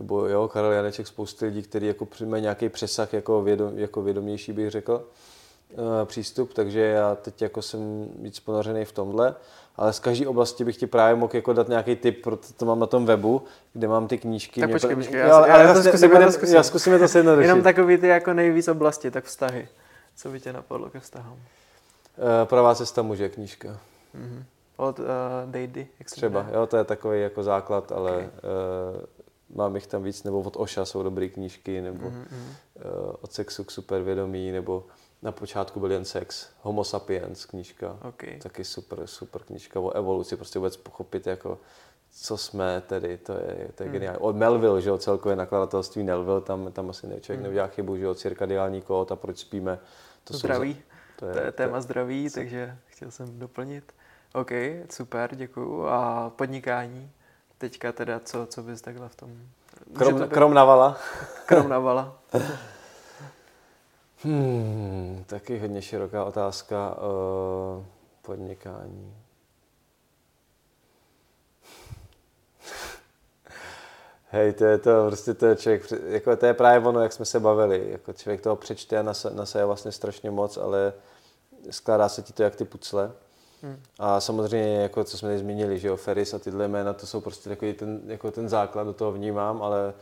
nebo jo, Karel Janeček, spousty lidí, kteří jako mají nějaký přesah jako, vědom, jako vědomější, bych řekl, eh, přístup, takže já teď jako jsem víc ponořený v tomhle, ale z každé oblasti bych ti právě mohl jako dát nějaký tip, proto to mám na tom webu, kde mám ty knížky. Tak počkej, počkej, já, já, já, já, to zkusím, já, to zkusím. já zkusíme to se Jenom takový ty jako nejvíc oblasti, tak vztahy. Co by tě napadlo ke vztahům? Uh, Pravá cesta muže, knížka. Mm-hmm. Od uh, Dejdy, jak Třeba, jo, to je takový jako základ, ale okay. uh, mám jich tam víc, nebo od Oša jsou dobré knížky, nebo mm-hmm. uh, od sexu k supervědomí, nebo na počátku byl jen sex, Homo sapiens knížka, okay. taky super, super knížka o evoluci, prostě vůbec pochopit jako co jsme tedy, to je, to je mm. geniální. Od Melville, že jo, celkově nakladatelství Melville, tam, tam asi ne, člověk mm. neudělá chybu, že jo, cirkadiální kód a proč spíme. To zdraví, jsou, to, je, to je téma to, zdraví, takže chtěl jsem doplnit. OK, super, děkuju. A podnikání? Teďka teda, co, co bys takhle v tom... Krom, krom navala. Krom navala. hmm, taky hodně široká otázka. Uh, podnikání. Hej, to je to, prostě to je člověk, jako to je právě ono, jak jsme se bavili, jako člověk toho přečte a nasaje vlastně strašně moc, ale skládá se ti to jak ty pucle. Hmm. A samozřejmě, jako co jsme tady zmínili, že jo, Ferris a tyhle jména, to jsou prostě takový ten, jako ten základ, do toho vnímám, ale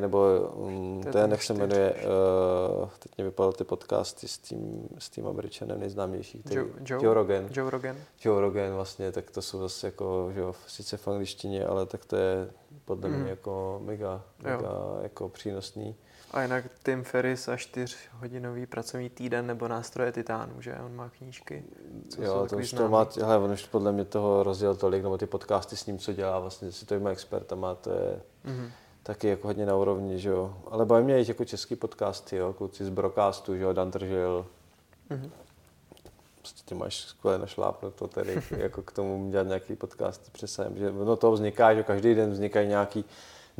nebo um, to ten, jak se jmenuje, uh, teď mě vypadal ty podcasty s tím, s tím američanem nejznámější, Joe, Joe, Joe Rogan. Joe Rogan. Joe Rogan vlastně, tak to jsou zase jako, že jo, sice v angličtině, ale tak to je podle mm. mě jako mega, mega jako přínosný. A jinak Tim Ferris a čtyřhodinový pracovní týden nebo nástroje Titánu, že? On má knížky. Co jo, to už to má, hele, on už podle mě toho rozdělil tolik, nebo ty podcasty s ním, co dělá, vlastně si to má experta, to je mm-hmm. taky jako hodně na úrovni, že jo. Ale baví mě i jako český podcasty, jo, kluci z Brocastu, že jo, Dan Tržil. Mm-hmm. Prostě ty máš skvěle to tedy, jako k tomu dělat nějaký podcast přesahem, že no to vzniká, že každý den vznikají nějaký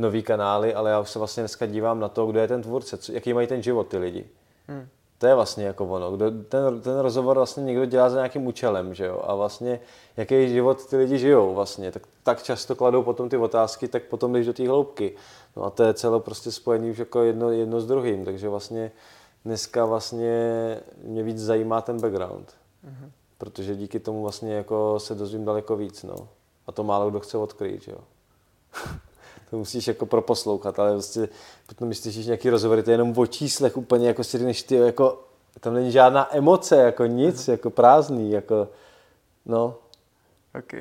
nový kanály, ale já už se vlastně dneska dívám na to, kdo je ten tvůrce, co, jaký mají ten život ty lidi. Hmm. To je vlastně jako ono. Kdo, ten, ten rozhovor vlastně někdo dělá za nějakým účelem, že jo? A vlastně jaký život ty lidi žijou vlastně. Tak, tak často kladou potom ty otázky, tak potom jdeš do té hloubky. No a to je celé prostě spojený už jako jedno, jedno s druhým. Takže vlastně dneska vlastně mě víc zajímá ten background. hmm Protože díky tomu vlastně jako se dozvím daleko víc, no. A to málo kdo chce odkrýt, jo. to musíš jako proposlouchat, ale prostě potom když slyšíš nějaký rozhovor, to je jenom o číslech úplně, jako si říkáš, ty jako, tam není žádná emoce, jako nic, uh-huh. jako prázdný, jako, no. Ok.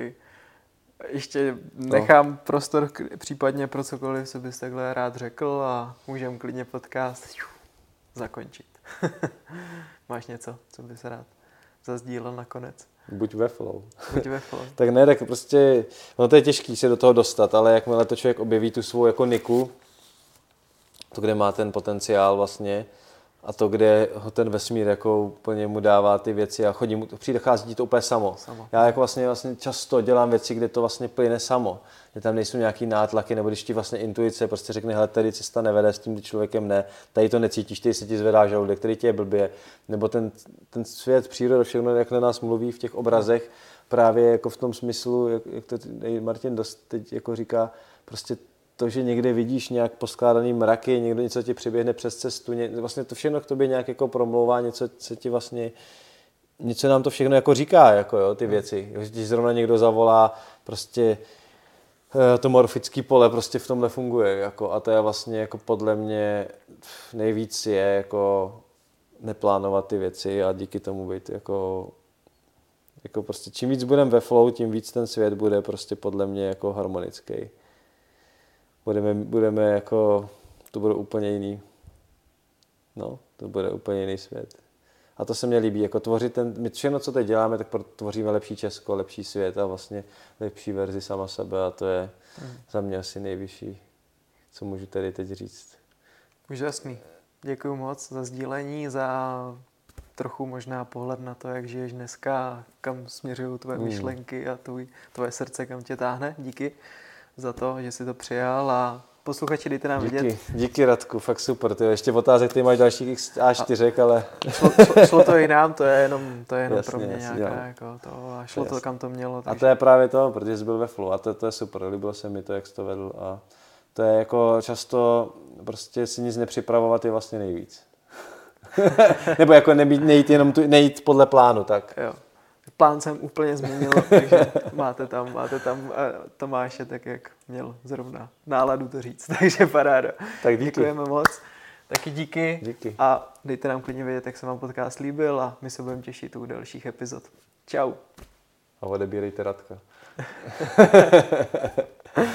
Ještě nechám no. prostor k, případně pro cokoliv, co bys takhle rád řekl a můžeme klidně podcast zakončit. Máš něco, co bys rád zazdílel nakonec? Buď ve flow. Buď ve flow. tak ne, tak prostě, no to je těžký se do toho dostat, ale jakmile to člověk objeví tu svou jako niku, to, kde má ten potenciál vlastně, a to, kde ho ten vesmír jako úplně mu dává ty věci a chodí mu, přichází to úplně samo. samo. Já jako vlastně, vlastně často dělám věci, kde to vlastně plyne samo. Že tam nejsou nějaký nátlaky, nebo když ti vlastně intuice prostě řekne, hele, tady cesta nevede s tím člověkem ne, tady to necítíš, tady se ti zvedá žaludek, který tě je blbě, nebo ten, ten svět, příroda, všechno, jak na nás mluví v těch obrazech, právě jako v tom smyslu, jak, jak to Martin dost teď jako říká, prostě to, že někde vidíš nějak poskládaný mraky, někdo něco ti přiběhne přes cestu, ně, vlastně to všechno k tobě nějak jako promlouvá, něco se ti vlastně, něco nám to všechno jako říká, jako jo, ty věci. Že ti zrovna někdo zavolá, prostě eh, to morfické pole prostě v tomhle funguje, jako, a to je vlastně jako podle mě nejvíc je jako neplánovat ty věci a díky tomu být jako jako prostě čím víc budeme ve flow, tím víc ten svět bude prostě podle mě jako harmonický. Budeme, budeme jako, to bude úplně jiný. No, to bude úplně jiný svět. A to se mně líbí, jako tvořit ten, my všechno, co teď děláme, tak tvoříme lepší Česko, lepší svět a vlastně lepší verzi sama sebe a to je mm. za mě asi nejvyšší, co můžu tady teď říct. Úžasný. Děkuji moc za sdílení, za trochu možná pohled na to, jak žiješ dneska, kam směřují tvoje mm. myšlenky a tvůj, tvoje srdce, kam tě táhne. Díky za to, že jsi to přijal a posluchači, dejte nám díky, vidět. Díky Radku, fakt super. Ty ještě otázek, ty máš dalších A4, ale... Šlo, šlo, šlo, to i nám, to je jenom, to je jenom jasně, pro mě jasně, nějaká, jako to, a šlo to, kam to mělo. Takže... A to je právě to, protože jsi byl ve flow a to, to je super, líbilo se mi to, jak jsi to vedl a to je jako často prostě si nic nepřipravovat je vlastně nejvíc. Nebo jako nebýt, nejít jenom tu, nejít podle plánu, tak. Jo. Plán jsem úplně změnil, takže máte tam, máte tam eh, Tomáše tak, jak měl zrovna náladu to říct, takže paráda. Tak díky. Děkujeme moc. Taky díky. díky. A dejte nám klidně vědět, jak se vám podcast líbil a my se budeme těšit u dalších epizod. Čau. A odebírejte Radka.